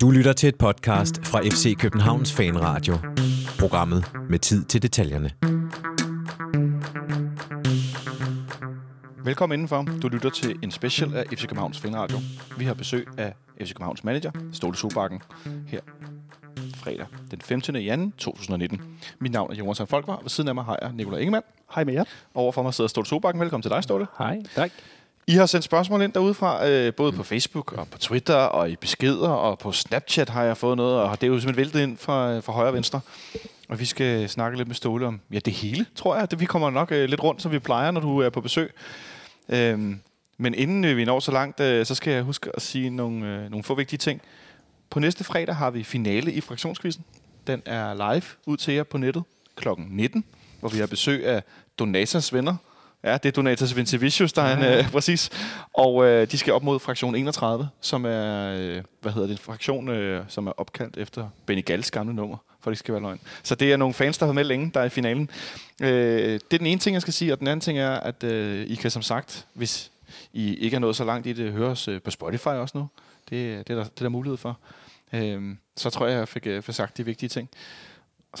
Du lytter til et podcast fra FC Københavns Fanradio. Programmet med tid til detaljerne. Velkommen indenfor. Du lytter til en special af FC Københavns Fanradio. Vi har besøg af FC Københavns manager, Ståle Sobakken, her fredag den 15. januar 2019. Mit navn er Jonas Folkvar, og ved siden af mig har jeg Nikolaj Ingemann. Hej med jer. Overfor mig sidder Ståle Sobakken. Velkommen til dig, Ståle. Hej. Tak. I har sendt spørgsmål ind derudefra, øh, både på Facebook og på Twitter og i beskeder og på Snapchat har jeg fået noget, og det er jo simpelthen væltet ind fra, fra højre og venstre. Og vi skal snakke lidt med Ståle om ja, det hele, tror jeg. Det, vi kommer nok øh, lidt rundt, som vi plejer, når du er på besøg. Øhm, men inden øh, vi når så langt, øh, så skal jeg huske at sige nogle, øh, nogle få vigtige ting. På næste fredag har vi finale i fraktionskvisten. Den er live ud til jer på nettet kl. 19, hvor vi har besøg af Donatas venner. Ja, det er Donatas Vincevicius, der er en, øh, præcis. Og øh, de skal op mod fraktion 31, som er, øh, hvad hedder det, en fraktion, øh, som er opkaldt efter Benny Galls gamle nummer, for det skal være løgn. Så det er nogle fans, der har med længe, der er i finalen. Øh, det er den ene ting, jeg skal sige, og den anden ting er, at øh, I kan som sagt, hvis I ikke er nået så langt i det, høre os øh, på Spotify også nu. Det, det, er der, det er der mulighed for. Øh, så tror jeg, jeg fik, øh, fik sagt de vigtige ting.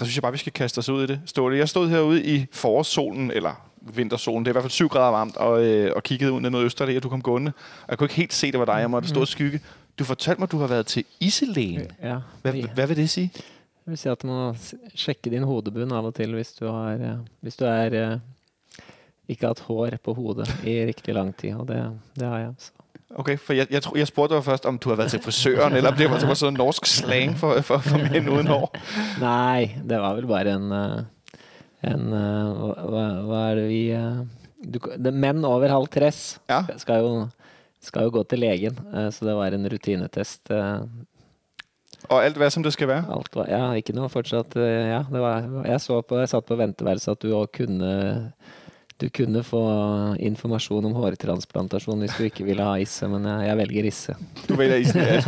Og så synes jeg bare, vi skal kaste os ud i det. Ståle, jeg stod herude i forårssolen, eller vintersolen, det er i hvert fald 7 grader varmt, og, øh, og kiggede ud ned mod Østerlæg, og du kom gående. Og jeg kunne ikke helt se, det var dig, jeg måtte stå i skygge. Du fortalte mig, at du har været til Iselén. Ja, Hvad, ja. hvad vil det sige? Det vil si at du må sjekke din hodebunn av og til hvis du, har, eh, hvis du er eh, ikke har hatt hår på hodet i riktig lang tid, og det, det har jeg. Så. Okay, for jeg, jeg, jeg spurgte dig først, om du har været til frisøren, eller om det var, sånn var sådan norsk slang for, for, for mænd uden hår. Nei, det var vel bare en, eh, en eh, hva, hva- er det vi eh, du, det, Menn over halv tress Ja. skal, jo, skal jo gå til legen, så det var en rutinetest. Og alt var som det skal være. Alt var, ja, ikke noe fortsatt Ja, det var, jeg så på, jeg satt på venteværelset at du òg kunne du kunne få informasjon om hårtransplantasjon hvis du ikke ville ha Isse, men jeg, jeg velger Isse. Du vælger isen. Ja,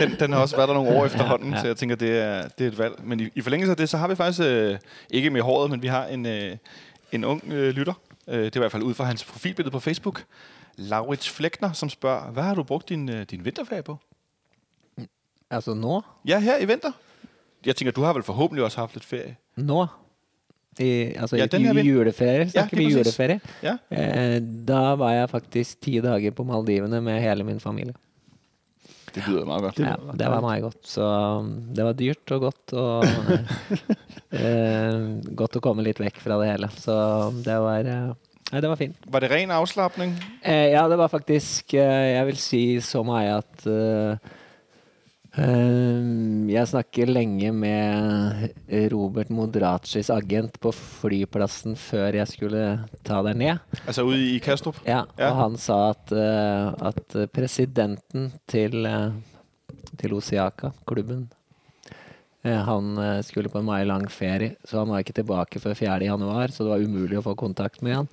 den, den har også vært der noen år efterhånden, så jeg tenker det er, det er et valg. Men i, i forlengelse av det, så har vi faktisk, øh, ikke med håret, men vi har en, øh, en ung øh, lytter. Det er i hvert fall ut fra hans profilbillede på Facebook. Laurits Flekner, som spør, hva har du brukt din, din vinterferie på? Altså nå? Ja, her i vinter. Jeg tenker, du har vel forhåpentlig også haft litt ferie. Nå? I, altså Ja, i, juleferie? Snakker vi ja, juleferie? Ja, Eh, da var jeg faktisk ti dager på Maldivene med hele min familie. det lyder meg godt. Ja, det var meget godt. Så um, det var dyrt og godt. Og eh, godt å komme litt vekk fra det hele. Så det var eh, Nei, det var fint. Var det ren avslapning? Eh, ja, det var faktisk eh, Jeg vil si så mye at eh, Jeg snakker lenge med Robert Modracis agent på flyplassen før jeg skulle ta der ned. Altså ude i Kastrup? Ja, Ja. og han sa at, eh, at presidenten til, eh, til Osiaka, klubben, eh, han skulle på en meget lang ferie, så han var ikke tilbake før 4. januar, så det var umulig å få kontakt med han.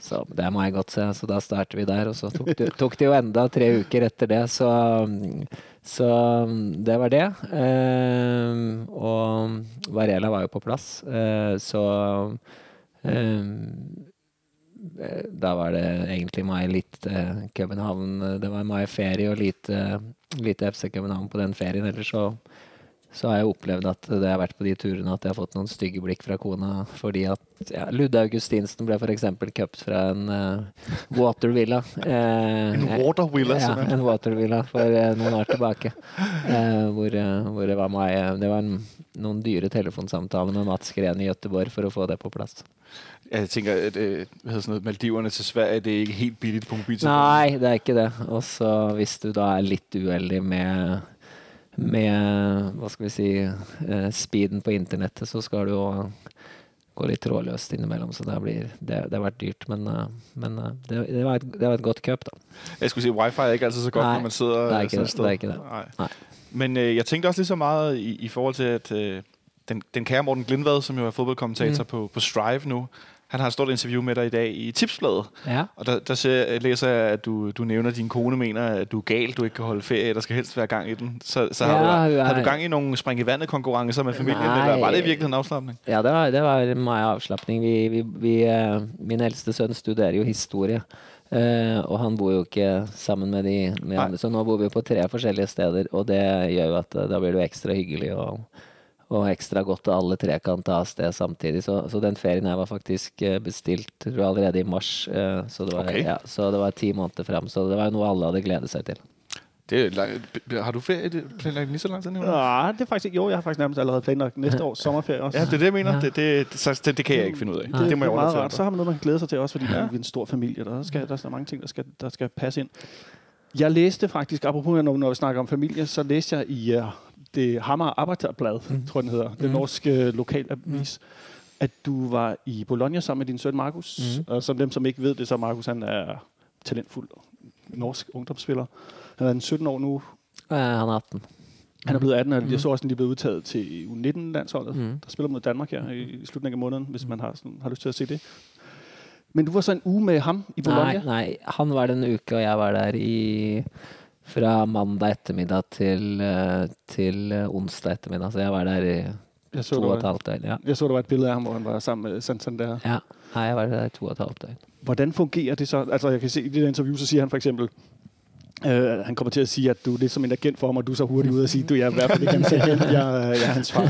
Så det må jeg godt, se. Så da starter vi der, og så tok det, tok det jo enda tre uker etter det, så, så mm, det var det. Eh, og Varela var jo på plass, eh, så eh, Eh, da var det egentlig meg litt eh, København Det var meg ferie og lite, lite FC København på den ferien. Ellers så, så har jeg opplevd at det har vært på de turene at jeg har fått noen stygge blikk fra kona fordi at ja, Ludde Augustinsen ble f.eks. cupt fra en eh, watervilla. Eh, En watervilla, Ja, en watervilla for eh, noen år tilbake. Eh, hvor, eh, hvor det var meg Det var en, noen dyre telefonsamtaler med Mats Gren i Gøteborg for å få det på plass. Jeg tænker, at uh, Maldiverne til Sverige, det er ikke helt billig på mobiltelefonen. Nei, det er ikke det. Og så hvis du da er litt uheldig med med hva skal vi si eh, speeden på internettet, så skal du jo gå litt trådløst innimellom. Så det, blir, det, det har vært dyrt, men, eh, men eh, det, det, var et, det var et godt cup, da. Jeg skulle si wifi er ikke alltid så godt, Nei, når man sidder det er ikke et sted. det er ikke det. Nei. Nei. Men øh, jeg tenkte også litt så mye i, i forhold til, at øh, den, den kære Morten Glindvad, som jo er fodboldkommentator Mm. på, på Strive nu, han har et stort interview med dig i dag i Tipsbladet. Ja. Og der, der ser, læser jeg, at du, du nævner, at din kone mener, at du er gal, du ikke kan holde ferie, der skal helst være gang i den. Så, så Ja, har, du, har du gang i nogle spring i vandet konkurrencer med familien, Nej. eller var det i virkeligheden afslappning? Ja, det var, det var meget afslappning. Vi, vi, vi, eh, min eldste søn studerer jo historie, Uh, og han bor jo ikke sammen med de med andre, så nå bor vi på tre forskjellige steder, og det gjør jo at uh, da blir det ekstra hyggelig og, og ekstra godt at alle tre kan ta av sted samtidig. Så, så den ferien her var faktisk eh, bestilt tror jeg, allerede i mars, eh, så, det var, okay. ja, så det var ti måneder fram. Så det var jo noe alle hadde gledet seg til. Det er lang, har du ferie planlagt lige så lang tid nu? Nej, det er faktisk. Jo, jeg har faktisk nærmest allerede planlagt næste års sommerferie også. Ja, det er det, jeg mener. Ja. Det, det, det, det, det kan jeg ikke finde ud af. det, Det må jeg er meget rart. Så har man noget, man kan glede sig til, også fordi ja. vi er en stor familie. Der, skal, der er mange ting, der skal, der skal passe ind. Jeg læste faktisk, apropos når, når vi snakker om familie, så læste jeg i uh, det Hammer Arbejderblad, mm. tror jeg, den hedder, den Mm. norske lokalavis, at du var i Bologna sammen med din søn Markus. Mm. Og som dem, som ikke ved det, så Markus han er talentfuld norsk ungdomsspiller. Han er 17 år nu. Ja, han er 18. Han er blevet 18, og jeg Mm. så også, at de er blevet udtaget til U19-landsholdet. Mm. Der spiller mod Danmark her i i slutningen af måneden, hvis man har, sådan, har lyst til at se det. Men du var så en uge med ham i Bologna? Nei, nei, han var den en uke, og jeg var der i fra mandag ettermiddag til, eh, til eh, onsdag ettermiddag. Så jeg var der i to og et halvt døgn. Ja. jeg så, det var et billede af ham, hvor han var sammen med Santander. ja. Nei, jeg var der i to og et halvt døgn. Hvordan fungerer det så? Altså, jeg kan se i det der interview, så siger han for eksempel, Øh, han kommer til at sige, at du er lidt som en agent for ham, og du er så hurtigt ud og sige, at du er i hvert fald ikke hans agent, jeg, er- jeg er hans far.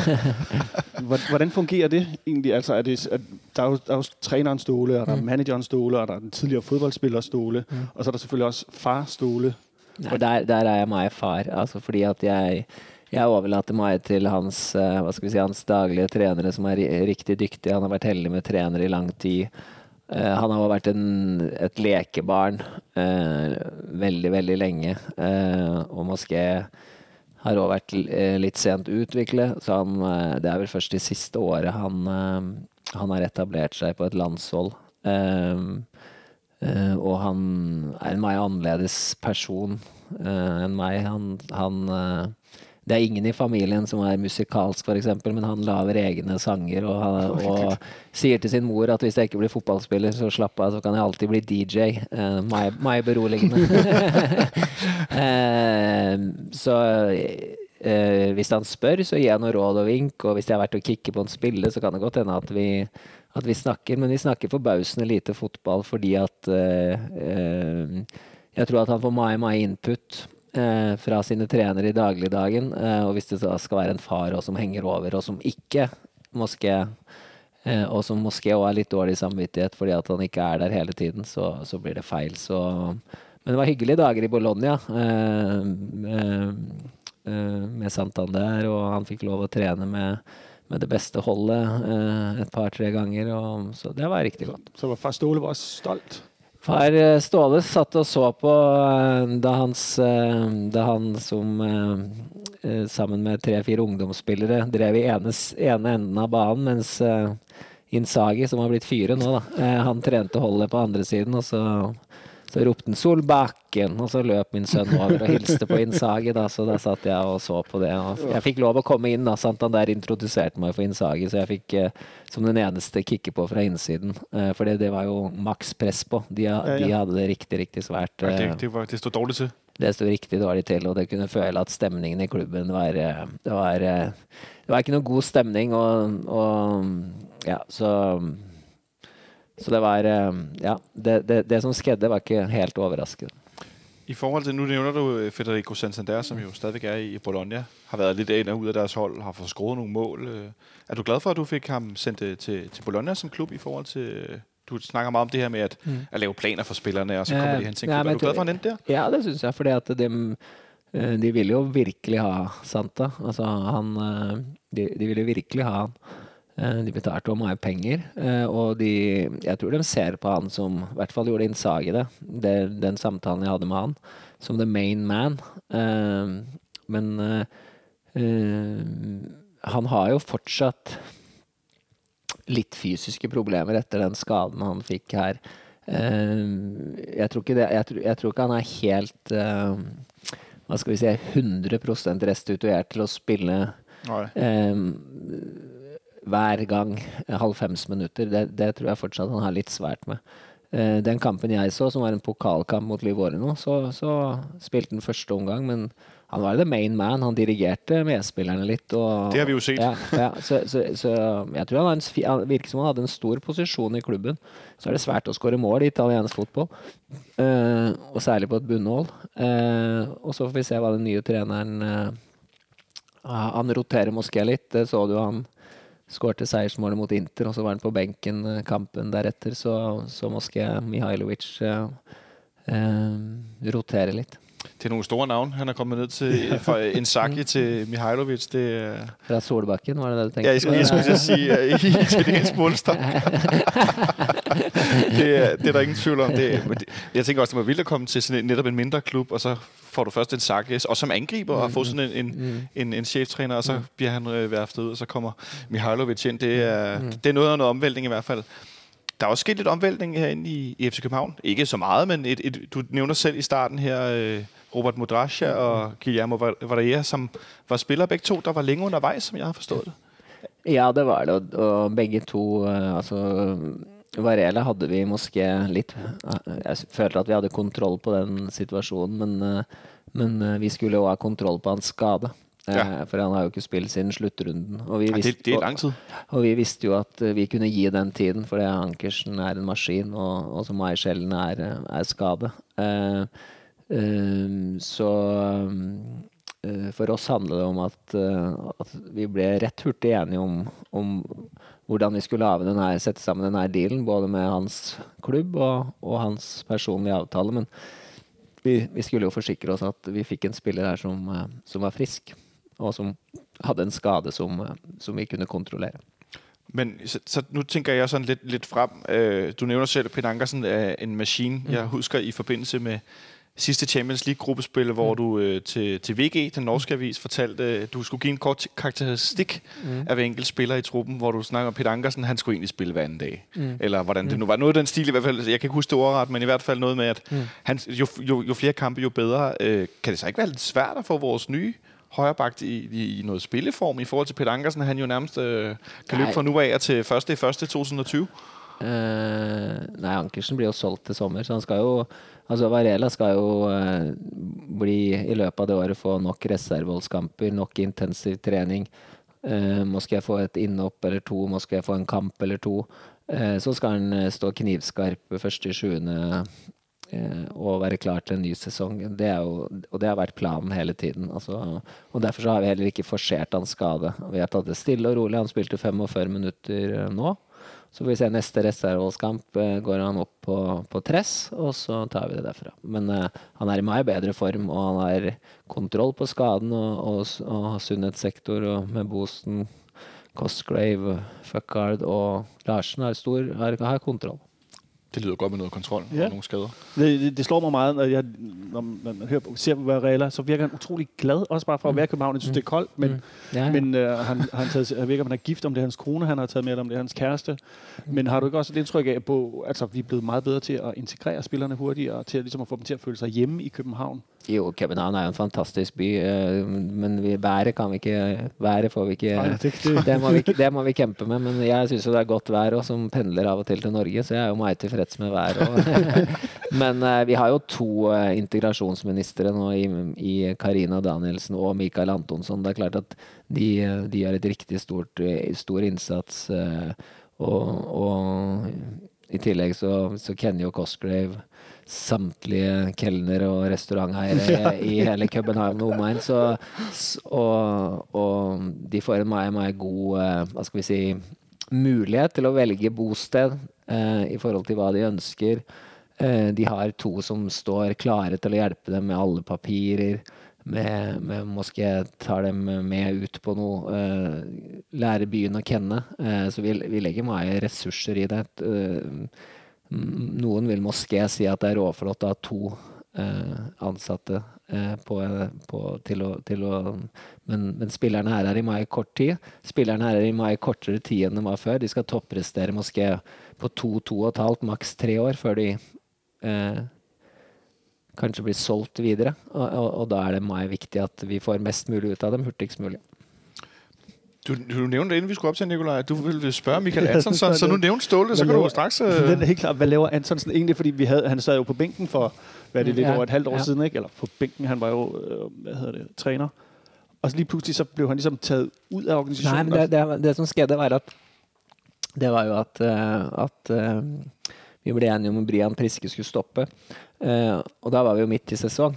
Hvordan fungerer det egentlig? Altså, er det, er, der, er jo, der er jo træneren Ståle, og der er managerens manageren Ståle, og der er den tidligere fodboldspillers Ståle, Mm. og så er der selvfølgelig også far Ståle. Nei, der, der er jeg meg far. Altså fordi at jeg, jeg overlater meg til hans, eh, si, hans daglige trenere, som er riktig dyktige. Han har vært heldig med trenere i lang tid. Uh, han har vært en, et lekebarn uh, veldig, veldig lenge. Uh, og Moské har òg vært litt sent utviklet, så han, det er vel først de siste året han, han har etablert seg på et landshold. Eh, og han er en mye annerledes person eh, enn meg. Han, han eh, Det er ingen i familien som er musikalsk, f.eks., men han lager egne sanger og, han, og sier til sin mor at hvis jeg ikke blir fotballspiller, så slapp av, så kan jeg alltid bli DJ. Uh, meg, meg beroligende. uh, så uh, hvis han spør, så gir jeg noe råd og vink, og hvis jeg har vært og kikker på en spiller, så kan det godt hende at vi at vi snakker, men vi snakker forbausende lite fotball fordi at eh, eh, Jeg tror at han får mye, mye input eh, fra sine trenere i dagligdagen. eh, og hvis det da skal være en far også som henger over, og som ikke Moské eh, og som Moské òg er litt dårlig samvittighet fordi at han ikke er der hele tiden, så, så blir det feil. Så Men det var hyggelige dager i Bologna. Eh, eh, med Santander, og han fikk lov å trene med med det beste holdet eh, et par-tre ganger. Og, så det var riktig godt. Så var far Ståle var stolt. Far eh, Ståle satt og så på eh, da, hans, da han som sammen med tre-fire ungdomsspillere drev i ene, ene enden av banen, mens Insagi, som har blitt fire nå, da, han trente holdet på andre siden, og så så ropte han 'Solbakken', og så løp min sønn over og hilste på Insagi. Da, så da satt jeg og så på det. Og jeg fikk lov å komme inn. da, sant? Han der introduserte meg for Insagi, så jeg fikk eh, som den eneste kikke på fra innsiden. Eh, for det, det var jo maks press på. De, Ja, ja. de hadde det riktig, riktig svært. Eh, det, det, var, det stod dårlig til. det sto riktig dårlig til, og det kunne føle at stemningen i klubben var eh, Det var, eh, det var ikke noe god stemning, og, og ja, så Så det var eh, Ja, det, det, det som skjedde, var ikke helt overraskende. I forhold til, nu nævner du øh, Federico Santander, som jo stadigvæk er i Bologna, har vært litt ind og ut av deres hold, har fått skåret noen mål. øh. Er du glad for, at du fikk ham sendt øh, til, til Bologna som klub i forhold til... øh, Du snakker mye om det her med at, Mm. at lave planer for spillerne, og så Ja, kommer de hen til en ja, klub. men Er du glad for, han endte der? Ja, det syns jeg, fordi at de, eh, de ville jo virkelig ha Santa. Altså, han eh, De, de ville virkelig ha han. Eh, De betalte jo mye penger, eh, og de Jeg tror de ser på han som I hvert fall gjorde Innsagi det, det, den samtalen jeg hadde med han, som the main man. Eh, Men han har jo fortsatt litt fysiske problemer etter den skaden han fikk her. Jeg, tror ikke det, jeg, tror, jeg tror ikke han er helt Hva skal vi si 100% restituert til å spille Nej. Eh, hver gang halvfems minutter. Det, det tror jeg fortsatt han har litt svært med. Eh, den kampen jeg så, som var en pokalkamp mot Livorno, så, så spilte han første omgang, men han var the main man. Han dirigerte medspillerne litt. Og, Det har vi jo sett. Ja, ja, så, så, så jeg tror han virker som han hadde en stor posisjon i klubben. Så er det svært å skåre mål i italiensk fotball, Eh, og særlig på et bunnhold. Eh, og så får vi se hva den nye treneren eh, Han roterer Moské litt. Det så du han skårte seiersmålet mot Inter, og så var han på benken eh, kampen deretter. Så, så Moské Mihailovic eh, eh, rotere litt. Det er noen store navn, han er kommet ned til. Fra Insaki til Mihailovic. Det. Fra Solbakken, var det det du tenkte Ja, jeg skulle, jeg skulle til sige, uh, målestok. det, er, det er der ingen tvivl om. Det, men det, jeg tænker også, det må vildt at komme til sådan en, netop en mindre klub, og så får du først en Sarkis, og som angriber, og får sådan en, en, en, en cheftræner, og så bliver han øh, værftet ud, og så kommer Mihailovic ind. Det er, det er noget af noget omvæltning i hvert fald. Der er også sket lidt omvæltning herinde i, i FC København. Ikke så meget, men et, et, du nævner selv i starten her øh, Robert Modrasja og Guillermo Varela, som var spillere begge to, der var længe undervejs, som jeg har forstået det. Ja, det var det. Og, begge to eh, Altså, Varela hadde vi måske litt Jeg følte at vi hadde kontroll på den situasjonen, men, eh, men eh, vi skulle òg ha kontroll på hans skade. Eh, Ja. For han har jo ikke spilt siden sluttrunden. Og vi, visste, tid. og vi visste jo at vi kunne gi den tiden, fordi Ankersen er en maskin, og, og som meg sjelden er, er skade. Uh, uh, så uh, for oss handler det om at, at vi ble rett hurtig enige om, om hvordan vi skulle lage den sette sammen denne dealen, både med hans klubb og, og hans personlige avtale. Men vi, vi skulle jo forsikre oss at vi fikk en spiller her som, eh, som var frisk, og som hadde en skade som, eh, som vi kunne kontrollere. Men så, så nu tænker jeg sådan lidt, lidt frem. Øh, du nævner selv, at Peter Ankersen er en maskin. Jeg husker i forbindelse med sidste Champions League-gruppespil, hvor du øh, til, til VG, den norske avis, fortalte, at du skulle give en kort karakteristik mm. af hver enkelt spiller i truppen, hvor du snakker om Peter Ankersen, han skulle egentlig spille hver anden dag. Mm. Eller hvordan det nu var. Noget af den stil i hvert fald. Jeg kan ikke huske det ordret, men i hvert fald noget med, at mm. han, jo, jo, jo flere kampe, jo bedre. Øh, kan det så ikke være lidt svært at få vores nye højrebagt i, i, i noget spilleform i forhold til Peter Ankersen, han jo nærmest øh, kan løbe fra nu af til 1. i 1. 2020. Eh, nei, Ankersen blir jo solgt til sommer, så han skal jo Altså Varela skal jo uh, bli i løpet av det året få nok reserveholdskamper, nok intensiv trening. Uh, må skal jeg få et innhopp eller to, må skal jeg få en kamp eller to. Så skal han stå knivskarp første sjuende og være klar til en ny sesong. Det jo, og det har vært planen hele tiden. Altså, og Derfor har vi heller ikke forsert hans skade. Vi har tatt det stille og rolig. Han spilte 45 minutter nå. Så får vi se neste reserveholdskamp. eh, Går han opp på, på tress, og så tar vi det derfra. Men uh, han er i mye bedre form, og han har kontroll på skaden og, og, og sunnhetssektor og med Boston, Cosgrave, Fuckard og Larsen har, stor, har, har kontroll. Det lyder godt med noget kontrol Ja. og nogle skader. Det, det, det slår mig meget, når, jeg, når man hører, ser på Varela, så virker han utrolig glad, også bare for at være i København. Jeg synes, det er koldt, men, Mm. Ja, men øh, han, han taget, jeg ved ikke, om han er gift, om det er hans kone, han har taget med, eller om det er hans kæreste. Men har du ikke også et indtryk af, på, altså vi er blevet meget bedre til at integrere spillerne hurtigere, til at, ligesom at få dem til at føle sig hjemme i København? Jo, København er jo en fantastisk by, eh, men vi, været kan vi ikke Været får vi ikke det, må, vi, det må vi kjempe med, men jeg syns jo det er godt vær òg, som pendler av og til til Norge, så jeg er jo meget tilfreds med vær. òg. men eh, vi har jo to eh, integrasjonsministre nå i, Karina Danielsen og Mikael Antonsson. Det er klart at de, de gjør et riktig stort, stor innsats. og, og i tillegg så, så kjenner jo Cosgrave samtlige kelnere og restauranteiere i hele København og omegn. Og, og de får en mye, mye god eh, hva skal vi si, mulighet til å velge bosted eh, i forhold til hva de ønsker. Eh, de har to som står klare til å hjelpe dem med alle papirer. Med, med Måske tar dem med ut på noe. Eh, lære byen å kjenne. Eh, så vi, vi legger mye ressurser i det. Mm, Noen vil måske si at det er råflott å ha to eh, ansatte eh, på, på, til å, til å men, men spillerne her er i mai kort tid. Spillerne her er i mai kortere tid enn de var før. De skal topprestere måske på to, to og et halvt, maks tre år før de eh, kanskje blir solgt videre. Og, og, og da er det mye viktig at vi får mest mulig ut av dem hurtigst mulig. Du, du nævnte, inden vi skulle op til Nikolaj, at du ville spørge Michael Antonsen, så nu nævnte Ståle, så kan du jo straks... Øh, Den er helt klart, hvad laver Antonsen egentlig? Fordi vi havde, han sad jo på bænken for, hvad er det, lidt Ja, over et halvt år ja. siden, ikke? Eller på bænken, han var jo, øh, hvad hedder det, træner. Og så lige pludselig så blev han ligesom taget ud af Nei, Nej, men det, det, det som skjedde, var at det var jo at, eh, at eh, vi ble enige om at Brian Priske skulle stoppe. Eh, og da var vi jo midt i sesong.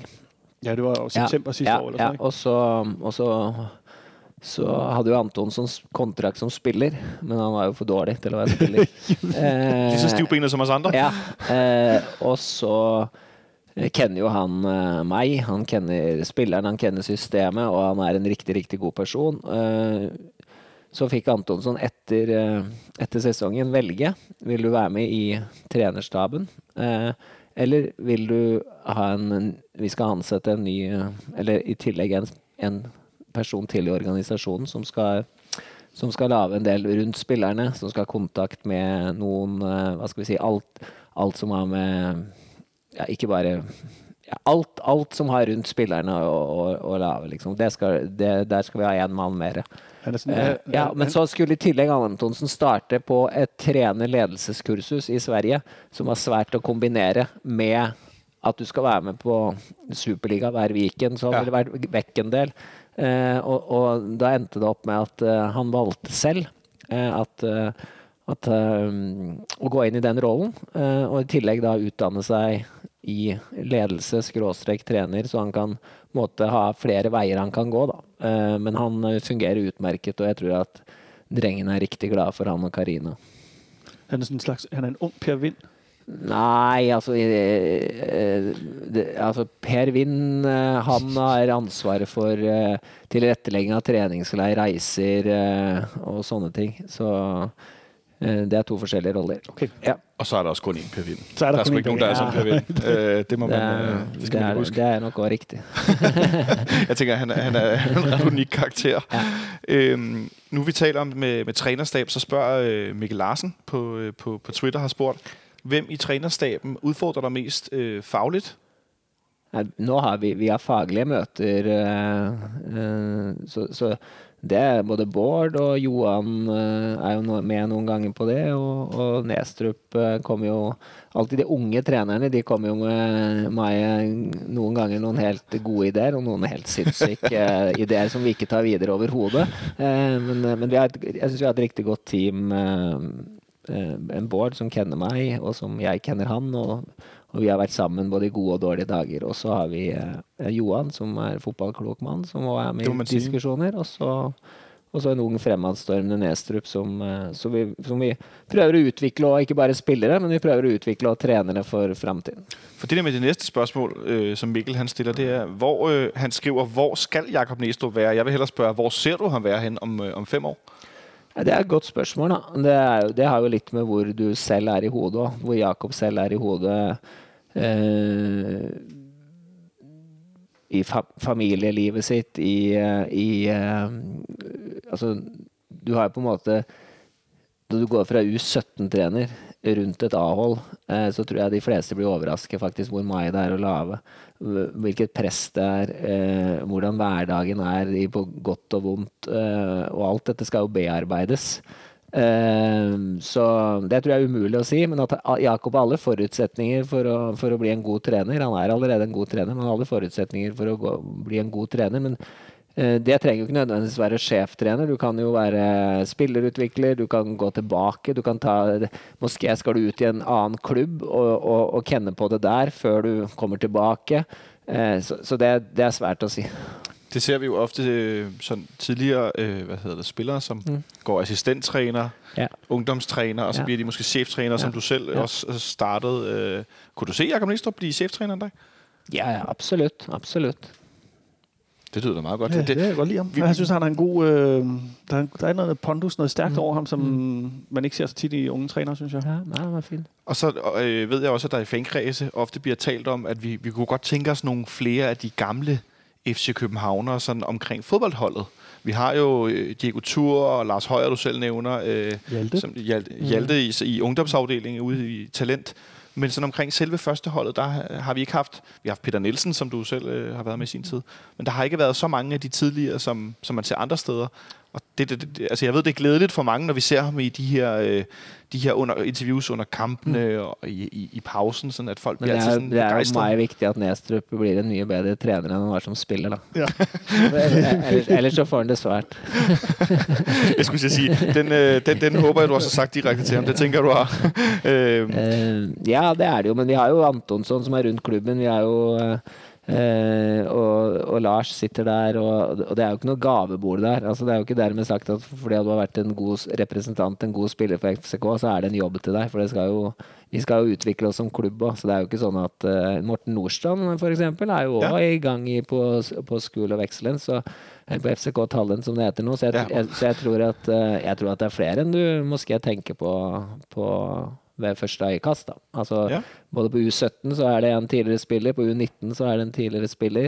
ja, det var jo september sidste ja, år, eller ja, sådan, ikke? og så, og så så hadde jo Antonsson kontrakt som spiller, men han var jo for dårlig til å være spiller. Eh, ja, eh, og så eh, kjenner jo han eh, meg, han kjenner spilleren, han kjenner systemet, og han er en riktig, riktig god person. Eh, så fikk Antonsson etter, eh, etter sesongen velge. Vil du være med i trenerstaben? Eh, eller vil du ha en Vi skal ansette en ny Eller i tillegg en, en person til i organisasjonen som skal som skal lage en del rundt spillerne, som skal ha kontakt med noen eh, Hva skal vi si Alt, alt som har med ja, Ikke bare ja, alt, alt som har rundt spillerne å, lage, liksom. Det skal, det, der skal vi ha én mann mer. Er sådan, Eh, ja, men så skulle i tillegg Antonsen starte på et trener-ledelseskursus i Sverige, som var svært å kombinere med at du skal være med på Superliga hver weekend, så han ville vært vekk en del. Eh, og, og da endte det opp med at eh, han valgte selv eh, at, at å gå inn i den rollen, og i tillegg da utdanne seg i ledelse, skråstrek trener, så han kan måte ha flere veier han kan gå. da. Men han fungerer utmerket, og jeg tror at drengen er riktig glad for han og Karina. han er en slags, han er en ung Per Vind. Nei, altså, eh, eh, det, altså Per Vind eh, han har ansvaret for tilrettelegging av treningsleir, reiser og sånne ting. Så eh, det er to forskjellige roller. Okay. Ja, Og så er der også kun én Per Vind. Så er der der er kun ikke noen der er som Per Vind. Det må det er, det det er, man huske. det er nok også riktig. Jeg tenker, han er, han er en ret unik karakter. Ja. Øhm, nu vi taler om med, med trænerstab, så spørger øh, Mikkel Larsen på, øh, på, på Twitter har spurgt, hvem i trenerstaben utfordrer deg mest øh, fagligt? Nå har vi, vi har faglige møter, eh, eh, så, så det er både Bård og Johan eh, er jo med noen ganger på det, og, og Nestrup eh, kommer jo Alltid de unge trenerne de kommer jo med meg noen ganger noen helt gode ideer, og noen helt sinnssyke ideer som vi ikke tar videre overhodet. Men men vi har et, jeg syns vi har et riktig godt team. Eh, en Bård som kjenner meg, og som jeg kjenner han. Og, og vi har vært sammen både i gode og dårlige dager. Og så har vi eh, Johan, som er fotballklok mann, som også er med i diskusjoner. Og så, og så en ung fremadstormende Nestrup som, eh, så vi, som vi prøver å utvikle, og ikke bare spillere, men vi prøver å utvikle og trenere for framtiden. For det der med det neste spørsmål øh, som Mikkel han stiller, det er, hvor øh, han skriver, hvor skal Jakob Nestrup være? Jeg vil heller spørre hvor ser du ham være hen om, øh, om fem år? Det er et godt spørsmål. da. Det, jo- det har jo litt med hvor du selv er i hodet, òg. hvor Jakob selv er i hodet. Eh, I fa familielivet sitt, i, i eh, Altså, du har jo på en måte Når du går fra U17-trener rundt et A-hold, eh, så tror jeg de fleste blir overrasket faktisk hvor mye det er å lage. Hv- Hvilket press det er, eh, hvordan hverdagen er på godt og vondt. Eh, og alt dette skal jo bearbeides. Eh, så det tror jeg er umulig å si. Men at Jakob har alle forutsetninger for å, for å bli en god trener. Han er allerede en god trener, men har alle forutsetninger for å gå, bli en god trener. Men det trenger jo ikke nødvendigvis være sjeftrener. Du kan jo være spillerutvikler, du kan gå tilbake. Du kan ta Moské skal du ut i en annen klubb og, og, og kjenne på det der før du kommer tilbake. Eh, så så det, det er svært å si. Det ser vi jo ofte sånn, tidligere øh, det, spillere, som mm. går assistenttrener, Ja. ungdomstrener, og så Ja. blir de måske sjeftrener, ja. som du selv også startet. Øh, kunne du se Jakob Nistrup bli sjeftrener en dag? Ja, ja, absolutt. Absolutt. Det lyder da meget godt. Ja, det, det, det, jeg godt lide ham. vi- Jeg synes, han har en god... Øh, der, er, der er noget pondus, noget stærkt Mm. over ham, som Mm. man ikke ser så tit i unge trænere, synes jeg. Ja, meget, meget fint. fin. Og så øh, ved jeg også, at der i fankredse ofte bliver talt om, at vi, vi kunne godt tænke os nogle flere af de gamle FC Københavnere sådan omkring fodboldholdet. Vi har jo øh, Diego Tur og Lars Højer, du selv nævner, øh, Hjalte. som Hjalte, Hjalte i, i ungdomsafdelingen ude i Talent. Men sådan omkring selve førsteholdet, der har- vi ikke haft... Vi har haft Peter Nielsen, som du selv øh, har været med i sin tid. Men der har ikke været så mange af de tidligere, som, som man ser andre steder. Og det, det, det, altså jeg ved, det er glædeligt for mange, når vi ser ham i de her, øh, de her under, interviews under kampene mm. og i, i, i pausen, sådan at folk Men bliver altid sådan det er jo meget vigtigt, at Nestrup blir en mye bedre trener enn han var som spiller, da. Ja. ellers, ellers så får han det svært. Jeg skulle sige, den, øh, den, den håber jeg, du også har sagt direkte til ham. Det tænker du har. øh, ja, det er det jo, men vi har jo Antonsson som er rundt klubben. Vi har jo eh, eh, og, og Lars sitter der, og, og det er jo ikke noe gavebord der. Altså, det er jo ikke dermed sagt at fordi du har vært en god representant, en god spiller for FCK, så er det en jobb til deg. For det skal jo, vi skal jo utvikle oss som klubb òg, så det er jo ikke sånn at eh, Morten Nordstrand eksempel, er jo òg Ja. i gang i, på, på School of Excellence. Så, på FCK Talent, som det heter nå. Så jeg, jeg, så jeg, tror at, eh, jeg tror at det er flere enn du måske tenker på, på ved første øyekast. Da. Altså, Ja. Både på U17 så er det en tidligere spiller, på U19 så er det en tidligere spiller.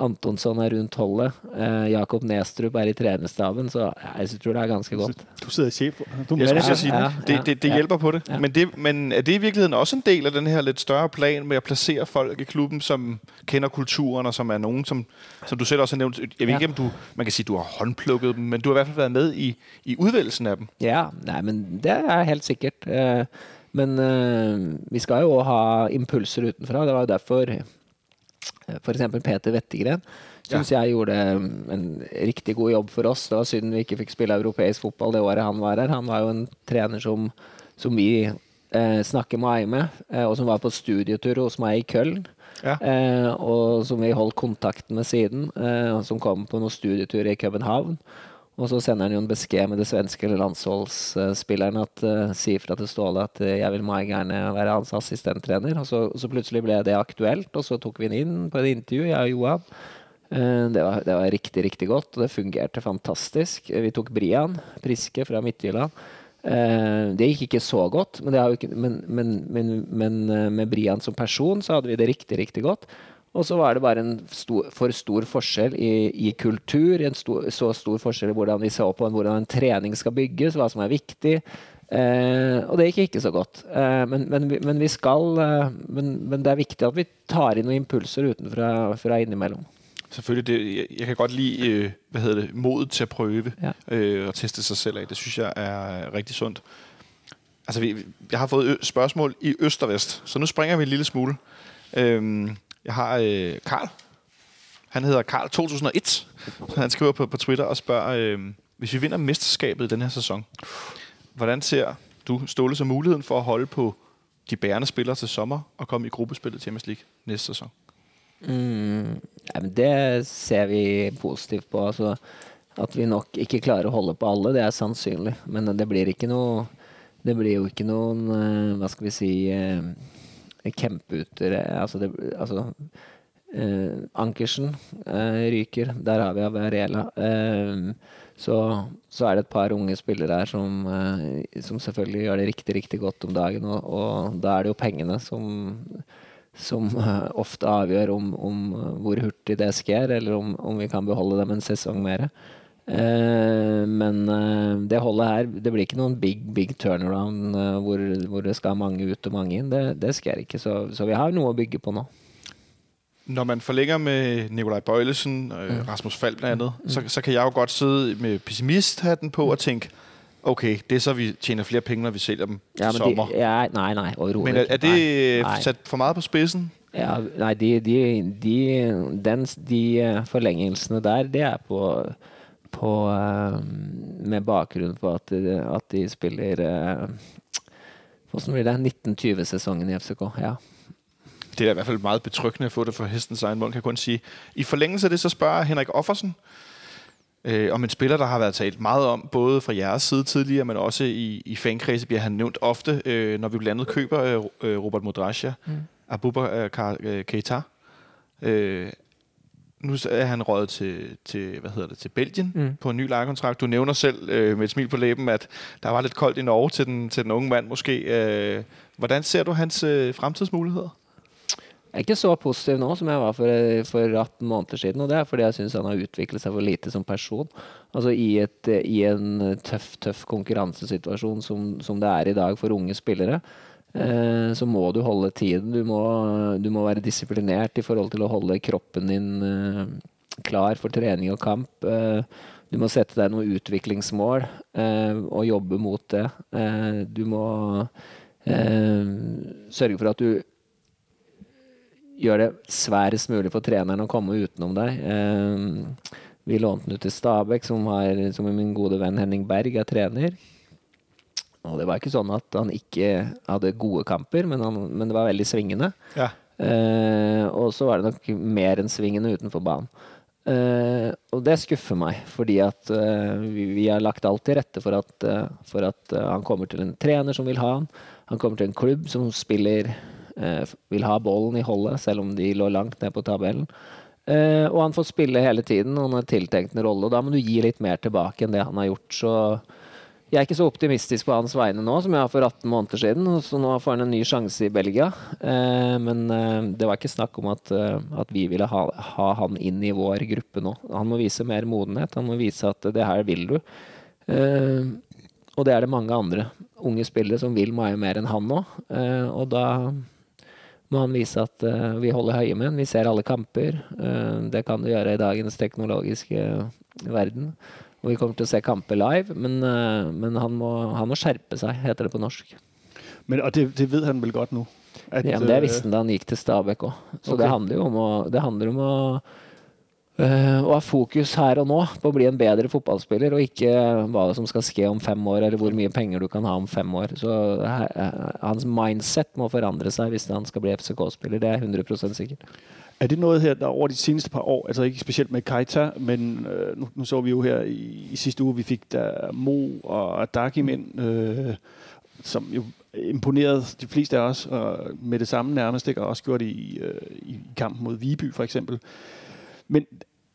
Antonsson er rundt holdet. Eh, Jakob Nestrup er i trenerstaben, så jeg tror det er ganske godt. Du sidder chef. Du er Jeg skulle sige, Ja, det, det, det ja. hjelper på det. Ja. Men, det. Men er det i virkeligheden også en del av den her litt større plan med å plassere folk i klubben, som kender kulturen, og som er noen som, som du selv også har nævnt. Jeg ved Ja. ikke, om du, man kan si du har håndplukket dem, men du har i hvert fall vært med i, i udvælgelsen av dem. Ja, nei, men det er helt sikkert. Eh, Men eh, vi skal jo også ha impulser utenfra. Det var jo derfor f.eks. Peter Wettergren syns jeg gjorde en riktig god jobb for oss. Det var synd vi ikke fikk spille europeisk fotball det året han var her. Han var jo en trener som, som vi eh, snakker eier med, eh, og som var på studietur hos meg i Köln. Ja. Eh, og som vi holdt kontakten med siden, eh, og som kom på noen studietur i København. Og så sender han jo en beskjed med det svenske landslagsspilleren at uh, sier fra til Ståle at eh, jeg vil meget gjerne være hans assistenttrener. Og så, så plutselig ble det aktuelt, og så tok vi den inn på et intervju, jeg og Johan. Eh, det, var, det var riktig, riktig godt, og det fungerte fantastisk. Eh, Vi tok Brian Priske fra Midtjylland. Eh, det gikk ikke så godt, men, ikke, men, men, men, eh, med Brian som person så hadde vi det riktig, riktig godt. Og så var det bare en stor, for stor forskjell i, i kultur, en stor, så stor forskjell i hvordan vi så på hvordan en trening skal bygges, hva som er viktig. Eh, og det gikk ikke så godt. Eh, men, men, men vi skal eh, men, men det er viktig at vi tar inn noen impulser utenfra fra innimellom. Selvfølgelig, det, jeg, jeg kan godt lide, øh, hvad det, modet til å prøve Ja. øh, og teste seg selv. Det synes jeg er riktig sundt. Altså, vi, jeg har fått spørsmål i øst og vest, så nå springer vi en lille smule. Øhm, jeg har øh, Karl. Han hedder Karl 2001. Så han skriver på, på Twitter og spørger, øh, hvis vi vinder mesterskabet i den her sæson, hvordan ser du Ståle som muligheden for at holde på de bærende spillere til sommer og komme i gruppespillet til Champions League næste sæson? Mm, jamen det ser vi positivt på. Altså, at vi nok ikke klarer å holde på alle, det er sannsynlig. Men det blir ikke noe Det blir jo ikke noen eh, Hva skal vi si uh, Kemputer eh, Altså, det, altså eh, Ankersen eh, ryker. Der har vi Avarela. Eh, så, så er det et par unge spillere her som, eh, som selvfølgelig gjør det riktig, riktig godt om dagen. Og, og da er det jo pengene som som eh, ofte avgjør om, om hvor hurtig det skjer, eller om, om vi kan beholde dem en sesong mer. Eh, men eh, det holdet her Det blir ikke noen big big turnaround eh, hvor, hvor det skal mange ut og mange inn. Det, det skjer ikke. Så, så vi har noe å bygge på nå. Når man forlænger med Nikolaj Bøjlesen, øh, Rasmus Falk bl.a., andet, så, så kan jeg jo godt sidde med pessimisthatten på og tenke okay, det er så, vi tjener flere penger, når vi sælger dem til Ja, men de, sommer. ja, nei, nei, Men er, er det Nei, øh, for meget på spidsen? Ja, nei, de, de, de, den, de eh, forlengelsene der, det er på, på eh, Med bakgrunn på at, de- at de spiller uh, Hvordan blir det? 1920-sesongen i FCK. Ja. Det er i hvert fall meget betryggende at få det fra hestens egen mund, kan jeg kun sige. I forlængelse af det, så spørger Henrik Offersen, øh, om en spiller, der har været talt meget om, både fra jeres side tidligere, men også i, i fankredse bliver han nævnt ofte, øh, når vi blandt andet køber øh, Robert Modrasja, mm. Abubakar øh, Keita. Øh, nu er han røget til, til, hvad hedder det, til Belgien mm. På en ny lejekontrakt. Du nævner selv øh, med et smil på læben, at der var lidt koldt i Norge til den, til den unge mand måske. Øh, hvordan ser du hans øh, fremtidsmuligheder? Jeg er ikke så positiv nå som jeg var for, eh, for 18 måneder siden. Og det er fordi jeg syns han har utviklet seg for lite som person. Altså I, et, eh, i en eh, tøff tøff konkurransesituasjon som, som det er i dag for unge spillere, så må du holde tiden. Du må, du må være disiplinert i forhold til å holde kroppen din eh, klar for trening og kamp. Eh, du må sette deg noen utviklingsmål eh, og jobbe mot det. Eh, du må eh, sørge for at du gjør det sværest mulig for treneren å komme utenom deg. Eh, vi lånte den ut til Stabæk, som, har, som min gode venn Henning Berg er trener. Og det var ikke sånn at han ikke hadde gode kamper, men, han, men det var veldig svingende. Ja. Eh, og så var det nok mer enn svingende utenfor banen. Eh, og det skuffer meg, fordi at eh, vi, vi, har lagt alt til rette for at, uh, for at uh, han kommer til en trener som vil ha han. Han kommer til en klubb som spiller vil ha ballen i holdet, selv om de lå langt ned på tabellen. og han får spille hele tiden, og han har tiltenkt en rolle. Og da må du gi litt mer tilbake enn det han har gjort. Så jeg er ikke så optimistisk på hans vegne nå som jeg var for 18 måneder siden. Så nå får han en ny sjanse i Belgia. Eh, men eh, det var ikke snakk om at, eh, at vi ville ha, ha, han inn i vår gruppe nå. Han må vise mer modenhet. Han må vise at det her vil du. Og det er det mange andre unge spillere som vil mye mer enn han nå. Og da må han vise at vi holder høye med ham. Vi ser alle kamper. det kan du gjøre i dagens teknologiske verden. Og vi kommer til å se kamper live, men, uh, men han, må, han, må, skjerpe seg, heter det på norsk. Men, og det, det vet han vel godt nå? At, ja, men Det visste han da han gikk til Stabæk òg. Så okay. det handler jo om å, det handler om å, uh, og ha fokus her og nå på å bli en bedre fotballspiller, og ikke hva som skal skje om fem år, eller hvor mye penger du kan ha om fem år. Så uh, Hans mindset må forandre seg hvis han skal bli FCK-spiller. Det er 100% sikkert. Er det noget her, der over de seneste par år, altså ikke specielt med Keita, men øh, nu, nu så vi jo her i, i sidste uge, vi fik der Mo og Dakim ind, øh, som jo imponerede de fleste af os og med det samme nærmest, ikke? og også gjort i, øh, i kampen mod Viby for eksempel. Men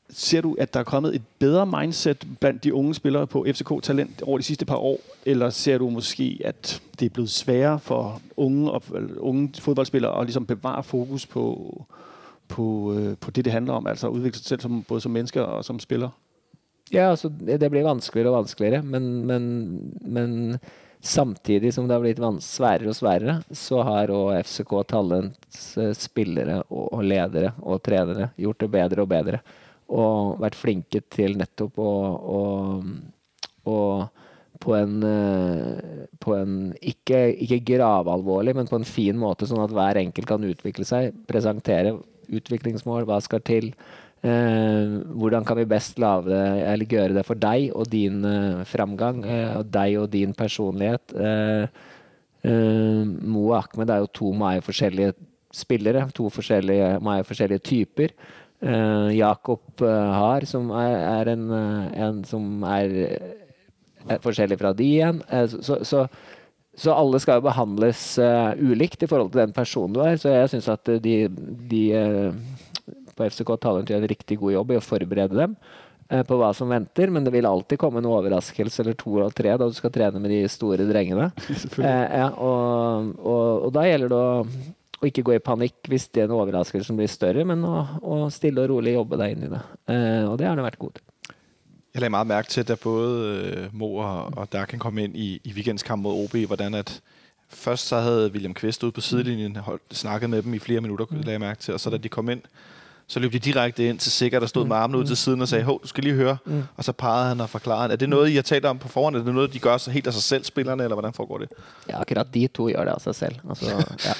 ser du, at der er kommet et bedre mindset blandt de unge spillere på FCK Talent over de sidste par år, eller ser du måske, at det er blevet sværere for unge, og, unge fodboldspillere at ligesom bevare fokus på, på det det handler om, altså å utvikle seg selv som, både som menneske og som spiller? Ja, altså det blir vanskeligere og vanskeligere, men, men, men samtidig som det har blitt sværere og sværere, så har òg FCK Talents eh, spillere og ledere og trenere gjort det bedre og bedre. Og vært flinke til nettopp å, å, å på en, eh, på en ikke, ikke gravalvorlig, men på en fin måte, sånn at hver enkelt kan utvikle seg. Presentere utviklingsmål, hva skal til? Eh, hvordan kan vi best lave, det, eller gjøre det for deg og din eh, framgang, eh, og deg og din personlighet? Eh, eh, Mo og Ahmed er jo to meget forskjellige spillere, to forskjellige, meget forskjellige typer. Eh, Jakob Har, som er, er en, en, som er, er forskjellig fra de igjen. så, så så alle skal jo behandles uh, ulikt i forhold til den personen du er. Så jeg syns at de, de uh, på FCK Talent gjør en riktig god jobb i å forberede dem uh, på hva som venter. Men det vil alltid komme en overraskelse eller to eller tre da du skal trene med de store drengene. ja, og, og, og, da gjelder det å, å, ikke gå i panikk hvis den overraskelsen blir større, men å, å stille og rolig jobbe deg inn i det. og det har det vært god til. Jeg lagde meget mærke til, da både øh, Mo og, og Darken kom ind i, i weekendskamp mod OB, hvordan at først så havde William Kvist ude på sidelinjen holdt, snakket med dem i flere minutter, mm. lagde jeg mærke til, og så da de kom ind, så løb de direkte ind til Sikker, der stod mm. med armene ud til siden og sagde, hov, du skal lige høre. Mm. Og så pegede han og forklarede. Er det noget, I har talt om på forhånd? Er det noget, de gør så helt af sig selv, spillerne, eller hvordan foregår det? Ja, akkurat de to gjør det av seg selv. Altså, ja.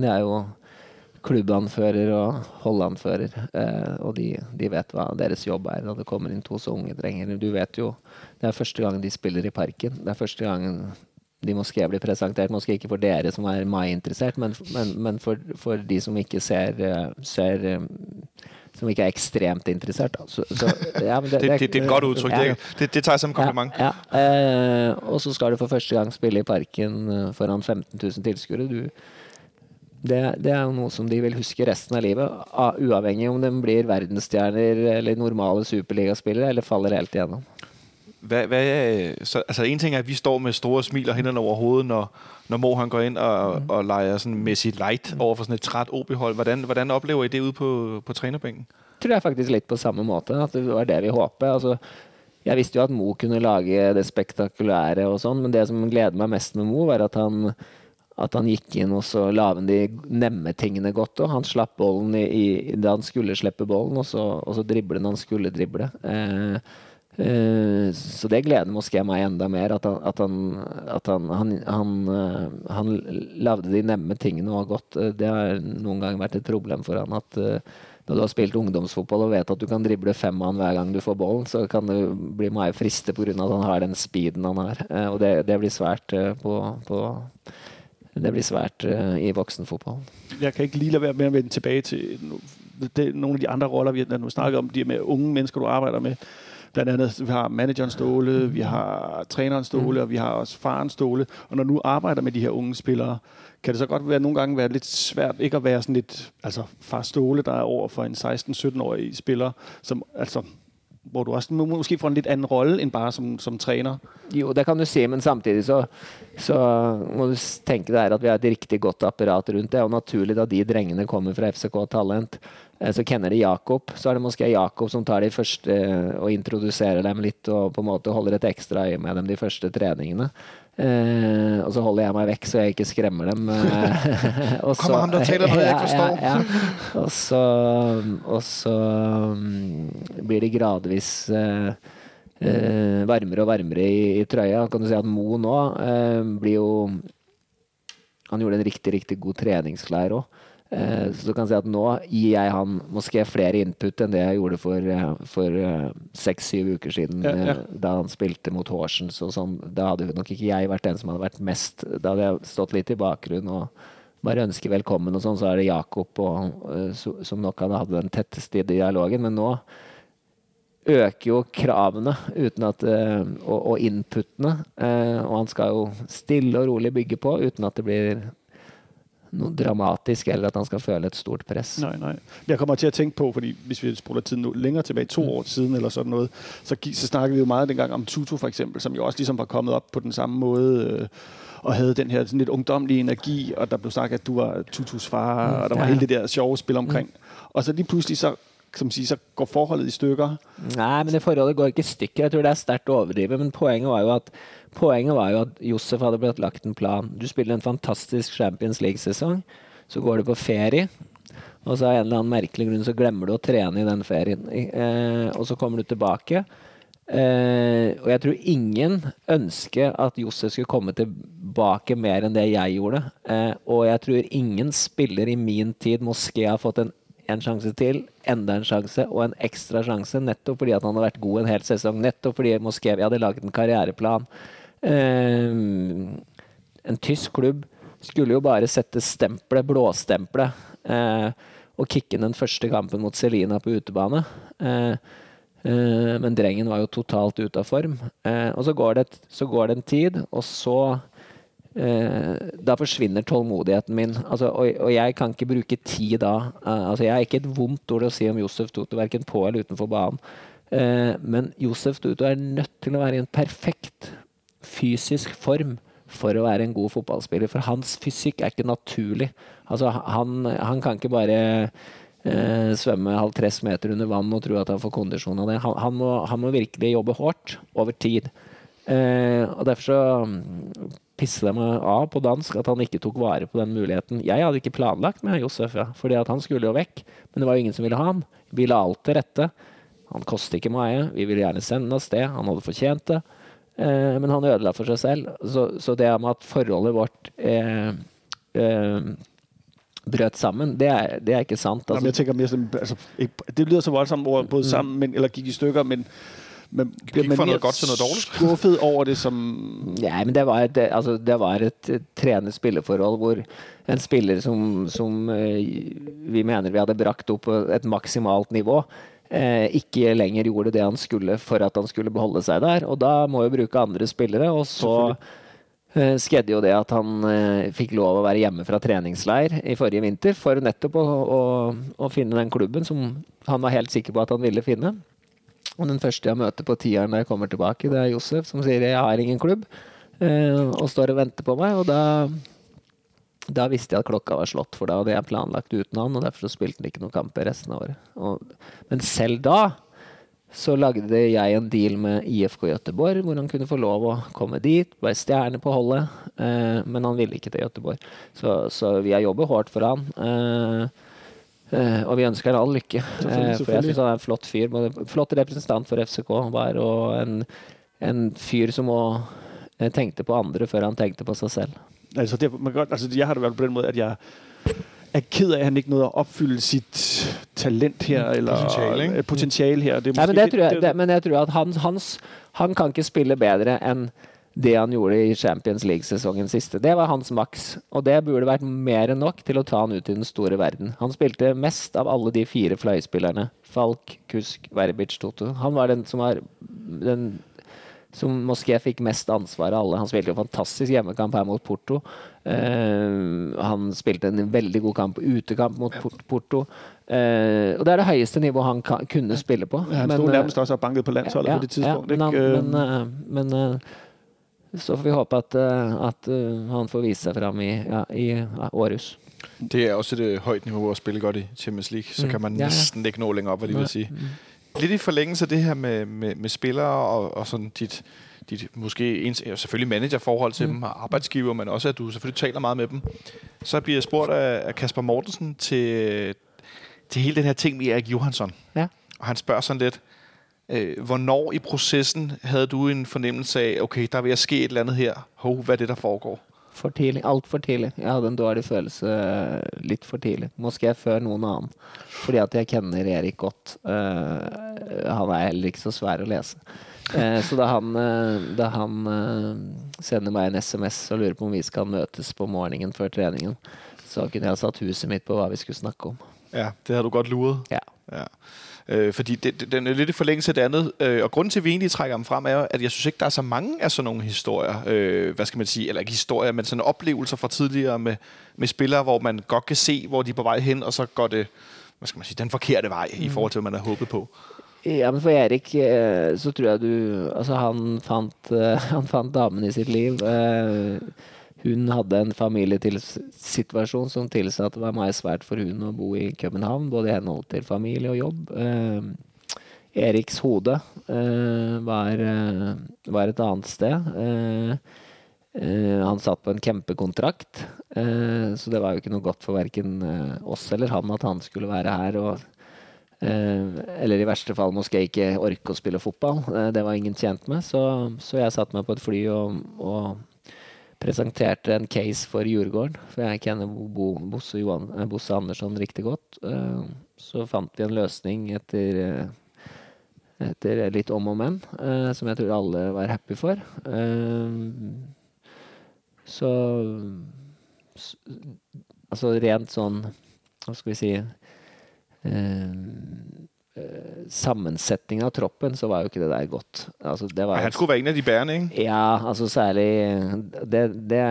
Det er jo klubbanfører og holdanfører. Eh, og de, de, vet hva deres jobb er når det kommer inn to så unge drenger. Du vet jo, Det er første gang de spiller i Parken. Det er første gang de moské blir presentert. Måske ikke for dere som er mai-interessert, men, men, men for, for, de som ikke ser, eh, ser eh, som ikke er ekstremt interessert. Så, så, ja, det, det, det, det, er et godt uttrykk. Ja, det, det, tar jeg som kompliment. Ja, ja. Eh, og så skal du for første gang spille i Parken eh, foran 15 000 tilskuere. Du, det, det, er jo noe som de vil huske resten av livet, uavhengig om de blir verdensstjerner eller normale superligaspillere eller faller helt igjennom. Hva, hva, så, altså en ting er, at vi står med store smil og hendene over hovedet, når, når Mo han går inn og, mm. og leger sånn Messi light overfor sånn et træt OB-hold. Hvordan, hvordan oplever I det ude på, på trenerbenken? Tror jeg faktisk litt på samme måte. At det var det vi håpet. Altså, jeg visste jo at Mo kunne lage det spektakulære og sånn, men det som gleder meg mest med Mo, var at han at han gikk inn og så la de nemme tingene godt. Og han slapp bollen i, i, da han skulle slippe bollen, og så, og så når han skulle drible. Eh, Eh, så det gleder Moské meg enda mer. At han, at han, at han, han, han, eh, lagde de nemme tingene og godt. Eh, det har noen ganger vært et problem for han at når du har spilt ungdomsfotball og vet at du kan drible fem mann hver gang du får ballen, så kan det bli meg friste pga. at han har den speeden han har. Og det, det blir svært på, på det blir svært i voksenfotballen. Jeg kan ikke lige å være med å vende tilbake til noen av de andre roller vi har snakket om, de med unge mennesker du arbeider med. Blandt andet, vi har manageren Ståle, vi har træneren Ståle, og vi har også faren Ståle. Og når du arbejder med de her unge spillere, kan det så godt være nogle gange være lidt svært ikke at være sådan lidt, altså far Ståle, der er over for en 16-17-årig spiller, som altså hvor du også måske får en litt annen rolle enn bare som, som, trener. Jo, det kan du si, men samtidig så, så må du tenke deg at vi har et riktig godt apparat rundt det. Og naturlig da de drengene kommer fra FCK Talent, Eh, så kjenner de Jakob. Så er det måske Jakob som tar de første eh, og introduserer dem litt og på en måte holder et ekstra øye med dem de første treningene. Eh, og så holder jeg meg vekk så jeg ikke skremmer dem. og så, Kommer han til når jeg forstår? Ja, ja. Og så, og så um, blir de gradvis uh, uh, varmere og varmere i, i, trøya. Kan du si at Mo nå eh, blir jo Han gjorde en riktig, riktig god treningsklær òg. Eh, så du kan si at nå gir jeg han måske flere input enn det jeg gjorde for, eh, eh, seks-syv uker siden, ja, ja. da han spilte mot Horsens og sånn. Da hadde nok ikke jeg vært den som hadde vært mest Da hadde jeg stått litt i bakgrunnen og bare ønske velkommen og sånn. Så er det Jakob og, som nok hadde hatt den tetteste dialogen. Men nå øker jo kravene uten at, og, og inputene. Og han skal jo stille og rolig bygge på uten at det blir noe dramatisk, eller at han skal føle et stort press. Nei, nei. Jeg kommer til å tenke på, fordi hvis vi spoler tiden lenger tilbake, to mm. år siden, eller sånn noe, så, så snakket vi jo meget den gang om Tutu, for eksempel, som jo også liksom var kommet opp på den samme måte. Øh, og hadde den her sådan lidt ungdomlige energi, og der ble snakket at du var Tutus far, mm, og der var hele det der sjove spil omkring. Mm. Og så lige pludselig så som sier, så går forholdet i stykker? Nei, men det forholdet går ikke i stykker. Jeg tror det er sterkt å overdrive. Men poenget var jo at Poenget var jo at Josef hadde blitt lagt en plan. Du spiller en fantastisk Champions League-sesong. Så går du på ferie, og så av en eller annen merkelig grunn så glemmer du å trene i den ferien. Eh, og så kommer du tilbake. Eh, og jeg tror ingen ønsker at Josef skulle komme tilbake mer enn det jeg gjorde. Eh, og jeg tror ingen spiller i min tid Moské har fått en, en sjanse til, enda en sjanse og en ekstra sjanse, nettopp fordi at han har vært god en hel sesong. Nettopp fordi Moskevi hadde laget en karriereplan. Eh, en tysk klubb skulle jo bare sette stempelet, blåstempelet, uh, og kicke den første kampen mot Celina på utebane. Uh, men drengen var jo totalt ute av form. og så går, det, så går det en tid, og så da forsvinner tålmodigheten min. Altså, og, og, jeg kan ikke bruke tid da. altså, jeg har ikke et vondt ord å si om Josef Toto, verken på eller utenfor banen. men Josef Toto er nødt til å være i en perfekt fysisk form for å være en god fotballspiller. For hans fysikk er ikke naturlig. Altså, han, han kan ikke bare eh, svømme halvtreds meter under vann og tro at han får kondisjon av det. Han, han, må, han må, virkelig jobbe hardt over tid. Eh, og Derfor så mm, dem av på dansk at han ikke tok vare på den muligheten. Jeg hadde ikke planlagt med Josef, ja, fordi at han skulle jo vekk. Men det var jo ingen som ville ha han. Vi la alt til rette. Han koster ikke mye. Vi ville gjerne sende av sted. Han hadde fortjent det. Eh, men han ødela for seg selv. Så, så, det med at forholdet vårt eh, eh, brøt sammen, det er, det er ikke sant. Altså. jeg tenker mer som, altså, det lyder så voldsomt ord brøt mm. sammen, men, eller gikk i stykker, men men blir man mer godt til skuffet over det som Ja, men det var et, altså, det var et trenet spilleforhold hvor en spiller som, som vi mener vi hadde brakt opp på et maksimalt nivå, eh, ikke lenger gjorde det han skulle for at han skulle beholde seg der. Og da må jo bruke andre spillere. Og så eh, skjedde jo det at han eh, fikk lov å være hjemme fra treningsleir i forrige vinter for nettopp å, å, å, finne den klubben som han var helt sikker på at han ville finne. Og den første jeg møter på tieren når jeg kommer tilbake, det er Josef som sier 'jeg har ingen klubb', eh, og står og venter på meg. og da da visste jeg at klokka var slått, for da hadde jeg planlagt uten han. og Derfor spilte han ikke noen kamper resten av året. Og, men selv da så lagde jeg en deal med IFK Gøteborg, hvor han kunne få lov å komme dit, være stjerne på holdet. Eh, men han ville ikke til Gøteborg, Så, så vi har jobbet hardt for han. Eh, og vi ønsker han all lykke. Eh, for jeg syns han er en flott fyr. Både, flott representant for FCK Bare, og en, en fyr som òg tenkte på andre før han tenkte på seg selv. Altså, det, man godt, altså, jeg har det vært på den måten at jeg er ked af, at han ikke nåede at opfylde sit talent her, eller Potentiale, øh, potentiale her. Det er Nei, men, måske det tror jeg, det- det, men jeg tror at han, hans, han kan ikke spille bedre enn det han gjorde i Champions League-sesongen siste. Det var hans maks, og det burde vært mer enn nok til å ta han ut i den store verden. Han spilte mest av alle de fire fløyspillerne. Falk, Kusk, Verbic, Toto. Han var den som var den som Moské fikk mest ansvar av alle. Han spilte en fantastisk hjemmekamp her mot Porto. Uh, han spilte en veldig god kamp utekamp mot Porto. Uh, og det er det høyeste nivået han kan, kunne spille på. Ja, han stod eh, nærmest også og banket på landsholdet på det tidspunkt. men, han. Men, uh, men så får vi håpe at, eh, at eh, han får vise seg fram i, ja, i ja, Århus. Det er også et højt niveau at spille godt i Champions League. Så Mm. kan man næsten ikke nå længere op, hvad de vil sige. Lidt i forlængelse af det her med, med, med spillere og, og sådan dit, dit måske ens, selvfølgelig managerforhold til mm. dem og arbejdsgiver, men også at du selvfølgelig taler meget med dem. Så bliver jeg spurgt af, af Kasper Mortensen til, til hele den her ting med Erik Johansson. Ja. Og han spørger sådan lidt, øh, hvornår i processen havde du en fornemmelse af, okay, der vil jeg ske et eller andet her. Hov, hvad er det, der foregår? For tidlig. Altfor tidlig. Jeg hadde en dårlig følelse eh, litt for tidlig. Måske før noen annen. Fordi at jeg kjenner Erik godt. Uh, han er heller ikke så svær å lese. Uh, så da han, uh, da han sender meg en SMS og lurer på om vi skal møtes på morgenen før treningen, så kunne jeg satt huset mitt på hva vi skulle snakke om. Ja, det har du godt luret. Ja. Ja. Øh, fordi det, den er lidt i forlængelse af det andet. Øh, og grunden til, at vi egentlig trækker dem frem, er, at jeg synes ikke, der er så mange af sådan nogle historier. Øh, hvad skal man sige? Eller ikke historier, men sådan oplevelser fra tidligere med, med spillere, hvor man godt kan se, hvor de er på vej hen, og så går det hvad skal man sige, den forkerte vej i forhold til, hvad man havde håbet på. Ja, men for Erik eh, så tror jeg du Altså, han fant, eh, han fant damen i sitt liv. Hun hadde en familiesituasjon som tilsa at det var meget svært for hun å bo i København, både i henhold til familie og jobb. Eh, Eriks hode eh, var, eh, var et annet sted. Eh, eh, han satt på en kjempekontrakt, eh, så det var jo ikke noe godt for verken oss eller han at han skulle være her. og eller i verste fall måske ikke orke å spille fotball. Det var ingen tjent med. Så, så jeg satte meg på et fly og, og presenterte en case for Djurgården. For jeg kjenner Bo, Bo, Bosse, Johan, eh, Bosse Andersson riktig godt. Eh, så fant vi en løsning etter, eh, etter litt om og men, som jeg tror alle var happy for. Så, Altså rent sånn Hva skal vi si sammensetningen av troppen, så var jo ikke det der godt. Altså, det var han skulle være en af de bærende, ikke? ja, altså særlig Det, det,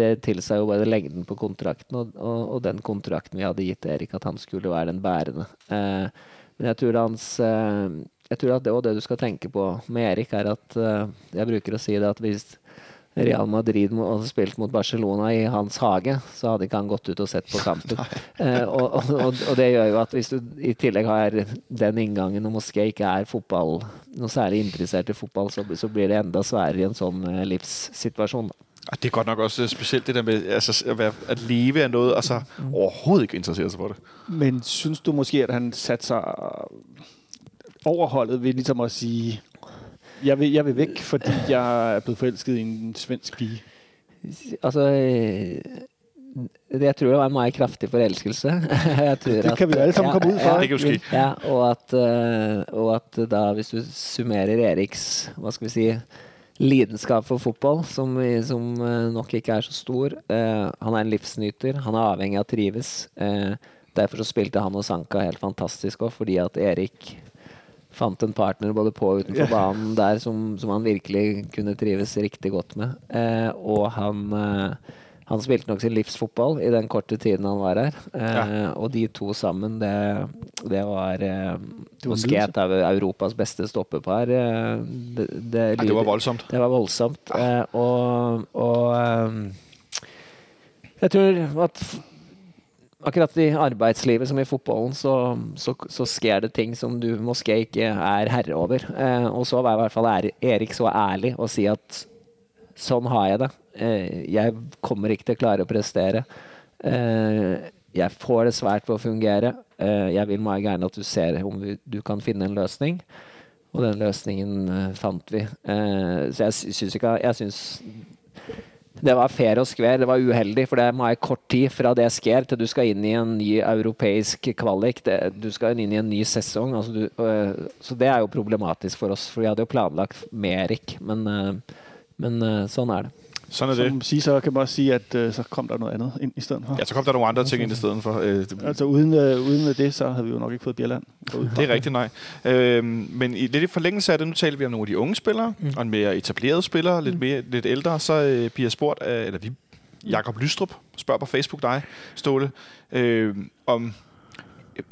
det tilsa jo både lengden på kontrakten og, og, og den kontrakten vi hadde gitt Erik, at han skulle være den bærende. Eh, men jeg tror, hans, eh, jeg tror at det, og det du skal tenke på med Erik, er at eh, Jeg bruker å si det at hvis Real Madrid hadde spilt mot Barcelona i hans hage, så hadde ikke han gått ut og sett på kampen. Eh, og, og, og, det gjør jo at hvis du i tillegg har den inngangen og Moské ikke er fotball, noe særlig interessert i fotball, så, så blir det enda sværere i en sånn eh, livssituasjon. da. Og det er godt nok også spesielt specielt det der med altså, at, være, at leve af noget, og så overhovedet ikke interessere sig for det. Men synes du måske, at han satte sig overholdet ved ligesom at sige, jeg vil, jeg vil væk, fordi jeg er blevet forelsket i en svensk pige? Altså det- Jeg tror det var en meget kraftig forelskelse. Jeg Det kan vi alle sammen komme ut fra. Ske. Ja, og at, eh, og at da, hvis du summerer Eriks hva skal vi si, lidenskap for fotball, som, som eh, nok ikke er så stor eh, Han er en livsnyter. Han er avhengig av å trives. Eh, derfor så spilte han og Sanka helt fantastisk òg, fordi at Erik fant en partner både på og utenfor banen der som, som han virkelig kunne trives riktig godt med. Eh, og han eh, han spilte nok sin livs fotball i den korte tiden han var her. Eh, Og de to sammen, det, det var eh, Måske et av Europas beste stoppepar. Eh, det, det, det var voldsomt. det var voldsomt. Eh, og og jeg tror at akkurat i arbeidslivet som i fotballen, så, så, så skjer det ting som du moské ikke er herre over. Eh, og så var i hvert fall Er- Erik så ærlig og si at sånn har jeg det. Eh, jeg kommer ikke til å klare å prestere. Eh, jeg får det svært på å fungere. Eh, jeg vil meg gjerne at du ser om du kan finne en løsning. Og den løsningen eh, fant vi. Eh, så jeg sy- syns ikke Jeg syns det var fair og skver. Det var uheldig, for det må meget kort tid fra det sker til du skal inn i en ny europeisk kvalik. Det, du skal inn i en ny sesong. Altså du, øh, så det er jo problematisk for oss, for vi hadde jo planlagt med Erik. Men, øh, men øh, sånn er det. Sådan er det. Som siger, så kan man også sige, at øh, så kom der noget andet ind i stedet for. Ja, så kom der nogle andre ting ind i stedet for. Øh, Altså uden, øh, uden det, så havde vi jo nok ikke fået Bjelland. Det er rigtigt, nej. Øh, men i lidt i forlængelse af det, nu taler vi om nogle af de unge spillere, mm. og en mere etableret spiller, lidt, mere, lidt ældre, så øh, bliver jeg spurgt af, eller vi, Jakob Lystrup spørger på Facebook dig, Ståle, øh, om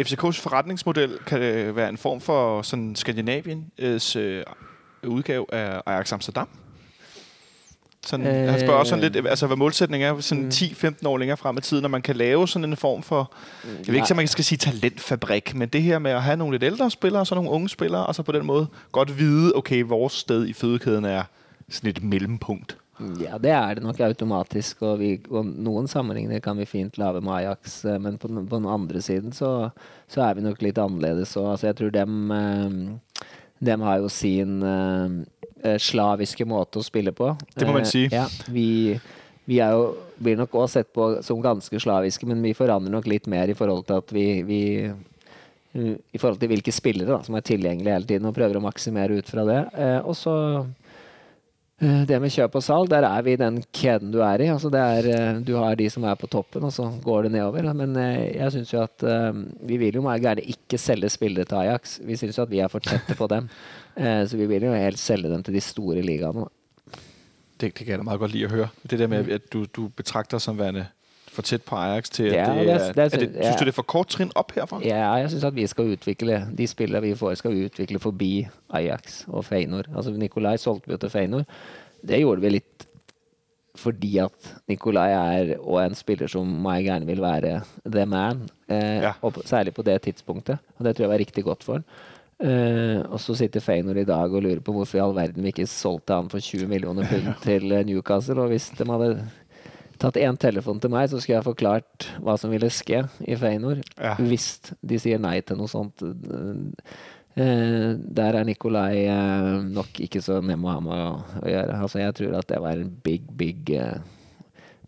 FCK's forretningsmodel kan øh, være en form for sådan Skandinaviens øh, udgave af Ajax Amsterdam? Sådan, øh, han spørger også sådan lidt, altså, hvad målsætningen er sådan Mm. 10-15 år længere frem i tiden, når man kan lave sådan en form for jeg ved ikke om man skal sige talentfabrik, men det her med at have nogle lidt ældre spillere, og så nogle unge spillere, og så på den måde godt vide, okay, vores sted i fødekæden er sådan et mellempunkt. Ja, det er det nok automatisk, og, vi, og noen sammenligninger kan vi fint lage med Ajax. eh, Men på, den- på den andre siden så, så er vi nok litt annerledes. Og, altså, jeg tror dem, eh, dem har jo sin eh, slaviske måte å spille på. Det må man Eh, si. Ja, vi, vi er jo, blir nok også sett på som ganske slaviske, men vi forandrer nok litt mer i forhold til at vi, vi eh, i forhold til hvilke spillere da, som er tilgjengelige hele tiden, og prøver å maksimere ut fra det. Eh, og så Eh, Det med kjøp og salg, der er vi i den kjeden du er i. Altså det er, eh, du har de som er på toppen, og så går det nedover. Men eh, jeg syns jo at eh, vi vil jo gjerne ikke selge spillere til Ajax. Vi syns jo at vi er for tette på dem. Eh, Så vi vil jo helst selge dem til de store ligaene. Det, det kan jeg da meget godt lide at høre. Det der med, at du, du betragter som værende for tæt på Ajax til, Ja, at det, er- det er- det, synes ja. du, det er for kort trin op herfra? Ja, jeg synes, at vi skal utvikle de spillere vi får, skal vi utvikle forbi Ajax og Feinor. Altså Nikolaj solgte vi jo til Feinor. Det gjorde vi litt fordi at Nikolai er og en spiller som meg gjerne vil være the man. Eh, Ja. og på- særlig på det tidspunktet. Og det tror jeg var riktig godt for han. Eh, og så sitter Feinor i dag og lurer på hvorfor i all verden vi ikke solgte han for 20 millioner pund til eh, Newcastle. Og hvis de hadde tatt én telefon til meg, så skulle jeg forklart hva som ville skje i Feinor Ja. hvis de sier nei til noe sånt. Uh, der er Nikolai uh, nok ikke så nem å ha med å, å gjøre. Altså, jeg tror at det var en big, big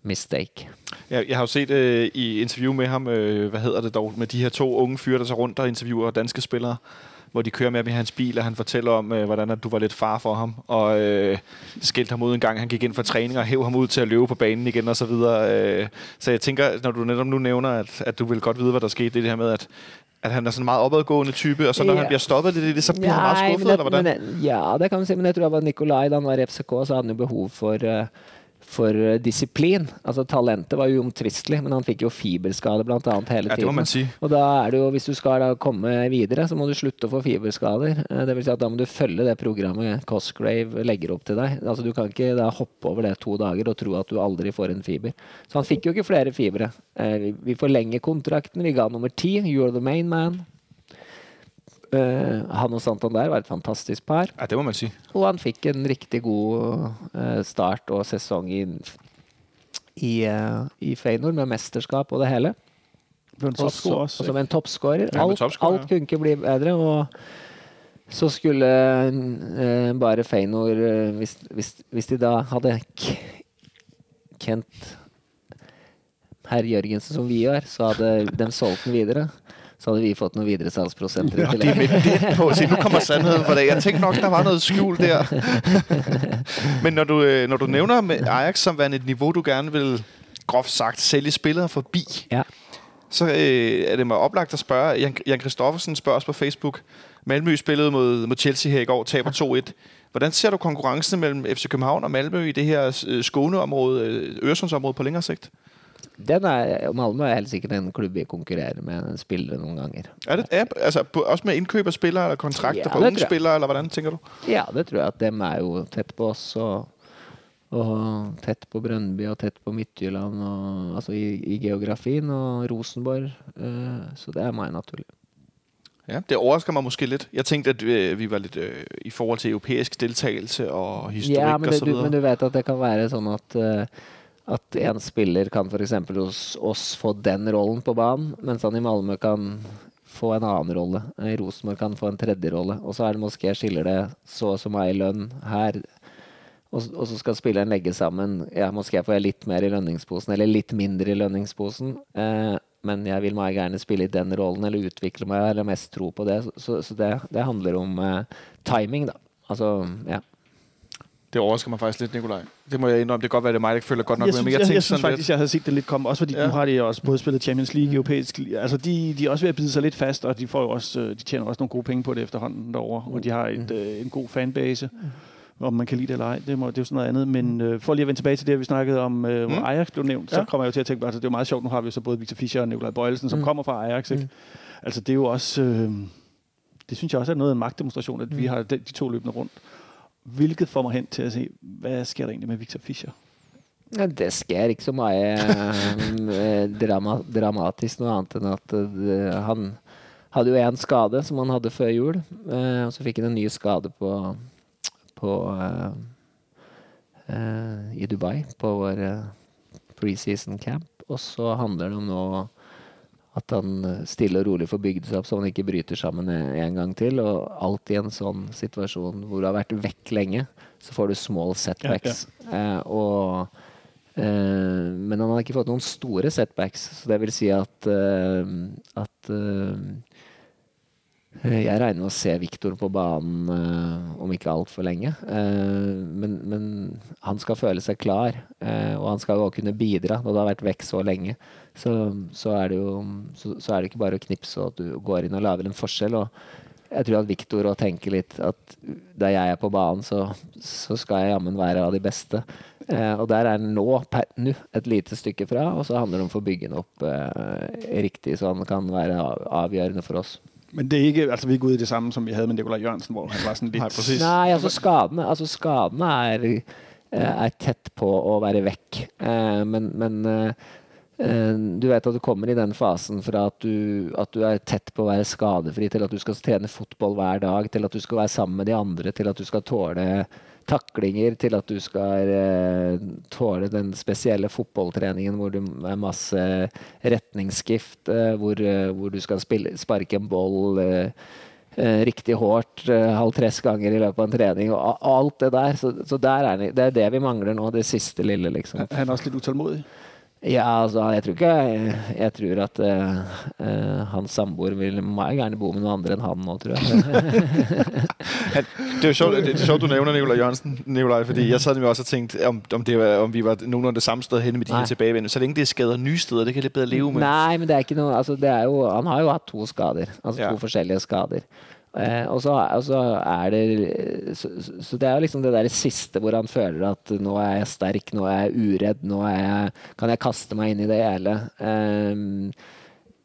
mistake. Jeg, jeg har jo set øh, i interview med ham, øh, hvad hedder det dog, med de her to unge fyre, der tager rundt og interviewer danske spillere, hvor de kører med ham i hans bil, og han fortæller om, øh, hvordan at du var lidt far for ham, og øh, skældte ham ud en gang, han gik ind for træning og hæv ham ud til at løbe på banen igen og så videre. Øh, så jeg tænker, når du netop nu nævner, at, at du vil godt vide, hvad der skete, det er det her med, at at han er sådan en meget opadgående type, og så når Ja. han bliver stoppet i det, så bliver han meget skuffet, det, eller hvordan? men ja, det kan man si. Men jeg tror at Nikolai, da han var i FCK, så hadde han jo behov for, eh, for eh, disiplin. Altså Talentet var uomtvistelig, men han fikk jo fiberskade blant annet hele tiden. Og da er det jo, hvis du skal da komme videre, så må du slutte å få fiberskader. Eh, Det vil si at da må du følge det programmet Cosgrave legger opp til deg. Altså Du kan ikke da hoppe over det to dager og tro at du aldri får en fiber. Så han fikk jo ikke flere fibre. Eh, Vi forlenger kontrakten. Vi ga nummer ti. You're the main man. Eh, han og Santander var et fantastisk par. Ja, det må man si. Og han fikk en riktig god uh, start og sesong i, i, uh, i Feyenoord, med mesterskap og det hele. Og som en toppskårer. Alt, alt kunne ikke bli bedre. Og så skulle bare Feyenoord hvis, hvis, hvis de da hadde k kjent herr Jørgensen som vi gjør, så hadde de solgt den videre. Så hadde vi fått noen videresalgsprosenter. i Og det tillegg. er på. Se, nu kommer sandheden for deg. Jeg tenkte nok, der var noget skjul der. Men når du, øh, når du nævner Ajax som værende et niveau, du gerne vil, groft sagt, sælge spillere forbi, Ja. så øh, er det mig oplagt at spørge. Jan, Jan Kristoffersen spørger os på Facebook. Malmø spillede mod, mod Chelsea her i går, taber 2-1. Hvordan ser du konkurrencen mellem FC København og Malmø i det her øh, Skåneområde, øh, Øresundsområde på længere sigt? Den er, Malmö er helt sikkert en klubb vi konkurrerer med spillere noen ganger. Er det er, altså, på, også med innkjøp av spillere eller kontrakter Ja, på unge spillere, eller hvordan tenker du? Ja, det tror jeg at dem er jo tett på oss. Og, og tett på Brøndby og tett på Midtjylland, og, altså i, i geografien, og Rosenborg. Uh, så det er meg naturlig. Ja, det overrasker meg måske litt. Jeg tenkte at øh, vi var litt øh, i forhold til europæisk deltagelse og historikk Ja, men, og så videre. men du vet at det kan være sånn at, eh, at en spiller kan f.eks. hos oss få den rollen på banen, mens han i Malmö kan få en annen rolle. I Rosenborg kan få en tredje rolle. Og så er det Moské skiller det så og så mye i lønn her. Og, så skal spilleren legge sammen ja, får jeg litt mer i lønningsposen, eller litt mindre i lønningsposen. Eh, men jeg vil meg gjerne spille i den rollen, eller utvikle meg, eller mest tro på det. Så, så det, det, handler om eh, timing, da. Altså, ja. Det overrasker meg faktisk litt, Nikolaj. Det må jeg indrømme. Det kan godt være, det er meg, der føler godt nok jeg synes, jeg, jeg, jeg synes faktisk, jeg havde set det litt komme. Også fordi ja. nu har de også både spillet Champions League, mm. europæisk Altså, de, de er også ved at bide seg litt fast, og de, får jo også, de tjener også noen gode penge på det efterhånden derovre. Og de har et, mm. øh, en god fanbase. Om man kan lide det eller ej, det, må, det er jo sådan noget andet. Men øh, for lige at vende tilbage til det, vi snakkede om, øh, mm. Ajax blev nævnt, ja. så kommer jeg jo til at tænke, altså det er jo meget sjovt, nu har vi jo så både Victor Fischer og Nikolaj Bøjelsen, som mm. kommer fra Ajax. Ikke? Mm. Altså det er jo også, øh, det synes jeg også er noget af en magtdemonstration, at mm. vi har de, de to løbende rundt. Hvilket får meg hen til å se, hva sker der egentlig med Victor Fischer? Ja, det skjer ikke så mye eh, drama, dramatisk noe annet enn at det, han hadde jo én skade som han hadde før jul. Eh, og så fikk han en ny skade på, på uh, i Dubai, på vår preseason camp. Og så handler det om nå at han eh, stille og rolig får bygd seg opp så han ikke bryter sammen en gang til. Og alt i en sånn situasjon hvor du har vært vekk lenge, så får du small setbacks. Ja, ja. Eh, og, eh, men han har ikke fått noen store setbacks, så det vil si at, eh, at jeg regner med å se Viktor på banen uh, om ikke altfor lenge. Uh, men, men, han skal føle seg klar, uh, og han skal også kunne bidra. Når du har vært vekk så lenge, så, så, er det jo så, så, er det ikke bare å knipse og at du går inn og lager en forskjell. Og jeg tror at Viktor òg tenker litt at da jeg er på banen, så, så skal jeg jammen være av de beste. og der er han nå, per nå, et lite stykke fra, og så handler det om å få bygge den opp riktig, så han kan være avgjørende for oss. Men det er ikke, altså vi er gået i det samme, som vi havde med Nikolaj Jørgensen, hvor han var sådan lidt... Nej, præcis. Nej, altså skadene, altså skadene er, eh, er tett på å være vekk. Eh, men, men eh, du vet at du kommer i den fasen fra at du, at du, er tett på å være skadefri, til at du skal trene fotball hver dag, til at du skal være sammen med de andre, til at du skal tåle taklinger til at du skal eh, tåle den spesielle fotballtreningen hvor det er masse retningsskift, eh, hvor, eh, hvor, du skal spille, sparke en boll eh, eh riktig hardt eh, halv-tress ganger i løpet av en trening. og Alt det der. Så, så der er, det er det vi mangler nå, det siste lille, liksom. Er han også litt utålmodig? Ja, altså, jeg tror ikke Jeg tror at uh, hans samboer vil meg gjerne bo med noen andre enn han nå, tror jeg. det er jo sjovt, det er sjovt du nevner Nikolaj Jørgensen, Nikolaj, fordi jeg sad jo også og tenkte, om, om, det om vi var noenlunde det samme sted henne med de Nei. her tilbagevendene. Så lenge det skader nye steder, det kan det bedre leve med. Nei, men det er ikke noe altså, det er jo, Han har jo hatt to skader. Altså to forskjellige skader. Eh, og, så, og, så, er det så, så, det er liksom det der siste hvor han føler at nå er jeg sterk, nå er jeg uredd, nå er jeg, kan jeg kaste meg inn i det hele. Eh,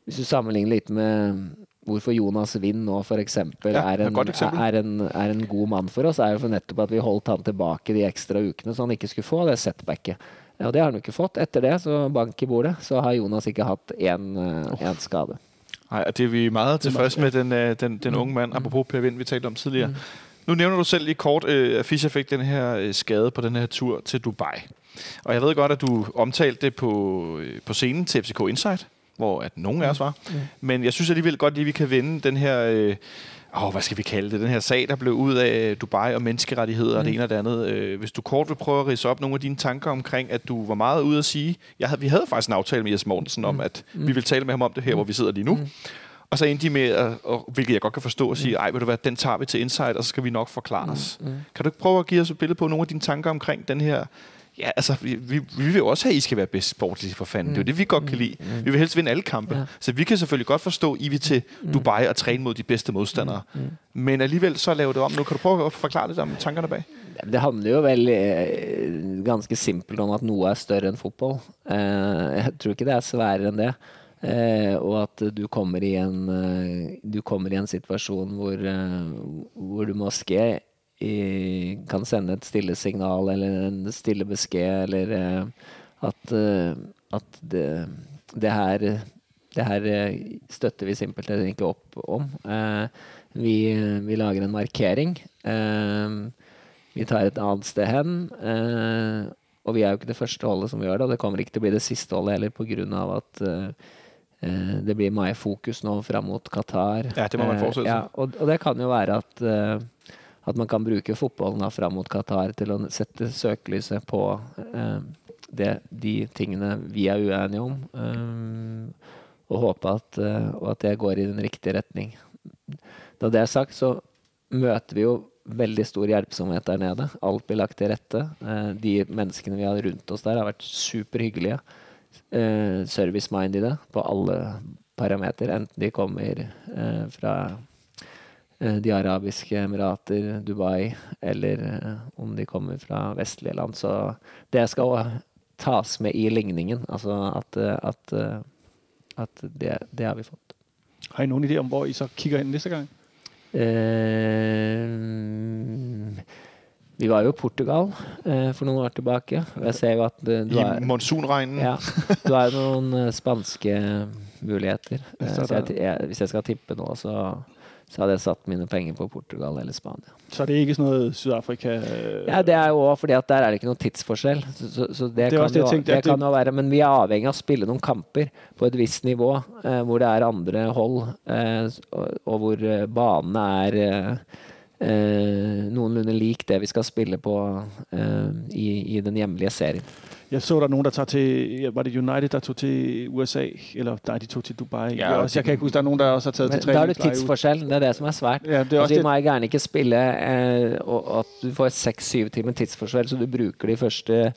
hvis du sammenligner litt med hvorfor Jonas Wind nå f.eks. Ja, er, en, er, en, er en god mann for oss, er jo for nettopp at vi holdt han tilbake de ekstra ukene, så han ikke skulle få det setbacket. Og det har han jo ikke fått. Etter det, så bank i bordet, så har Jonas ikke hatt én eh, skade. Nej, det er vi meget tilfredse med, den, øh, den, den unge mand, apropos Per Vind, vi talte om tidligere. Mm. Nu nævner du selv lige kort, øh, at Fischer fik den her øh, skade på den her tur til Dubai. Og jeg ved godt, at du omtalte det på, på scenen til FCK Insight, hvor at nogen af os var. Mm. Men jeg synes alligevel godt, at vi kan vende den her... Øh, åh, hvad skal vi kalde det, den her sag, der blev ud af Dubai og menneskerettigheder mm. og det mm. ene og det andet. Øh, hvis du kort vil prøve at rise op nogle af dine tanker omkring, at du var meget ude at sige, jeg havde, vi havde faktisk en aftale med Jes Mortensen om, mm. at mm. vi ville tale med ham om det her, mm. hvor vi sidder lige nu. Mm. Og så endte de med, at, og, hvilket jeg godt kan forstå, at sige, ej, vil du hvad, den tager vi til Insight, og så skal vi nok forklare os. Mm. Kan du ikke prøve at give os et billede på nogle af dine tanker omkring den her Ja, altså, vi, vi, vi vil jo også have, at I skal være bedst sportslige for fanden. Mm. Det er jo det, vi godt kan lide. Mm. Vi vil helst vinde alle kampe. Ja. Så vi kan selvfølgelig godt forstå, at I vil til mm. Dubai og træne mod de bedste modstandere. Mm. Mm. Men alligevel så lave det om. Nu kan du prøve at forklare lidt om tankerne bag? Det handler jo vel eh, ganske simpelt om, at noe er større enn fotball. Eh, jeg tror ikke det er sværere enn det. Eh, og at du kommer i en, du kommer i en situasjon hvor, hvor du måske i, kan sende et stille signal eller en stille beskjed, eller eh, at, eh, at det, det, her det her eh, støtter vi simpelthen ikke opp om. Vi, vi lager en markering. Vi tar et annet sted hen. Og vi er jo ikke det første holdet som gjør det, og det kommer ikke til å bli det siste holdet heller pga. at eh, eh, det blir mye fokus nå fram mot Qatar. Ja, Eh, ja, og, og det kan jo være at, eh, at man kan bruke fotballen da fram mot Qatar til å sette søkelyset på eh, det, de tingene vi er uenige om, eh, og håpe at, eh, og at det går i den riktige retning. Da det er sagt, så møter vi jo veldig stor hjelpsomhet der nede. Alt blir lagt til rette. Eh, de menneskene vi har rundt oss der, har vært superhyggelige. Eh, Service-mindede på alle parameter, enten de kommer eh, fra De arabiske emirater, Dubai, eller eh, om de kommer fra vestlige land. Så det skal også tas med i ligningen. Altså at, eh, at, eh, at det, det har vi fått. Har I noen idé om, hvor I så kikker inn neste gang? Eh, vi var jo i Portugal eh, for noen år tilbake. Jeg ser jo at du, du I monsunregnen. ja, du har jo noen eh, spanske muligheter. Eh, jeg, jeg, hvis jeg skal tippe nå, så, så hadde jeg satt mine penger på Portugal eller Spania. Så er det ikke sånn noget Sydafrika? øh, Ja, Det er jo også fordi at der er det ikke noen tidsforskjell. Så, så, så det, Det kan, jo, det kan jo være. Men vi er avhengig av å spille noen kamper på et visst nivå, eh, hvor det er andre hold, eh, og, og hvor eh, banene er eh, eh, noenlunde lik det vi skal spille på eh, i, i den hjemlige serien. Jeg så, der er nogen, der tager til... Var det United, der tog til USA? Eller nej, de tog til Dubai. Ja, også, jeg kan ikke huske, der er nogen, der også har taget Men til da er det tidsforskjell. Det er det som er svært. Ja, det er også Altså, det. må gjerne ikke spille eh, og at du får seks-syv timer tidsforskjell, så du bruker de første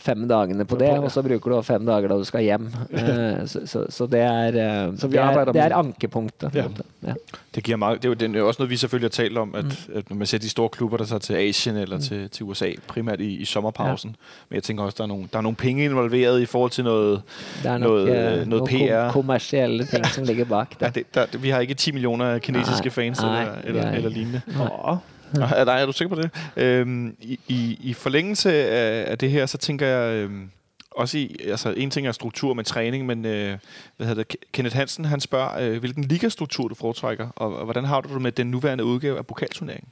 fem dagene på det, og så bruker du også fem dager da du skal hjem. Eh, så, så, så det er, eh, Så det, er det er ankepunktet. Ja. Ja. Det giver meget, det er jo er også noget, vi selvfølgelig har talt om, at, Mm. at når man ser de store klubber, der tager til Asien eller til, til USA, primært i, i sommerpausen. Men jeg tænker også, der er, nogle, der er nogle penge involveret i forhold til noget... Det er nok Noget, øh, noget noen PR. kommersielle ting som ligger bak Ja, det. der, vi har ikke 10 millioner kinesiske Nej, fans nej, eller, eller, eller lignende. Åh, Er, nej, er du sikker på det? Øhm, i, i, I forlængelse af, af det her, så tænker jeg øhm, også i, altså en ting er struktur med træning, men øh, hvad hedder det, Kenneth Hansen, han spørger, øh, hvilken ligastruktur du foretrækker, og, og hvordan har du det med den nuværende udgave af pokalturneringen?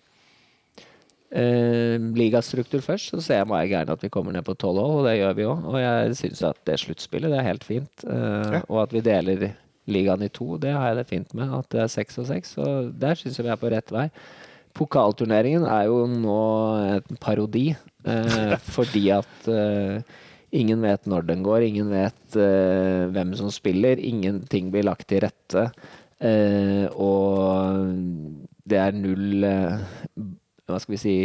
Uh, ligastruktur først, så ser jeg meg gjerne at vi kommer ned på tolv år, og det gjør vi også. Og jeg synes at det slutspillet, det er helt fint. Uh, Ja. Og at vi deler ligaen i to, det har jeg det fint med. At det er seks og seks. Og der synes jeg vi er på rett vei. Pokalturneringen er jo nå en parodi, eh, fordi at eh, ingen vet når den går, ingen vet eh, hvem som spiller, ingenting blir lagt til rette. Eh, og det er null eh, hva skal vi si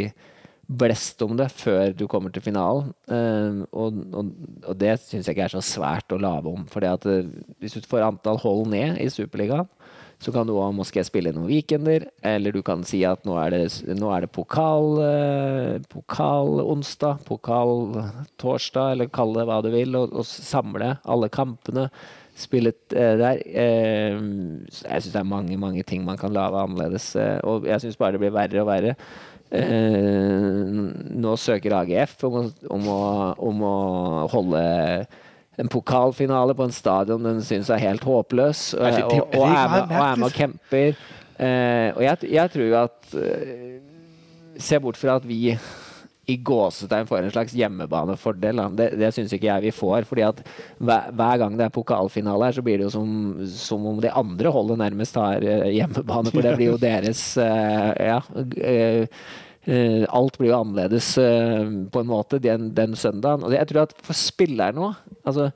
blest om det før du kommer til finalen. Eh, og, og, og det syns jeg ikke er så svært å lave om. For hvis du får antall hold ned i Superligaen, så kan du òg måske spille noen weekender, eller du kan si at nå er det, nå er det pokal, eh, pokal onsdag, pokal torsdag, eller kall det hva du vil, og, og samle alle kampene. Spillet eh, der. Eh, jeg syns det er mange mange ting man kan lage annerledes, eh, og jeg syns bare det blir verre og verre. Eh, nå søker AGF om å, om å, om å holde en pokalfinale på en stadion den syns er helt håpløs, og, og, er og, er med, og er med og mærkeligt? kjemper. Eh, og jeg, jeg tror jo at uh, Se bort fra at vi i gåsetegn får en slags hjemmebanefordel. Det, det syns ikke jeg vi får. fordi at hver, hver gang det er pokalfinale her, så blir det jo som, som om de andre holdet nærmest har eh, hjemmebane. For det blir jo deres uh, Ja. Eh, alt blir jo annerledes eh, på en måte den, den søndagen. Og jeg tror at for spillerne òg altså,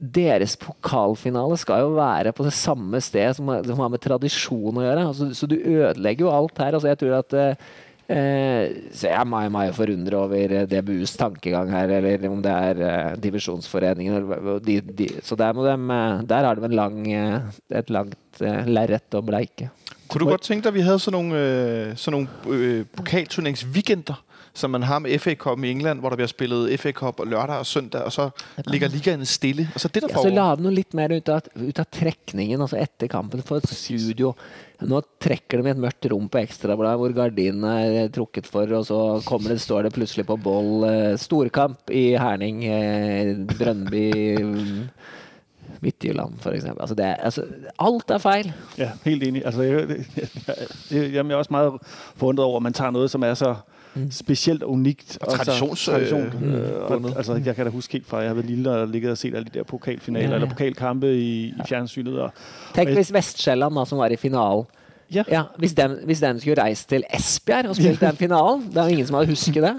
deres pokalfinale skal jo være på det samme sted som, som har med tradisjon å gjøre. Altså, så du ødelegger jo alt her. Altså, jeg tror at eh, Så jeg er meg, meg forundret over DBUs tankegang her, eller om det er divisjonsforeningen. De, de, så der, må eh, der har de lang, et langt eh, lerret å bleike. Kunne du godt tænke dig, at vi havde sådan nogle, øh, sådan nogle øh, pokalturneringsweekender, som man har med FA Cup i England, hvor der bliver spillet FA Cup lørdag og søndag, og så ligger ligaen stille. Og så det, der Ja, så foregår. lage noe litt mer ut av, ut av trekningen, altså etter kampen. for et studio. Nå trekker de i et mørkt rom på Ekstrabladet hvor gardinene er trukket for, og så kommer det, står det plutselig på boll eh, storkamp i Herning, eh, Brøndby Midtjylland, for eksempel. Altså det, er- altså, alt er feil. Ja, helt enig. Altså, jeg, jeg, jeg, er også meget forundret over, at man tager noe som er så specielt og unikt. Og traditions- tradition. øh, og, altså, jeg kan da huske helt fra, jeg har vært lille og ligget og set alle de der pokalfinaler, Ja, ja. eller pokalkampe i, i fjernsynet. Og, Tenk hvis Vestsjælland, som var i finalen ja, ja, hvis, den, hvis den skulle reist til Esbjerg og spilt den finalen Det er jo ingen som hadde husket det.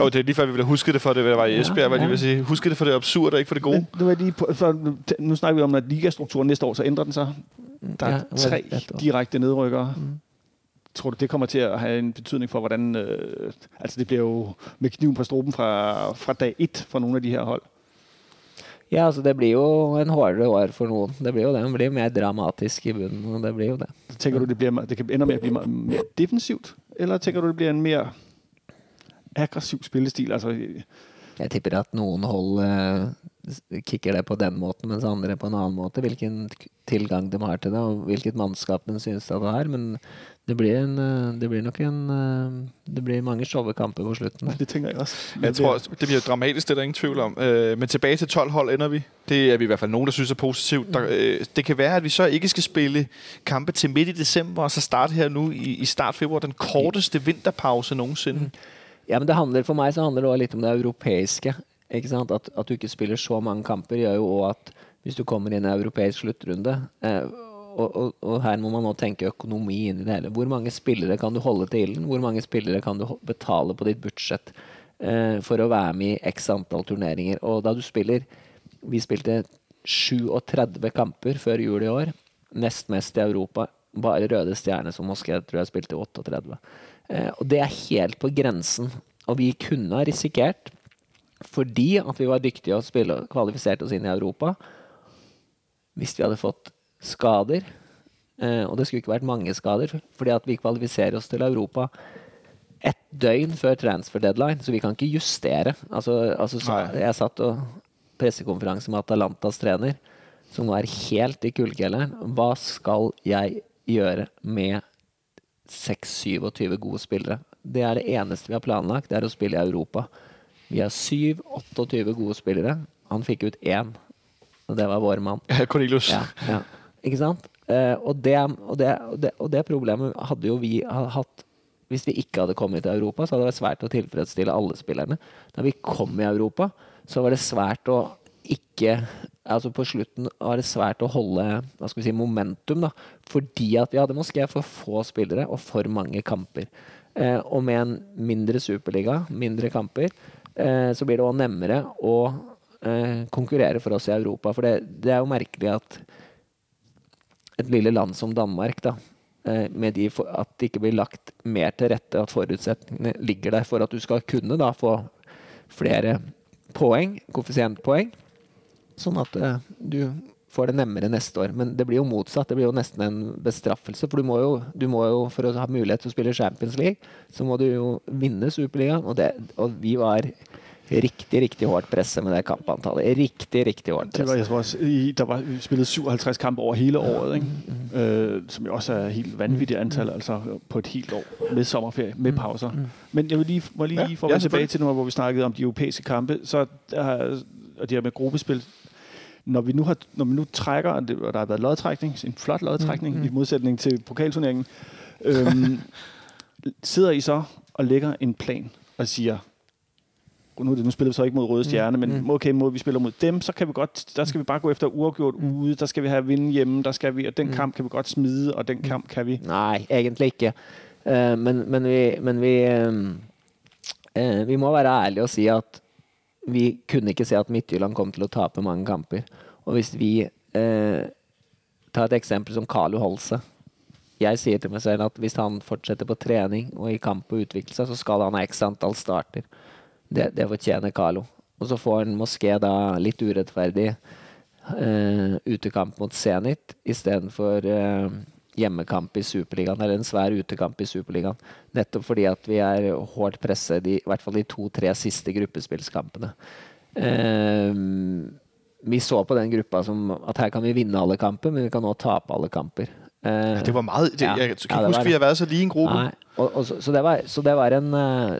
Jo, det er lige før, vi ville huske det for det, var i Esbjerg, Ja, ja. Si. Huske det for det absurde, og ikke for det gode. Nå det på, for, nå snakker vi om, at ligastrukturen neste år, så ændrer den seg. Der er Ja, tre direkte nedrykkere. Tror du, det kommer til å ha en betydning for, hvordan... Øh, altså, det blir jo med kniven på strupen fra, fra dag ett for noen av de her hold. Ja, altså Det blir jo en hardere år for noen. Det blir jo det. Det blir mer dramatisk i bunnen. og det blir jo det. Tenker du, det, blir, det kan enda med bli mer defensivt? Eller tenker du, det blir en mer aggressiv spillestil? Altså, Jeg tipper at noen hold eh, kicker det på den måten, mens andre på en annen måte. Hvilken tilgang de har til det, og hvilket mannskap de syns at det har. Men det blir, en, eh, det blir nok en eh, Det blir mange showekamper på slutten. der. det tænker jeg også. Jeg tror, det bliver dramatisk, det er der ingen tvivl om. Øh, men tilbage til 12 hold ender vi. Det er vi i hvert fald nogen, der synes er positivt. Der, øh, det kan være, at vi så ikke skal spille kampe til midt i december, og så starte her nu i, i start februar, den korteste vinterpause nogensinde. Ja, men det handler, For meg så handler det også litt om det europeiske. ikke sant? At, at du ikke spiller så mange kamper, gjør jo òg at hvis du kommer i en europeisk sluttrunde eh, og, og, her må man nå tenke økonomi inn i det hele. Hvor mange spillere kan du holde til ilden? Hvor mange spillere kan du betale på ditt budsjett eh, for å være med i x antall turneringer? Og da du spiller Vi spilte 37 kamper før jul i år. Nest mest i Europa. Bare Røde Stjerne som Moské tror jeg spilte 38. Eh, og det er helt på grensen. Og vi kunne ha risikert, fordi at vi var dyktige og spille kvalifiserte oss inn i Europa, hvis vi hadde fått skader eh, Og det skulle ikke vært mange skader, fordi at vi kvalifiserer oss til Europa ett døgn før transfer deadline, så vi kan ikke justere. Altså, altså så, jeg satt og pressekonferanse med Atalantas trener, som nå er helt i kullkjelleren. Hva skal jeg gjøre med 6-27 gode spillere? Det er det eneste vi har planlagt, det er å spille i Europa. Vi har 7-28 gode spillere. Han fikk ut én, og det var vår mann. Cornelius. Ja, ja. Ikke sant? Eh, og, det, og, det, og, det, problemet hadde jo vi hatt hvis vi ikke hadde kommet til Europa, så hadde det vært svært å tilfredsstille alle spillerne. Da vi kom i Europa, så var det svært å ikke Altså på slutten var det svært å holde hva skal vi si, momentum, da. Fordi at vi hadde Moské for få spillere og for mange kamper. Eh, og med en mindre superliga, mindre kamper, eh, så blir det òg nemmere å eh, konkurrere for oss i Europa. For det, det er jo merkelig at et lille land som Danmark, da, eh, med de for, at det ikke blir lagt mer til rette, at forutsetningene ligger der for at du skal kunne da få flere poeng, koeffisientpoeng, sånn at eh, du får det nemmere neste år. Men det blir jo motsatt. Det blir jo nesten en bestraffelse. For du må jo, du må jo for å ha mulighet til å spille Champions League, så må du jo vinne Superligaen. Og, og vi var riktig, riktig hårdt presset med det kampantallet. Riktig, riktig hårdt Det var, også, der var spillet 57 kampe over hele året, ikke? Øh, som jo også er helt vanvittig antall altså på et helt år, med sommerferie, med pauser. Men jeg vil lige, må lige Ja, få ja, tilbake tilbage til noe, hvor vi snakkede om de europæiske kampe, så der, og det her med gruppespil, når vi nu, har, når vi nu trækker, og det- der har været lodtrækning, en flot lodtrækning, mm, mm. i modsætning til pokalturneringen, øhm, sidder I så og lægger en plan og siger, nu, nu spiller vi så ikke mod Røde Stjerne, men mm. okay, mod vi spiller mod dem, så kan vi godt, der skal vi bare gå efter uafgjort ude, der skal vi have vinde hjemme, der skal vi, og den kamp kan vi godt smide, og den kamp kan vi. Nei, egentlig ikke. Uh, men, men vi, men vi, uh, vi må være ærlige og si at vi kunne ikke se at Midtjylland kom til å tape mange kamper. Og hvis vi uh, tar et eksempel som Carlo Holse Jeg sier til meg selv at hvis han fortsetter på trening og i kamp og utvikle seg, så skal han ha x antall starter. Det, det fortjener Carlo. Og så får han Moské da litt urettferdig uh, utekamp mot Zenit istedenfor uh, hjemmekamp i Superligaen, eller en svær utekamp i Superligaen. Nettopp fordi at vi er hardt presset i, i hvert fall de to-tre siste gruppespillskampene. Uh, vi så på den gruppa som at her kan vi vinne alle kamper, men vi kan også tape alle kamper. Eh, Det var meget... Det, Ja. jeg kan ikke var huske, det. vi har vært så lige en gruppe. Nei, og, og, så, så, det var, så det var en eh,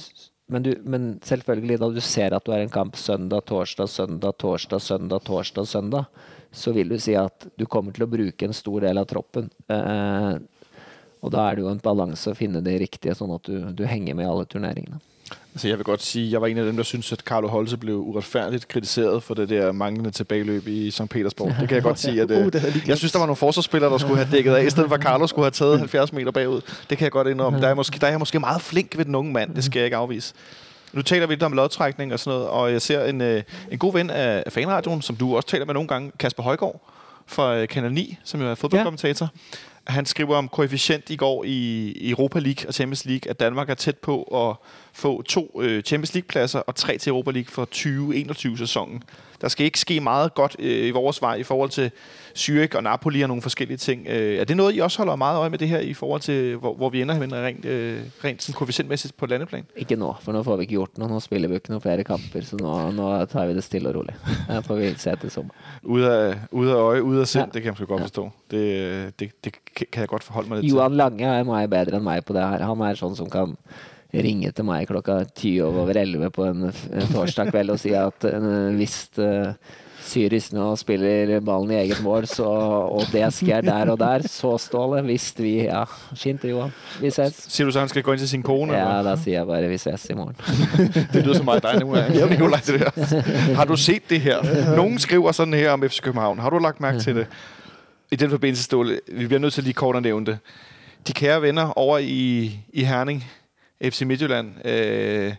s- men, du, men selvfølgelig, da du ser at du har en kamp søndag, torsdag, søndag, torsdag, søndag, torsdag, søndag, så vil du si at du kommer til å bruke en stor del av troppen. Eh, Og da er det jo en balanse å finne det riktige, sånn at du, du henger med i alle turneringene. Altså, jeg vil godt sige, jeg var en af dem, der synes, at Carlo Holse blev uretfærdigt kritiseret for det der manglende tilbageløb i St. Petersborg. Det kan jeg godt sige, at Uh, øh, havde jeg synes, der var nogle forsvarsspillere, der skulle have dækket af, i stedet for at Carlo skulle have taget 70 meter bagud. Det kan jeg godt indrømme. Der er, måske, der er jeg måske meget flink ved den unge mand, det skal jeg ikke afvise. Nu taler vi lidt om lodtrækning og sådan noget, og jeg ser en, øh, en god ven af fanradioen, som du også taler med nogle gange, Kasper Højgaard fra øh, Kanal 9, som jo er fodboldkommentator. Han skriver om koefficient i går i Europa League og Champions League, at Danmark er tæt på at få to øh, Champions League-pladser og tre til Europa League for 2021-sæsonen. Der skal ikke ske meget godt øh, i vores vej i forhold til Zürich og Napoli og nogle forskellige ting. Øh, er det noget, I også holder meget øje med det her i forhold til, hvor, hvor vi ender henne rent, rent sådan koefficientmæssigt på landeplan? Ikke nå, for nå får vi ikke gjort noget. Nå spiller vi ikke nogen flere kamper, så nå, nå tar vi det stille og rolig. Jeg får vi se til sommer. Ude af, ude af øje, ude af sind, ja. Det kan måske godt Ja. forstå. Det, det, det kan jeg godt forholde mig lidt Johan Lange er mye bedre enn meg på det her. Han er sånn som kan ringe til meg klokka ti over elleve på en, torsdag kveld og si at uh, hvis uh, Syris nå spiller ballen i eget mål, så, og det skjer der og der, så Ståle, hvis vi Ja, fint, til Johan. Vi ses. Sier du så, han skal gå inn til sin kone? Ja, da sier jeg bare vi ses i morgen. Det lyder som. Ja. Nikolaj, det der. Har du sett det her? Noen skriver sånn her om FC København. Har du lagt mærke til det? I den forbindelse, Ståle, vi bliver nødt til lige kort at nævne det. De kære venner over i, i Herning, FC Midtjylland. Øh,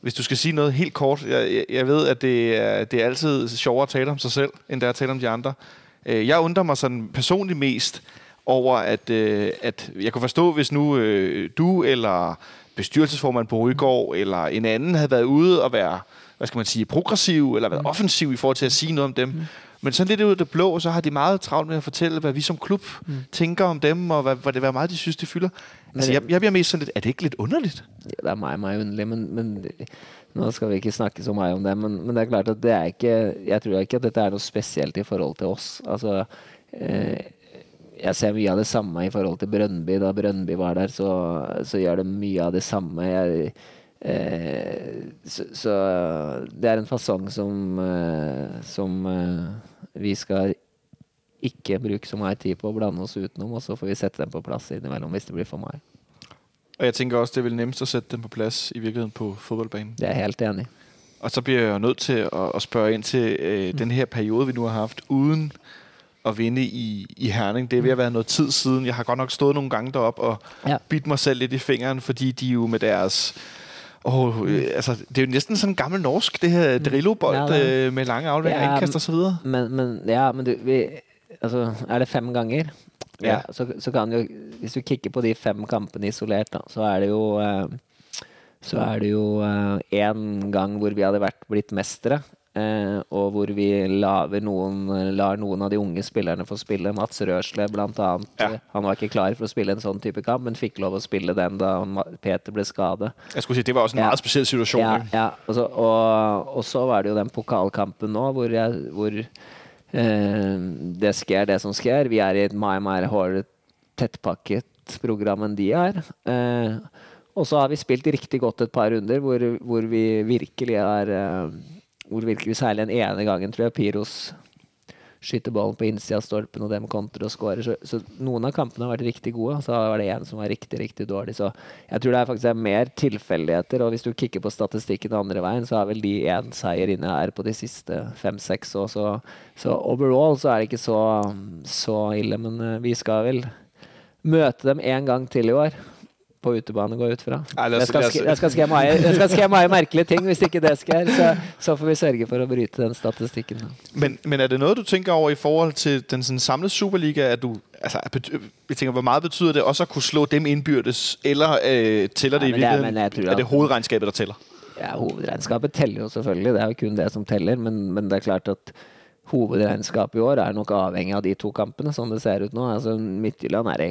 hvis du skal sige noget helt kort. Jeg, jeg- ved, at det er, det er altid sjovere at tale om sig selv, end det er at tale om de andre. Øh, jeg undrer mig sådan personligt mest over, at, øh, at jeg kunne forstå, hvis nu øh, du eller bestyrelsesformand på Rygaard eller en anden havde været ude og være, hvad skal man sige, progressiv eller været offensiv i forhold til at sige noget om dem. Men sådan lidt ud af det blå, så har de meget travlt med at fortælle, hvad vi som klub mm. tænker om dem, og hvad, hvad det meget de synes, de fylder. Altså, jeg, jeg bliver mest sådan lidt, er det ikke lidt underligt? Det er meget, meget underlig, men, men nå skal vi ikke snakke så mye om det. Men, men det er klart at det er ikke Jeg tror ikke at dette er noe spesielt i forhold til oss. Altså eh, Jeg ser mye av det samme i forhold til Brønnby. Da Brønnby var der, så, så gjør det mye av det samme. Jeg, eh, så, så det er en fasong som, eh, som eh, vi skal ikke bruke så mye tid på å blande oss utenom, og så får vi sette dem på plass innimellom hvis det blir for mye. Og jeg tenker også, det er vel nemmest å sætte dem på plass i virkeligheden på fotballbanen. Det er jeg helt enig. Og så blir jeg jo nødt til å, å spørre inn til øh, den her periode, vi nå har hatt uden å vinne i, i Herning. Det er ved noe være tid siden. Jeg har godt nok stået noen ganger deroppe og Ja. bitt meg selv litt i fingeren, fordi de jo med deres... Oh, øh, altså, det er jo næsten sådan gammel norsk, det her drillobold Ja, er. øh, med lange afleveringer, Ja, ja, indkast og så videre. Men, men, ja, men du, vi, altså, er det fem ganger? Ja. så, så kan jo, hvis du kikker på de fem kampene isolert, da, så er det jo eh, så er det jo én gang hvor vi hadde vært blitt mestere. Eh, og hvor vi laver noen, lar noen av de unge spillerne få spille. Mats Røsle blant annet. Ja. Han var ikke klar for å spille en sånn type kamp, men fikk lov å spille den da Peter ble skadet. Jeg skulle si, det var også en Ja. meget spesiell situasjon. Ja, ja. Og, så, og, og så var det jo den pokalkampen nå, hvor, jeg, hvor eh, det skjer det som skjer. Vi er i et mye mer hard, tettpakket program enn de er. Eh, og så har vi spilt riktig godt et par runder hvor, hvor vi virkelig er eh, Hvor virkelig særlig den ene gangen, tror jeg, Piros skyter ballen på innsida av stolpen, og dem kontrer og skårer. Så, så noen av kampene har vært riktig gode, og så var det en som var riktig, riktig dårlig. Så jeg tror det er faktisk er mer tilfeldigheter, og hvis du kikker på statistikken andre veien, så er vel de én seier inne her på de siste fem-seks år. Så, så overall så er det ikke så, så ille, men eh, vi skal vel møte dem en gang til i år. På utebane, går jeg ut fra. Nei, Det skal, ske- skal skje skje mye merkelige ting hvis ikke det skjer. Så, så får vi sørge for å bryte den statistikken. Men, men er det noe du tenker over i forhold til den sånn, samlede Superliga? At du, altså, jeg tenker, hvor mye betyder det også å kunne slå dem innbyrdes, Eller øh, tæller det Ja, i virkeligheten? det er- jeg er det hovedregnskapet der tæller? Ja, Hovedregnskapet teller jo selvfølgelig, det er jo kun det som teller. Men, men det er klart at hovedregnskapet i år er nok avhengig av de to kampene, sånn det ser ut nå. Altså, Midtjylland er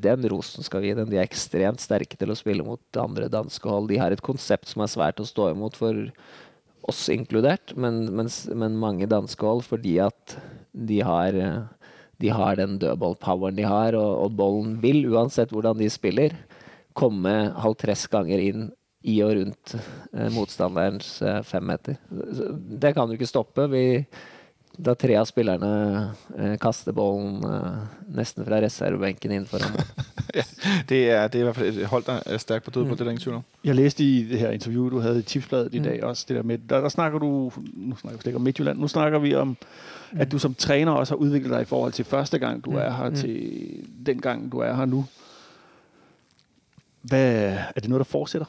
Den rosen skal vi gi dem. De er ekstremt sterke til å spille mot andre danske hold. De har et konsept som er svært å stå imot for oss inkludert, men, men, men mange danske hold fordi at de har de har den dødballpoweren de har, og, og bollen vil, uansett hvordan de spiller, komme halvtress ganger inn i og rundt eh, motstanderens eh, femmeter. Det kan du ikke stoppe. Vi da tre av spillerne eh, kaster ballen eh, nesten fra reservebenken inn foran ja, Det er, det er i hvert fall et hold, der på død på mm. det er der ingen tvivl om. Jeg læste i det her interview, du havde i Tipsbladet i dag også, det der med, der, der snakker du, nu snakker vi ikke om Midtjylland, nu snakker vi om, at du som træner også har udviklet dig i forhold til første gang, du er her, til den gang, du er her nu. Hvad, er det noget, der fortsætter?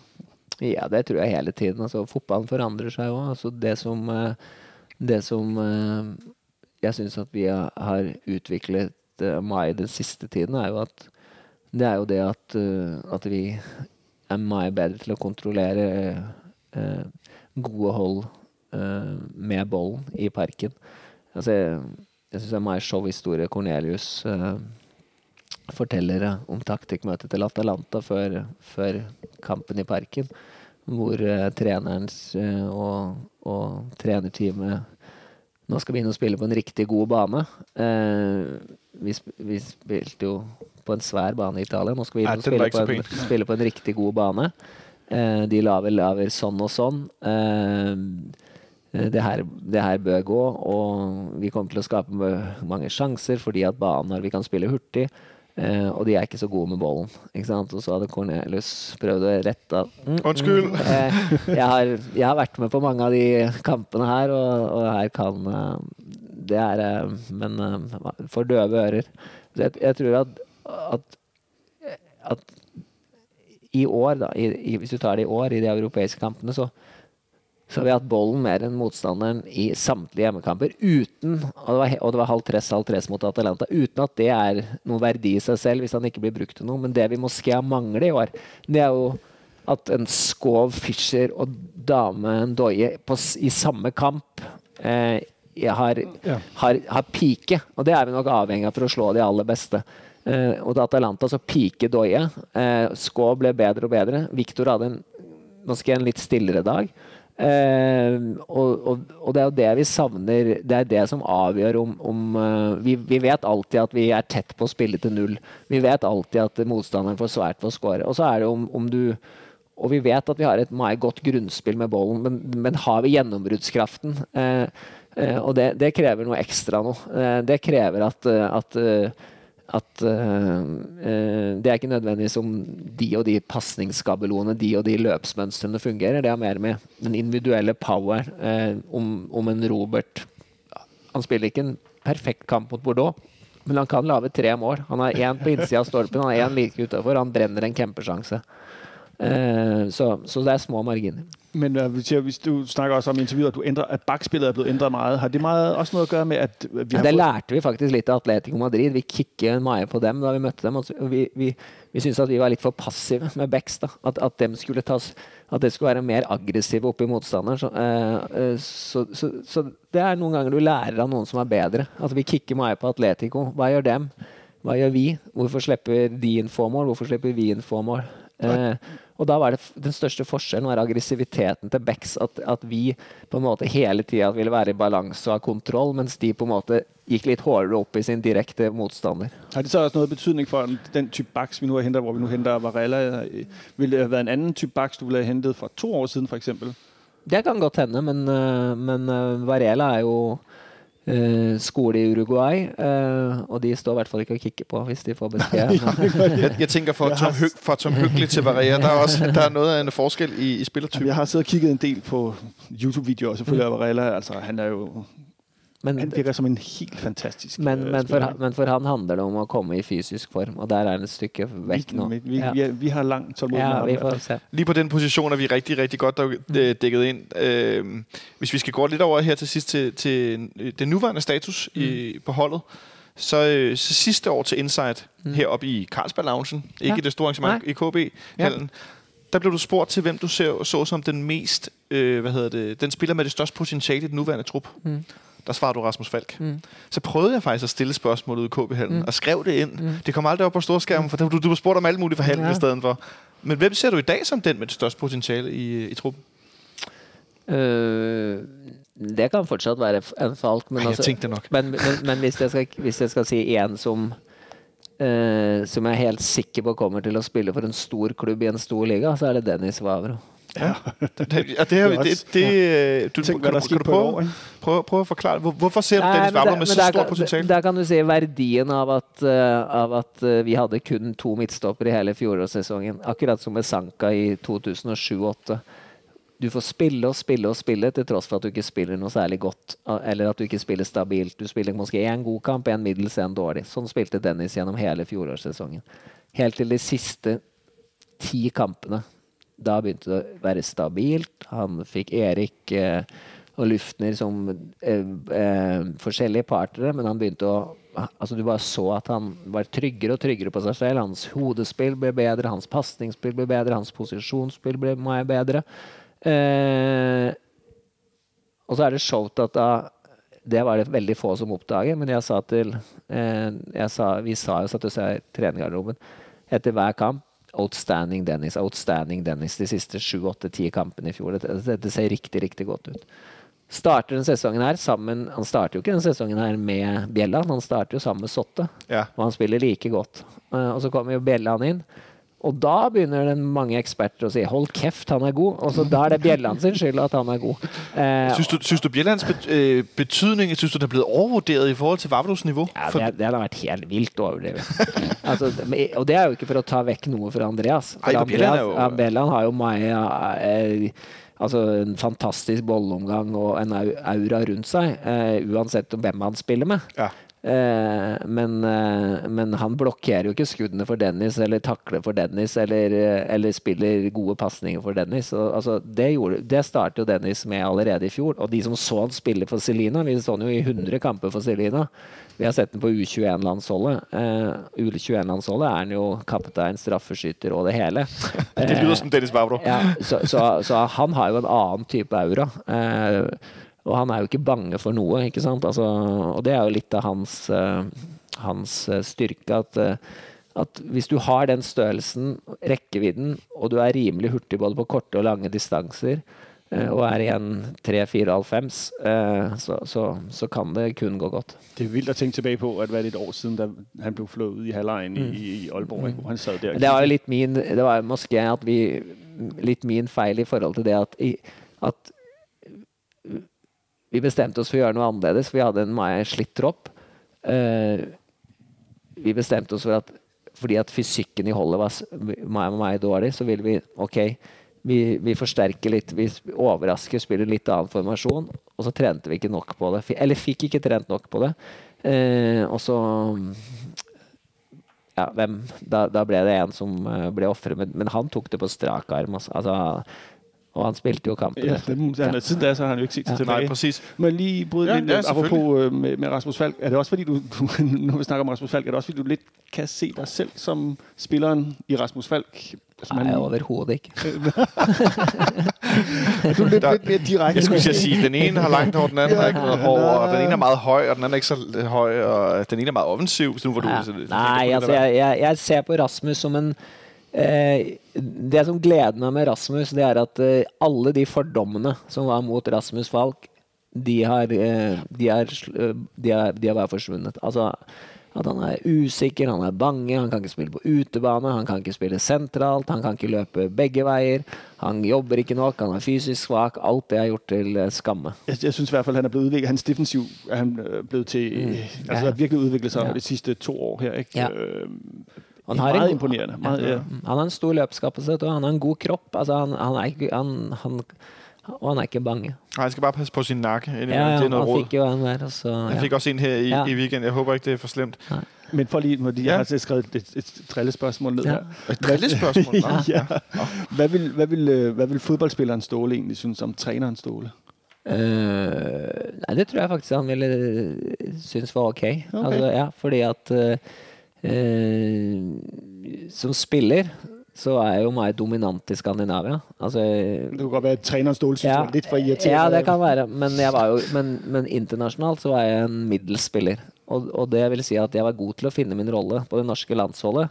Ja, det tror jeg hele tiden. Altså, fotballen forandrer seg jo. Altså, det som, eh, det som eh, jeg syns at vi har utviklet eh, mye den siste tiden, er jo at det er jo det at, at vi er mye bedre til å kontrollere gode hold med bollen i parken. Altså, jeg jeg syns det er mye showhistorie Cornelius forteller om taktikkmøtet til Atalanta før, før kampen i parken hvor uh, treneren uh, og, og trenerteamet nå skal begynne å spille på en riktig god bane. Uh, vi, sp vi, spilte jo på en svær bane i Italia. Nå skal vi spille på, en, spille på en riktig god bane. de laver laver sånn og sånn. Det her, det her, bør gå, og vi kommer til å skape mange sjanser fordi at banen her vi kan spille hurtig. Uh, og de er ikke så gode med ballen. Ikke sant? Og så hadde Cornelius prøvd å rette mm! Mm, uh, jeg, har, jeg, har, vært med på mange av de kampene her, og, og her kan uh, Det er Men for døve ører. Så jeg, jeg tror at, at, at i år, da, i, i, hvis du tar det i år, i de europeiske kampene, så så har vi hatt bollen mer enn motstanderen i samtlige hjemmekamper. Uten, og det var, og det var halv tress, halv tress mot Atalanta, uten at det er noen verdi i seg selv hvis han ikke blir brukt til noe. Men det vi Moskea mangler i år, det er jo at en Skov, Fischer og Dame Ndoye i samme kamp eh, har, ja. har, har pike. Og det er vi nok avhengig av for å slå de aller beste. Eh, og til Atalanta så pike Doye. Eh, Skov ble bedre og bedre. Victor hadde en, en litt stillere dag. Uh, og, og, og, det er jo det vi savner. Det er det som avgjør om, om uh, vi, vi, vet alltid at vi er tett på å spille til null. Vi vet alltid at motstanderen får svært for å score. Og så er det om, om du Og vi vet at vi har et meget godt grunnspill med ballen, men, men har vi gjennombruddskraften? Uh, og det, det, krever noe ekstra nå. det krever at, at at uh, det er ikke nødvendigvis om de og de pasningsskabelonene, de og de løpsmønstrene fungerer. Det har mer med den individuelle power uh, om, om, en Robert Han spiller ikke en perfekt kamp mot Bordeaux, men han kan lage tre mål. Han har én på innsida av stolpen, han har én like utafor. Han brenner en kjempesjanse. Så, så det er små marginer. Men uh, hvis du snakker også om intervjuer, at, du ændrer, at bakspillet er blevet ændret meget. Har det meget, også noe å gjøre med at vi har Det lærte vi faktisk litt av Atletico Madrid. Vi kikket mye på dem da vi møtte dem. Vi, vi, vi syntes at vi var litt for passive med backs, da. At, at, dem skulle tas, at det skulle være mer aggressive oppe i motstanderen. Så, uh, så, så, så, det er noen ganger du lærer av noen som er bedre. At vi kikker mye på Atletico. Hva gjør dem? Hva gjør vi? Hvorfor slipper de inn få mål? Hvorfor slipper vi inn få mål? Uh, og da var det den største forskjellen var aggressiviteten til Bex. At, at, vi på en måte hele tida ville være i balanse og ha kontroll, mens de på en måte gikk litt hardere opp i sin direkte motstander. Har det så også noe betydning for den type backs vi nå har hentet, hvor vi nå henter Varela? Ville det være en annen type backs du ville ha hentet for to år siden, f.eks.? Det kan godt hende, men, eh, men eh, Varela er jo skole i Uruguay, uh, og de står i hvert fall ikke og kikker på hvis de får beskjed. jeg, jeg tænker fra Tom, fra Tom Hyggelig til Varela, der er, også, der er noe av en forskel i, i spillertypen. Jeg har siddet og kigget en del på YouTube-videoer, selvfølgelig av Varela, altså han er jo men, han virker som en helt fantastisk men, øh, men, for, men, for, han handler det om å komme i fysisk form, og der er han et stykke vekk nå. Vi, vi, ja. vi, vi har langt tålmodighet. Ja. Lige på den posisjonen er vi rigtig, rigtig godt dækket inn. Hvis vi skal gå litt over her til sist til, til den nuværende status mm. i, på holdet, så, øh, så sidste år til Insight mm. heroppe i Carlsberg Loungen, ikke ja. det store arrangement Nej. i KB-hallen, ja. der blev du spurgt til, hvem du ser, så som den mest, øh, hvad hedder det, den spiller med det største potentiale i den nuværende trup. Mm der svarer du Rasmus Falk. Mm. Så prøvede jeg faktisk at stille spørgsmålet ud i KB-hallen, mm. og skrev det ind. Mm. Det kom aldrig op på storskærmen, for du, du var spurgt om alle mulige forhandlinger ja. i stedet for. Men hvem ser du i dag som den med det største potentiale i, i truppen? Øh, det kan fortsatt være en Falk, men, Ej, altså, men, men, men hvis, jeg skal, hvis jeg skal si en som øh, som jeg er helt sikker på kommer til å spille for en stor klubb i en stor liga, så er det Dennis Vavro. Ja, det, ja, det, det, det, øh, du, kan, du, kan du prøve, prøve, prøve å forklare hvorfor ser du Nei, Dennis Wabler med så stort potensial? Der kan du se verdien av at, eh, av at eh, vi hadde kun to midtstoppere i hele fjorårssesongen. Akkurat som med Sanka i 2007-2008. Du får spille og spille og spille til tross for at du ikke spiller noe særlig godt. Eller at du ikke spiller stabilt. Du spiller måske én god kamp, én middels, én dårlig. Sånn spilte Dennis gjennom hele fjorårssesongen. Helt til de siste ti kampene. Da begynte det å være stabilt. Han fikk Erik eh, og Lufner som eh, eh, forskjellige partnere, men han begynte å Altså Du bare så at han var tryggere og tryggere på seg selv. Hans hodespill ble bedre, hans pasningsspill ble bedre, hans posisjonsspill ble mye bedre. Eh, og så er det showtata Det var det veldig få som oppdager, men jeg sa til eh, jeg sa, Vi sa jo satt og sa i trenergarderoben etter hver kamp Outstanding Dennis, outstanding Dennis de siste sju, åtte, ti kampene i fjor. Dette, dette ser riktig, riktig godt ut. Starter den sesongen her sammen Han starter jo ikke den sesongen her med Bjelland, han starter jo sammen med Sotte. Ja. Og han spiller like godt. Eh, og så kommer jo Bjelland inn. Og da begynner den mange eksperter å si 'hold kjeft, han er god'. Og så da er det Bjelland sin skyld at han er god. Eh, Synes du, du Bjellands øh, betydning synes du, den er blevet overvurderet i forhold til Vavlos nivå? Ja, det, det har vært helt vilt overdrevet. altså, og det er jo ikke for å ta vekk noe fra Andreas. For Bjelland Andreas jo- Bjelland har jo Maja eh, Altså en fantastisk bolleomgang og en aura rundt seg, eh, uansett hvem han spiller med. Ja. Eh, men, eh, men han blokkerer jo ikke skuddene for Dennis, eller takler for Dennis, eller, eh, eller spiller gode pasninger for Dennis. Og, altså, det, gjorde, det startet jo Dennis med allerede i fjor. Og de som så han spille for Celina, vi så han jo i 100 kamper for Celina. Vi har sett den på U21-landsholdet. Eh, U21-landsholdet er han jo kaptein, straffeskytter og det hele. Ja, så, så, så han har jo en annen type aura. Og han er jo ikke bange for noe, ikke sant. Altså, og det er jo litt av hans, eh, hans eh, styrke. At, eh, at hvis du har den størrelsen, rekkevidden, og du er rimelig hurtig både på korte og lange distanser, og er i en 3-4,5, eh, så, så, så kan det kun gå godt. Det er vildt å tenke tilbake på, at det er et år siden, da han ble fløyet ut i halvleien mm. i, i Aalborg, Mm. hvor han sad der. Det var jo litt min Det var måske at vi Litt min feil i forhold til det at, at vi bestemte oss for å gjøre noe annerledes. Vi hadde en slitt tropp. Eh, vi bestemte oss for at fordi at fysikken i holdet var meg, meg dårlig, så ville vi OK, vi, vi forsterker litt. Vi overrasker, spiller litt annen formasjon. Og så trente vi ikke nok på det. Eller fikk ikke trent nok på det. Eh, og så ja, hvem, da, da ble det en som eh, ble offeret, men, men han tok det på strak arm. Altså, altså, og han spilte jo kampen. Ja, det, han, siden da så har han jo ikke set sig Ja. tilbage. Nej, præcis. Må jeg lige bryde Ja, ja, lidt ja, ja, apropos øh, med, med Rasmus Falk. Er det også fordi, du, du når vi snakker om Rasmus Falk, er det også fordi, du lidt kan se dig selv som spilleren i Rasmus Falk? Altså, Nei, overhovedet ikke. er du lidt, lidt mere direkte? Jeg skulle sige, den ene har langt hår, den anden har ikke noget hår, og den ene er meget høj, og den anden er ikke så høj, og den ene er meget offensiv. Så nu var du... Ja. så nej, altså jeg, jeg, jeg ser på Rasmus som en eh, Det som gleder meg med Rasmus, det er at eh, alle de fordommene som var mot Rasmus Falk, de har, eh, de er, eh, de er, de har bare forsvunnet. Altså at han er usikker, han er bange, han kan ikke spille på utebane, han kan ikke spille sentralt, han kan ikke løpe begge veier, han jobber ikke nok, han er fysisk svak. Alt det er gjort til eh, skamme. Jeg, jeg synes i hvert fall han er blevet udviklet. Hans defensiv er han øh, blevet til... Mm. Altså, Ja. har virkelig udviklet seg ja. de siste to år her, ikke? Ja. Øh, Han har, en imponerende. Ja. Han har en stor løpskapasitet, og han har en god kropp. Altså, han, han er ikke, han, han, og han er ikke bange. Han skal bare passe på sin nakke. Ja, Ja, han råd. fikk jo en der, Så, ja. Han fikk også en her i, Ja. i weekend. Jeg håper ikke, det er for slemt. Men for lige, fordi jeg har skrevet et, et drillespørgsmål ned Ja. her. Et drillespørgsmål. Nå, ja. Hvad vil, hvad, vil, øh, hvad vil fodboldspilleren Ståle egentlig synes om træneren Ståle? Uh, nei, det tror jeg faktisk han ville eh, synes var ok. okay. Altså, ja, fordi at eh, eh, Som spiller så er jeg jo mer dominant i Skandinavia. Altså, du kan være, at træneren Ståle ja. litt for irriterende. Ja, det kan være. Men, jeg var jo, men, men internasjonalt så var jeg en middels spiller. Og, og det vil si at jeg var god til å finne min rolle på det norske landsholdet.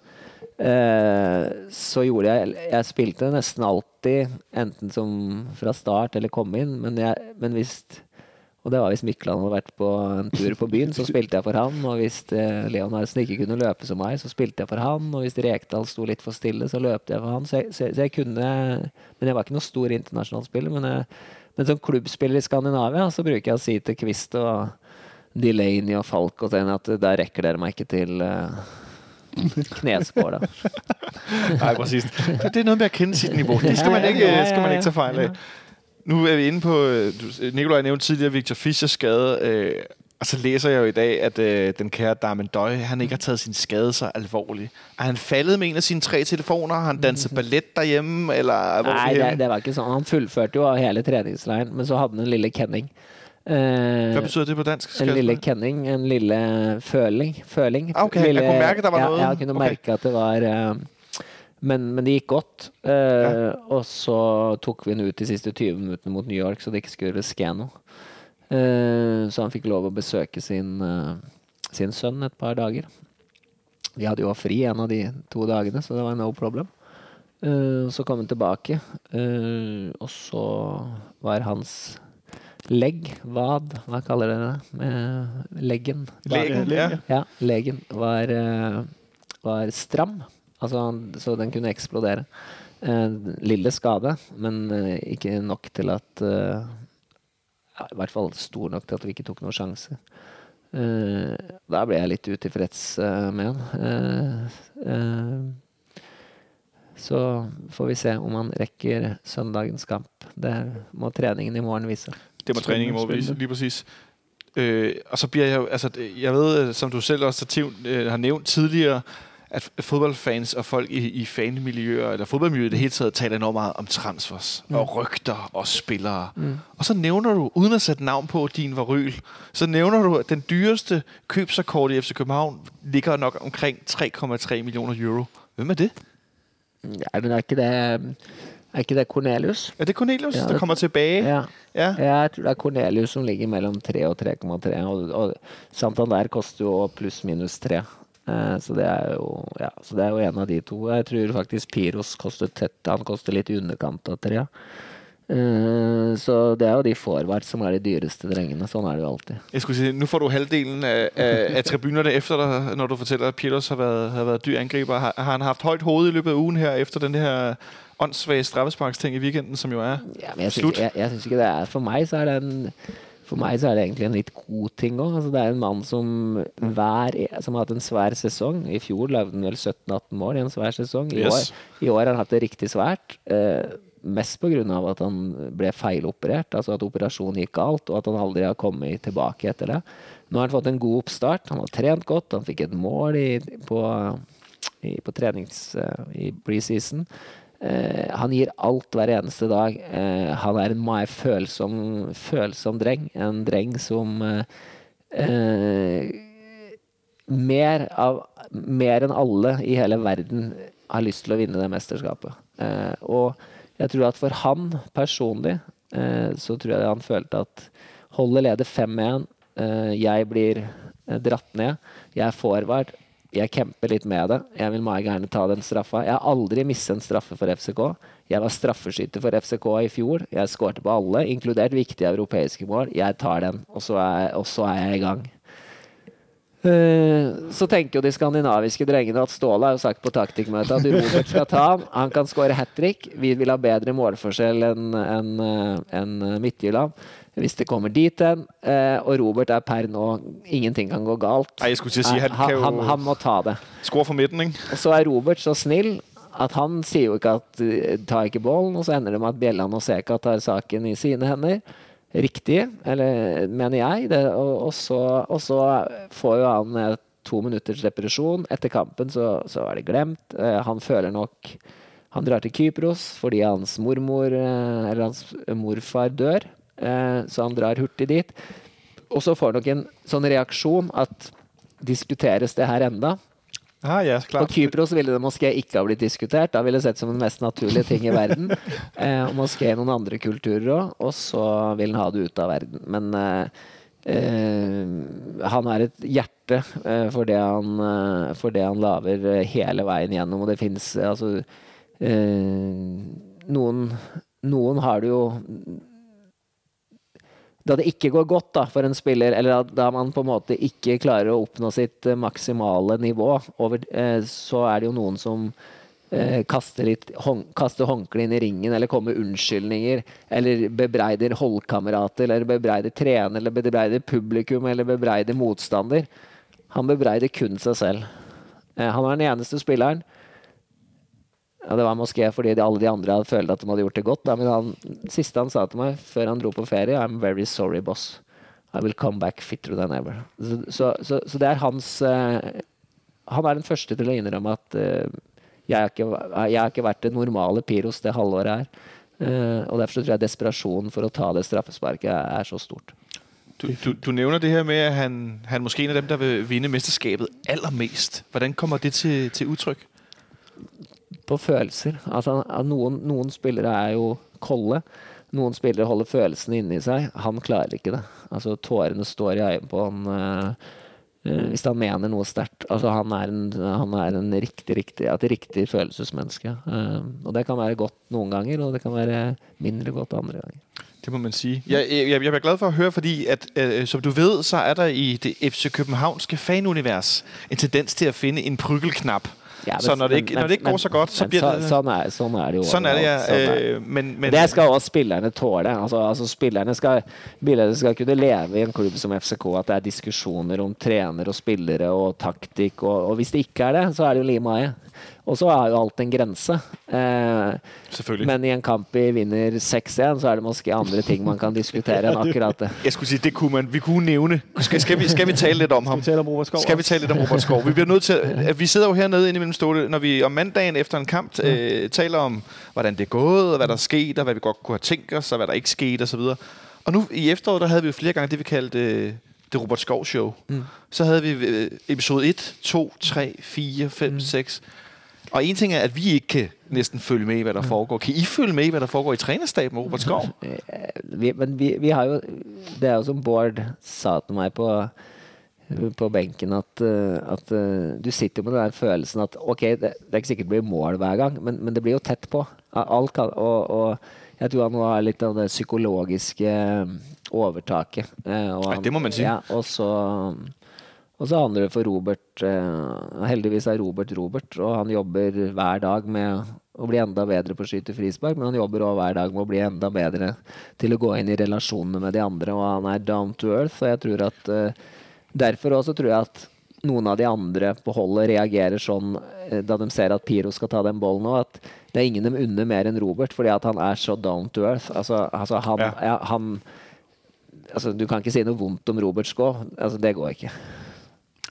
Eh, så gjorde jeg Jeg spilte nesten alltid enten som fra start eller kom inn, men, jeg, men hvis Og det var hvis Mykland hadde vært på en tur på byen, så spilte jeg for han. Og hvis Leon Leonardsen ikke kunne løpe som meg, så spilte jeg for han. Og hvis Rekdal sto litt for stille, så løpte jeg for han. Så jeg, så, så jeg kunne Men jeg var ikke noen stor internasjonal spiller. Men, jeg, men som klubbspiller i Skandinavia så bruker jeg å si til Kvist og Delaney og Falk og sånn at der rekker dere meg ikke til knespår, da. Nej, præcis. Det, er noe med å kjenne sitt nivå. Det skal man ikke, skal man ikke ta feil af. Nu er vi inde på, øh, Nikolaj nævnte tidligere Victor Fischers skade, øh, og så læser jeg jo i dag, at øh, den kære Darmen Døj, han ikke har taget sin skade så alvorligt. Er han faldet med en af sine tre telefoner? Har han danset ballet derhjemme? Eller hvor Nei, det, det var ikke sånn. Han fullførte jo hele treningsleiren, men så hadde han en lille kenning. Eh, Hvad betyder det på dansk? en lille kenning, en lille føling. føling. Ah, lille, Jeg kunne merke, der var ja, noget. Jeg kunne Okay. mærke, at det var eh, men, men det gikk godt. Eh, Og så tok vi den ut de siste 20 minuttene mot New York, så det ikke skulle skje noe. Eh, så han fikk lov å besøke sin, eh, sin sønn et par dager. Vi hadde jo fri en av de to dagene, så det var no problem. Eh, så kom han tilbake, eh, og så var hans legg, vad, hva kaller dere det? leggen. Lægen, ja. Ja, legen var, eh, var stram, altså, så den kunne eksplodere. Eh, lille skade, men eh, ikke nok til at eh, ja, I hvert fall stor nok til at vi ikke tok noen sjanse. Da ble jeg litt utilfreds med han. Så får vi se om han rekker søndagens kamp. Det må treningen i morgen vise. Det må treningen i morgen vise, lige præcis. Øh, og så bliver jeg jo, altså, jeg ved, som du selv også har, øh, nævnt tidligere, at fodboldfans og folk i, i fanmiljøer, eller fodboldmiljøet i det hele taget, taler enormt meget om transfers, mm. og rygter og spillere. Mm. Og så nævner du, uden at sætte navn på din varyl, så nævner du, at den dyreste købsrekord i FC København ligger nok omkring 3,3 millioner euro. Hvem er det? Ja, men er ikke det, er ikke det Cornelius? Er det Cornelius, Ja, der kommer tilbage? Ja. ja. Jeg tror det er Cornelius som ligger mellom 3 og 3,3. Og, og Santander koster jo pluss-minus 3. Eh, så, det er jo, ja, så det er jo en av de to. Jeg tror faktisk Piros koster tett. Han koster litt i underkant av 3. Eh, så det er jo de forward som er de dyreste drengene. Sånn er det jo alltid. Jeg skulle si, Nå får du halvdelen av, av tribunene etter deg når du forteller at Piros har vært, har vært dyr angriper. Har, har han haft høyt hoved i løpet av ugen her, efter den her åndssvage straffesparksting i weekenden, som jo er? Ja, men jeg Slutt. syns, jeg, jeg synes ikke det er For meg så er det en for meg så er det egentlig en litt god ting òg. Altså, det er en mann som, hver, e- som har hatt en svær sesong. I fjor lagde han vel 17-18 mål i en svær sesong. I, Yes. år, I år har han hatt det riktig svært. Eh, mest pga. at han ble feiloperert, altså at operasjonen gikk galt, og at han aldri har kommet tilbake etter det. Nå har han fått en god oppstart. Han har trent godt. Han fikk et mål i, på, i, på trenings... eh, i preseason. Eh, han gir alt hver eneste dag. Uh, han er en meget følsom, følsom dreng. En dreng som uh, mer, av, mer enn alle i hele verden har lyst til å vinne det mesterskapet. Og jeg tror at for han personlig så tror jeg han følte at holdet leder 5-1. Eh, jeg blir dratt ned. Jeg er forward. Jeg kjemper litt med det. Jeg vil meget gjerne ta den straffa. Jeg har aldri mistet en straffe for FCK. Jeg var straffeskytter for FCK i fjor. Jeg skårte på alle, inkludert viktige europeiske mål. Jeg tar den, og så er, og så er jeg i gang. Uh, Så tenker jo de skandinaviske drengene at Ståle har jo sagt på taktikkmøtet at Robert skal ta han. Han kan skåre hat trick. Vi vil ha bedre målforskjell enn en, en enn Midtjylland. Hvis det kommer dit hen. Eh, Og Robert er per nå Ingenting kan gå galt. Nei, jeg skulle ikke si, han han, han, han må ta det. Score for midten. Og så er Robert så snill at han sier jo ikke at eh, ta ikke bollen, og så ender det med at Bjelland og Seka tar saken i sine hender. Riktig, eller mener jeg. Det, og, og, så, og så får jo han eh, to minutters depresjon. Etter kampen så, så er det glemt. Han føler nok Han drar til Kypros fordi hans mormor eller hans morfar dør, så han drar hurtig dit. Og så får han nok en sånn reaksjon at diskuteres det her enda? Ah, yes, På. Kypros ville det moské ikke ha blitt diskutert. Da ville det sett som den mest naturlige ting i verden. Eh, og moské i noen andre kulturer òg. Og så vil han ha det ut av verden. Men eh, eh, han har et hjerte eh, for, det han, eh, for det han lager eh, hele veien gjennom. Og det fins altså eh, noen, noen har det jo da det ikke går godt da, for en spiller, eller da, man på en måte ikke klarer å oppnå sitt eh, maksimale nivå, over, eh, så er det jo noen som eh, kaster, hånd, kaster håndkle inn i ringen, eller kommer med unnskyldninger, eller bebreider holdkamerater, eller bebreider trener, eller bebreider publikum, eller bebreider motstander. Han bebreider kun seg selv. Han var den eneste spilleren ja, Det var måske fordi de, alle de andre hadde følt at de hadde gjort det godt. Da. Men han, siste han sa til meg før han dro på ferie, I'm very sorry, boss. I will come back fitter than ever. Så, så, så, så det er hans uh, Han er den første til å innrømme at uh, jeg, har ikke, jeg har ikke vært det normale Piros det halvåret her. Uh, og derfor så tror jeg desperasjonen for å ta det straffesparket er, så stort. Du, du, du nævner det her med, at han, han måske er en av dem, der vil vinde mesterskabet allermest. Hvordan kommer det til, til udtryk? På følelser. Altså, noen, noen spillere er jo kolde. Noen spillere holder følelsene inni seg. Han klarer ikke det. Altså, tårene står i øynene på han uh, hvis han mener noe sterkt. Altså, han er, en, han er en riktig, riktig, et riktig følelsesmenneske. Uh, og det kan være godt noen ganger, og det kan være mindre godt andre ganger. Det må man sige. Jeg, jeg, jeg er glad for at høre, fordi at, øh, som du ved, så er der i det FC Københavnske fanunivers en tendens til at finde en prykkelknap. Ja, så når det, ikke, når det ikke går så godt, så men det så, sånn, er, sånn er det jo. Sånn er det, ja. Sånn er. Øh, men, men, Det skal også spillerne tåle. Altså, altså spillerne, skal, spillerne skal kunne leve i en klubb som FCK at det er diskusjoner om trener og spillere og taktikk. Og, og hvis det ikke er det, så er det jo mye. Og så er jo alt en grense. Eh, Selvfølgelig. men i en kamp vi vinner 6-1, så er det måske andre ting man kan diskutere enn akkurat det. Jeg skulle si, det kunne man, vi kunne nævne. Skal, skal, vi, skal vi tale litt om ham? Vi taler om Robert Skov. Skal vi tale litt om Robert Skov? Vi blir nødt til, vi sitter jo hernede nede innimellom Ståle, når vi om mandagen etter en kamp eh, taler om, hvordan det er gået, og hva der er sket, og hva vi godt kunne ha tænkt oss, og hva der ikke skete, osv. Og nu i efteråret, der hadde vi jo flere ganger det, vi kaldte øh, det Robert Skov Show. Mm. Så hadde vi øh, episode 1, 2, 3, 4, 5, mm. 6. Og en ting er, at vi ikke kan næsten følge med i, hvad der foregår. Kan I følge med i, hvad der foregår i trænerstaben med Robert Skov? vi, men vi, vi har jo Det er jo som Bård sa til meg på, på benken, at, eh, at eh, du sitter med den der følelsen at ok, det, det er ikke sikkert det blir mål hver gang, men, men det blir jo tett på. Alt kan, og, og jeg tror han har litt av det psykologiske overtaket. Og Ja, det må man si. Ja, og så og så handler det for Robert eh, Heldigvis er Robert Robert, og han jobber hver dag med å bli enda bedre på å skyte frispark, men han jobber òg hver dag med å bli enda bedre til å gå inn i relasjonene med de andre, og han er down to earth. Og jeg tror at eh, Derfor også tror jeg at noen av de andre på holdet reagerer sånn eh, da de ser at Piro skal ta den bollen nå, at det er ingen de unner mer enn Robert, fordi at han er så down to earth. Altså, altså han, Ja. ja, han altså, Du kan ikke si noe vondt om Robert Skå. Altså, det går ikke.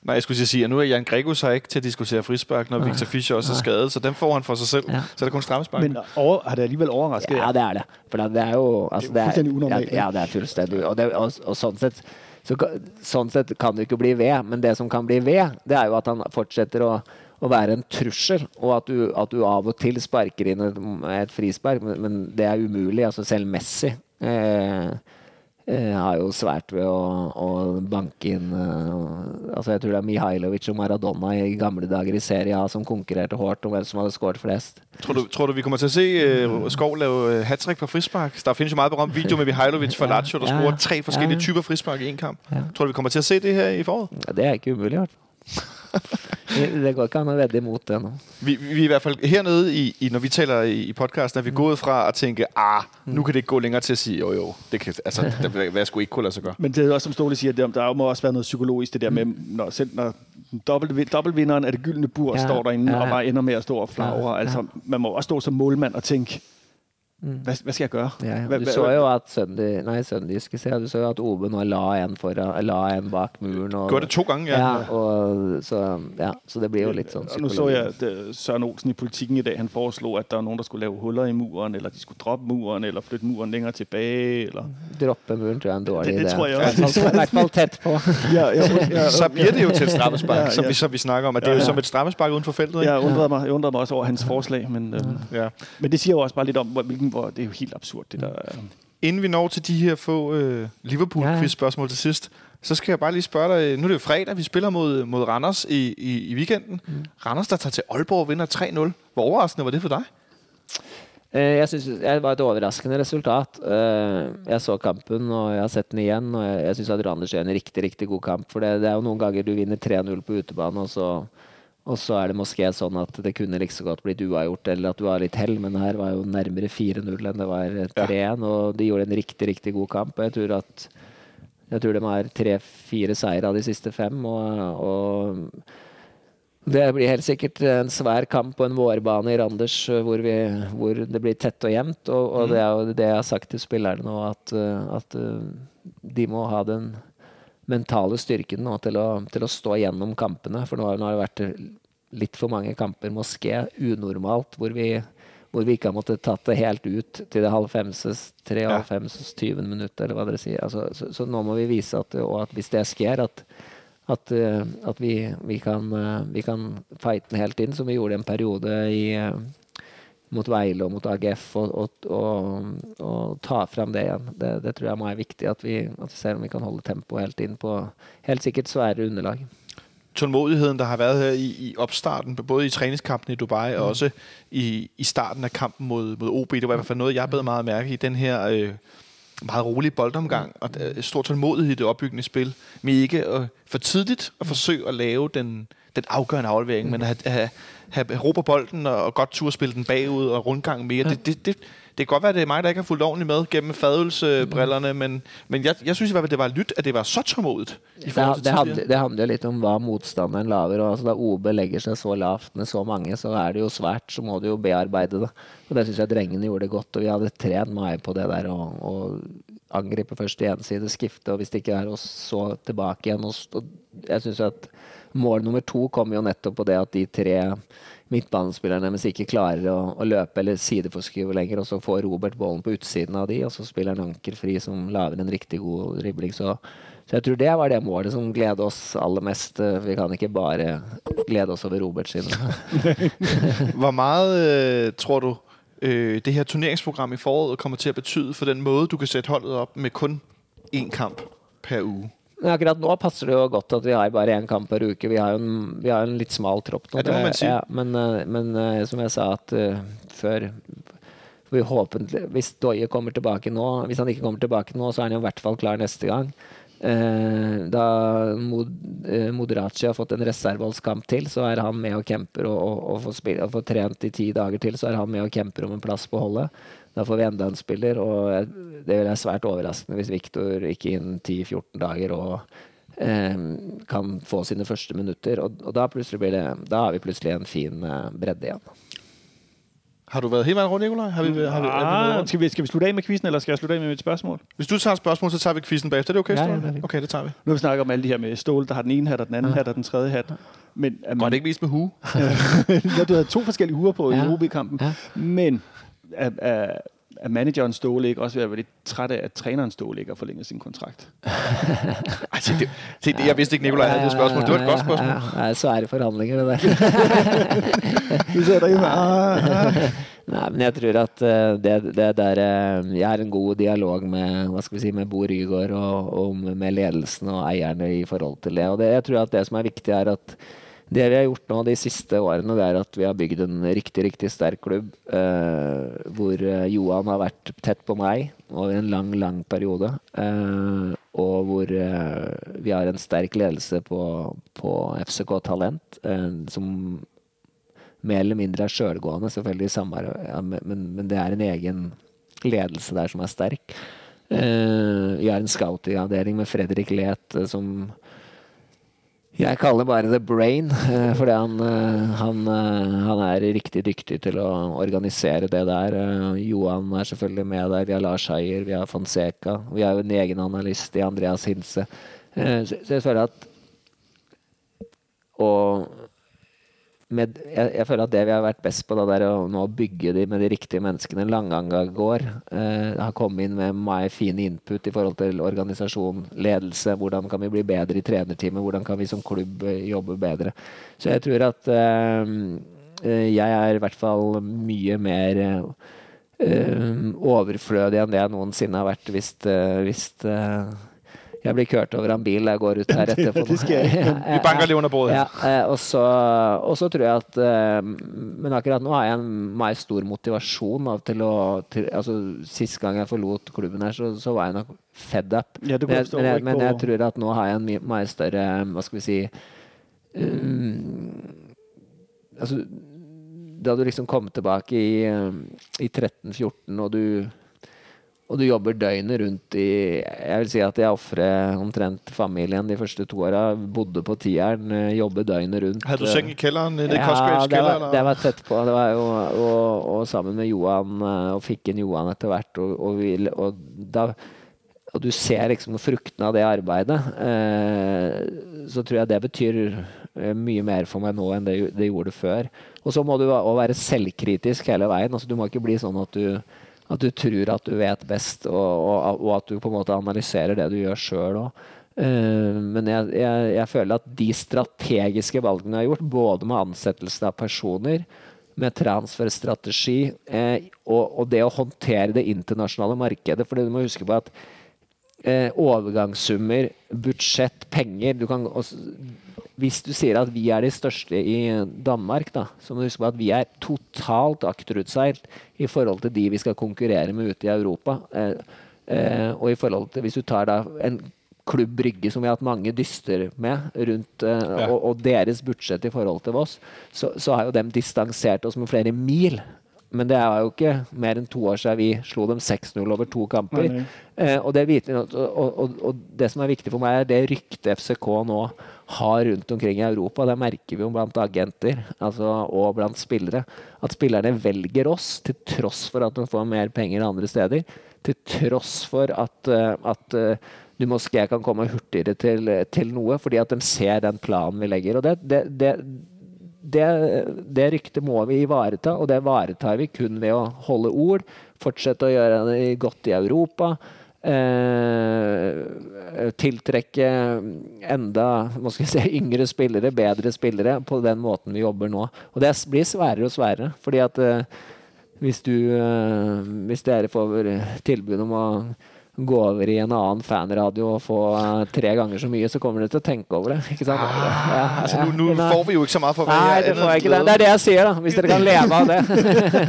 Nej, jeg skulle sige, at nu er Jan Gregus her ikke til at diskutere frispark, når Victor Fischer også er skadet, så den får han for sig selv. Ja. Så er det kun strammespark. Men over, har det alligevel overrasket Ja, det er det. For det er jo altså, Det er fuldstændig unormalt, Ja, ja, det er fullstendig Og, det, og, og sånn, sett, så, sånn sett kan det ikke bli ved. Men det som kan bli ved, det er jo at han fortsetter å, å være en trussel. Og at du, at du av og til sparker inn et, et frispark. Men, men det er umulig. Altså selv Messi eh, har jo svært ved å, å banke inn uh, altså Jeg tror det er Mihailovic og Maradona i gamle dager i Serie A som konkurrerte hardt om hvem som hadde skåret flest. Tror du, tror du, vi kommer til å se uh, Skov lave hat trick på frispark? Der finnes jo meget berømt video med Mihailovic fra Ja, Lazio, der ja, tre forskellige Ja. typer frispark i en kamp. Tror du, vi kommer til å se det her i foråret? Ja, det er ikke umulig, i hvert fall. Det går ikke an å vedde imot det nå. Vi, vi er i hvert fall hernede, i, i, når vi taler i, i podcasten, er vi gået fra å tænke, ah, nu kan det ikke gå længere til å si jo jo, det kan, altså, det, hvad skulle ikke kunne lade sig gøre. Men det er også, som Ståle siger, det, der må også være noget psykologisk, det der med, når, selv når dobbelt, dobbeltvinderen af det gyldne bur Ja, står derinde ja, ja, og bare ender med at stå og flagre. Altså, man må også stå som målmand og tænke, hvad, Hva, skal jeg gjøre? Ja, ja. Du så jo at Søndi, nei, Sønderjyske, se, du så jo at Obe nå la en, foran, la en bak muren. Og, Går det to gange, ja. ja. og, så, ja, så det blir jo litt sånn Og Nå så jeg, at øh, Søren Olsen i politikken i dag, han foreslog, at det var noen der skulle lave huller i muren, eller de skulle droppe muren, eller flytte muren længere tilbage. Eller... Droppe muren tror jeg er en dårlig Det- det idé. tror jeg I hvert også. fall- I hvert fall tett på. Ja, jeg, Så blir det jo til et strammespark, som, ja. vi, som vi snakker om. At det er jo Ja. som et strammespark uden for feltet, ikke? jeg, undrede meg, jeg mig også over hans forslag, men, øh, Ja. men det sier jo også bare litt om, hvilken, hvor det er jo helt absurd, det der. øh. Inden vi når til de her få øh, Liverpool-quiz-spørgsmål til sidst, så skal jeg bare lige spørge dig. Nu er det jo fredag, vi spiller mod, mod Randers i, i, i weekenden. Mm. Randers, der tager til Aalborg og vinder 3-0. Hvor overraskende var det for dig? Eh, Jeg synes det var et overraskende resultat. Eh, Jeg så kampen, og jeg har sett den igjen. Og jeg- jeg syns at Randers gjør en riktig riktig god kamp. For det, det er jo noen ganger du vinner 3-0 på utebane, og så, og så er det moské sånn at det kunne like så godt blitt uavgjort, eller at du har litt hell, men her var jo nærmere 4-0 enn det var 3-1. Og de gjorde en riktig, riktig god kamp. Og jeg tror at jeg tror de har tre-fire seire av de siste fem. Og, og det blir helt sikkert en svær kamp på en vårbane i Randers hvor, vi, hvor det blir tett og jevnt. Og, og det er jo det jeg har sagt til spillerne nå, at, at eh, de må ha den mentale styrken nå til å, til å stå gjennom kampene. For nå har, nå har det vært litt for mange kamper, moské, unormalt, hvor vi, hvor vi ikke har måttet tatt det helt ut til det halvfemses, 53, 20 minutt, eller hva dere sier. Altså, så, så nå må vi vise at, at hvis det skjer, at at, eh, at vi, vi, kan, eh, vi kan fighte den helt inn, som vi gjorde en periode i, eh, mot Veile og mot AGF, og, og, og, og ta fram det igjen. Det, det tror jeg må være viktig, at vi, at vi ser om vi kan holde tempoet helt inn på helt sikkert svære underlag. Tålmodigheden, der har været her i, i opstarten, både i træningskampen i Dubai og også i, i starten af kampen mod, mod OB. Det var i hvert fald noget, jeg bed meget mærke i. Den her øh, meget rolige boldomgang og øh, stor tålmodighed i det opbyggende spil. Med ikke at for tidligt at forsøge at lave den, den afgørende aflevering, men at have, have, have bolden og, og godt turspille den bagud og rundgang mere. Det, det, det, det kan godt være, at det er mig, der ikke har fulgt ordentligt med gennem fadelsebrillerne, men, men jeg, jeg synes i hvert fald, det var lytt, at det var så tålmodigt. I Det, det, handler, jo det handler litt om hva motstanderen lager. og Altså, da OB legger seg så lavt med så mange, så er det jo svært. Så må du jo bearbeide det. Og Det syns jeg drengene gjorde det godt. Og vi hadde trent meg på det der å og angripe først i én side, skifte, og hvis det ikke er, og så tilbake igjen. Og, og jeg synes at mål nummer to kom jo nettopp på det at de tre midtbanespillerne hvis ikke klarer å, å løpe eller sideforskyve lenger, og så får Robert ballen på utsiden av de, og så spiller han ankerfri som lager en riktig god dribling. Så, så jeg tror det var det målet som gleder oss aller mest. Vi kan ikke bare glede oss over Robert sine. Hvor meget øh, tror du, øh, det her turneringsprogrammet i foråret kommer til å betyde for den måte du kan sætte holdet opp med kun én kamp per uge? Men akkurat nå passer det jo godt at vi har bare én kamp per uke. Vi har jo en, vi har en litt smal tropp nå. Ja, men, eh, men eh, som jeg sa at uh, før vi håpentlig, Hvis Doye kommer tilbake nå Hvis han ikke kommer tilbake nå, så er han jo i hvert fall klar neste gang. Uh, da Mod, uh, Moderaci har fått en reserveholdskamp til, så er han med og camper og, og, og, får spille, og får trent i ti dager til, så er han med og camper om en plass på holdet. Da får vi enda en spiller, og det vil være svært overraskende hvis Viktor ikke innen 10-14 dager og eh, kan få sine første minutter. Og, og da, plutselig blir det, da har vi plutselig en fin eh, bredde igjen. Har du været hele vejen rundt, Nikolaj? Har vi, har vi, vi Ah, skal, vi, skal vi slutte af med quizzen, eller skal jeg slutte af med mit spørgsmål? Hvis du tager et spørgsmål, så tager vi quizzen bagefter. Er det okay, Ja, ja, det er. Okay, det tager vi. Nu har vi snakket om alle de her med stål, der har den ene hat, og den anden hat, og den tredje hat. Men man, Godt ikke vist med hue. ja, du havde to forskellige huer på Ja. i OB-kampen. Ja. Men er, er, er manageren stole ikke også ved at være lidt træt af, at træneren stole ikke har forlænget sin kontrakt? Ej, se, det, se, det, jeg vidste ikke, Nikolaj havde det spørgsmål. Det var et godt spørgsmål. Ja, så er det forhandlinger, det der. Du ser derhjemme. Ah, Nei, men jeg tror at eh, det, det der eh, Jeg har en god dialog med hva skal vi si, med Bo Rygaard og, og med ledelsen og eierne i forhold til det. Og det, jeg tror at det som er viktig, er at det vi har gjort nå de siste årene, det er at vi har bygd en riktig, riktig sterk klubb. eh, hvor eh, Johan har vært tett på meg over en lang, lang periode. eh, og hvor eh, vi har en sterk ledelse på, på FCK Talent, eh, som mer eller mindre er sjølgående, selvfølgelig ja, men, men- det er en egen ledelse der som er sterk. Eh, vi har en scouting-avdeling med Fredrik Let eh, som jeg kaller bare The Brain, eh, fordi han, eh, han, eh, han er riktig dyktig til å organisere det der. Johan er selvfølgelig med der, vi har Lars Heier, vi har Fonseca. Vi har jo en egen analyst i Andreas Hinse. Så jeg føler at Og med, jeg, jeg føler at det vi har vært best på, da, er å nå bygge de med de riktige menneskene. Langanga går. Eh, har kommet inn med mye fine input i forhold til organisasjon, ledelse. Hvordan kan vi bli bedre i trenerteamet? Hvordan kan vi som klubb eh, jobbe bedre? Så jeg tror at eh, eh, jeg er i hvert fall mye mer eh, eh, overflødig enn det jeg noensinne har vært hvis, hvis jeg blir kjørt over av en bil jeg går ut her etterpå. det litt under bordet. Ja, eh, og, så, og så tror jeg at eh, Men akkurat nå har jeg en meg stor motivasjon av, til å til, altså, Sist gang jeg forlot klubben her, så, så var jeg nok fed up. Ja, men, jeg, men, jeg, men jeg tror at nå har jeg en mye større Hva skal vi si um, Altså Da du liksom kom tilbake i, i 13-14, og du og du jobber døgnet rundt i Jeg vil si at jeg ofrer omtrent familien de første to åra. Bodde på tieren, eh, jobber døgnet rundt. Hadde du eh, seng i kjelleren? I ja, det var, det var tett på. Det var jo, og, og sammen med Johan, eh, og fikk inn Johan etter hvert. Og, og, vi, og, da, og du ser liksom fruktene av det arbeidet. Eh, så tror jeg det betyr mye mer for meg nå enn det, det gjorde før. Og så må du være selvkritisk hele veien. Altså, du må ikke bli sånn at du at du tror at du vet best, og, og, og at du på en måte analyserer det du gjør sjøl òg. men jeg, jeg, jeg føler at de strategiske valgene jeg har gjort, både med ansettelsen av personer, med transferstrategi eh, og, og det å håndtere det internasjonale markedet. For du må huske på at eh, overgangssummer, budsjett, penger du kan også, Hvis du sier at vi er de største i Danmark, da, så må du huske på at vi er totalt akterutseilt i forhold til de vi skal konkurrere med ute i Europa. Eh, eh, og i forhold til Hvis du tar da en klubb Brygge, som vi har hatt mange dyster med, rundt, eh, Ja. og, og deres budsjett i forhold til oss, så, så har jo dem distansert oss med flere mil. Men det er jo ikke mer enn to år siden vi slo dem 6-0 over to kamper. Nei, nei. Eh, og, det vit- og, og, og, det som er viktig for meg, er det ryktet FCK nå har rundt omkring i Europa. Det merker vi jo blant agenter altså, og blant spillere. At spillerne velger oss til tross for at de får mer penger andre steder. Til tross for at, eh, at eh, du måske kan komme hurtigere til, til noe, fordi at de ser den planen vi legger. Og det, det, det, det, det ryktet må vi ivareta, og det ivaretar vi kun ved å holde ord. Fortsette å gjøre det godt i Europa. Eh, tiltrekke enda si, yngre spillere, bedre spillere, på den måten vi jobber nå. Og det blir sværere og sværere. fordi at eh, hvis, du, eh, hvis dere får tilbud om å gå over i en annen fanradio og få eh, tre ganger så mye, så kommer du til å tenke over det. ikke sant? Ja, Altså, ja. nu Men, får vi jo ikke så mye for Nei, det får jeg ikke. Det, det er det jeg sier, da. Hvis dere kan leve av det.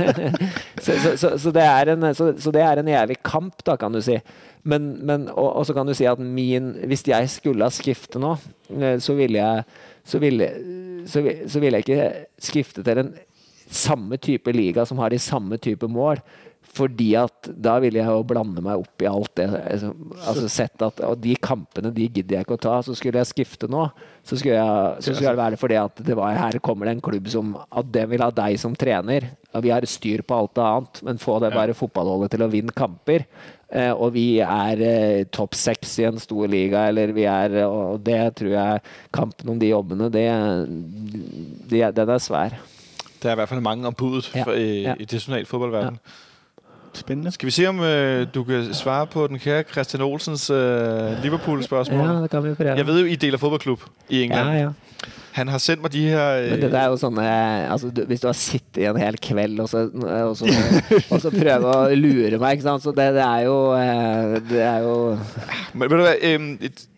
så, så, så, så, det er en, så, så det er en evig kamp, da, kan du si. Men, men, og, og så kan du si at min Hvis jeg skulle ha skiftet nå, eh, så ville jeg så ville, så, ville, så ville jeg ikke skifte til en samme type liga som har de samme type mål. Fordi at da ville jeg jo blande meg opp i alt det. Altså, altså sett at, og de kampene de gidder jeg ikke å ta. Så skulle jeg skifte nå, så skulle, jeg, så skulle det være fordi at det var, her kommer det en klubb som at det vil ha deg som trener. Og vi har styr på alt annet, men få det bare fotballholdet til å vinne kamper. Eh, og vi er eh, topp seks i en stor liga, eller vi er Og det tror jeg Kampen om de jobbene, det, det, den er svær. Det er i hvert fall mange om budet Ja, for, i, ja. i international fodboldverden. Spændende. Skal vi se, om øh, du kan svare på den kære Christian Olsens øh, Liverpool-spørsmål? Ja, det kan vi prøve. Jeg ved jo, I deler fodboldklub i England. ja, ja. Han har sendt meg de her øh, Men det er jo sånne altså, du, Hvis du har sittet i en hel kveld og så, og så, og så prøve å lure meg, ikke sant? Så det, det er jo eh, Det er jo Men ved du hvad, øhm,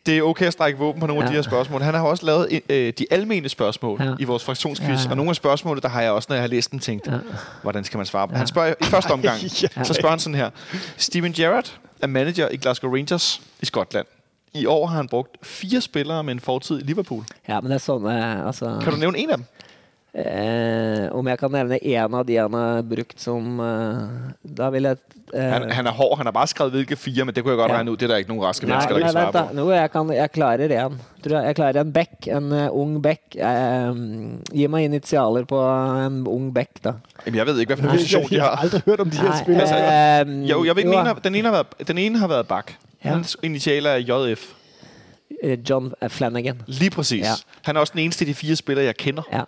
det er okay at strække våben på nogle af de her spørgsmål. Han har også lavet øh, de almene spørgsmål Ja. i vores fraktionsquiz, Ja. og nogle af spørgsmålene, der har jeg også, når jeg har læst den, tænkt, Ja. hvordan skal man svare på? Han spørger i første omgang, Ja. så spørger han sådan her. Steven Gerrard er manager i Glasgow Rangers i Skotland. I år har han brugt fire spillere med en fortid i Liverpool. Ja, men det er sådan, altså, Kan du nævne en af dem? Eh, Om jeg kan nevne én av de han har brukt som eh, Da vil jeg eh, Han, han er hård, han har bare skrevet hvilke fire, men det kunne jeg godt Ja. regne ut. Det er ikke noen raske Nei, mennesker, nei, vent da. Nå, jeg, kan, jeg klarer én. Jeg, jeg klarer en bekk. En uh, ung bekk. Eh, gi meg initialer på en ung bekk, da. Jeg vet ikke, hvilken for en position de Jeg har aldri hørt om de her spillerne. spillere. eh, Jo, jeg vet, den, ene har, den, ene har været, den ene har været bak. Ja. Hans initialer er JF. eh, John Flanagan. Lige præcis. Ja. Han er også den eneste av de fire spillere, jeg kender. Ja.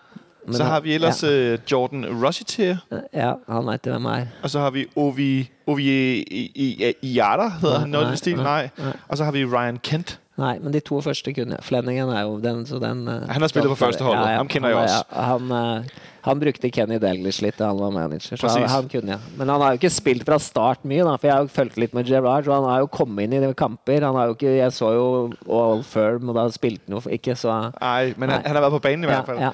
Så har vi ellers ja. øh, Jordan Rossiter, Ja, han veit hvem er. og så har vi Ovi, Ovi I- I- I- Iata, hedder han noget i stil, nej. Og så har vi Ryan Kent. Nei, men de to første kunne jeg. Er jo den, så den eh, Han har spillet på førsteholdet. Ja, ja, Han kjenner jeg også. ja, Han, eh, han brukte Kenny Dalglish litt da han var manager, så han, han kunne jeg. Men han har jo ikke spilt fra start mye, da, for jeg har jo fulgt litt med Gerrard, Og han har jo kommet inn i de kamper. Han har jo ikke, jeg så jo All Firm, og da spilte han jo ikke, så Nei, men han, han har vært på banen i hvert fall. ja.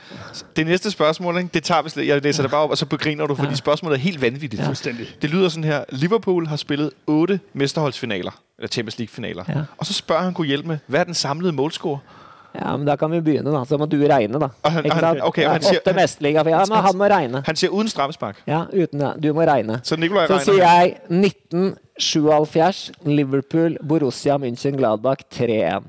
Det neste spørsmål, det tager vi slet. Jeg leser det bare opp, og så begriner du, fordi spørsmålet er helt vanvittig. Fuldstændig. Det lyder sånn her. Liverpool har spillet otte mesterholdsfinaler, eller Champions League-finaler. Ja. Og så spør han kunne hjelpe med, hvad er den samlede målscore? ja, men da kan vi begynne, da. Så må du regne, da. Og han- han- okay, han sier- Åtte mesterliga. Ja, men han må regne. Han sier uden straffespark. Ja, uten det. Du må regne. Så Nikolaj Så sier jeg 1977 Liverpool, Borussia München, Gladbach 3-1.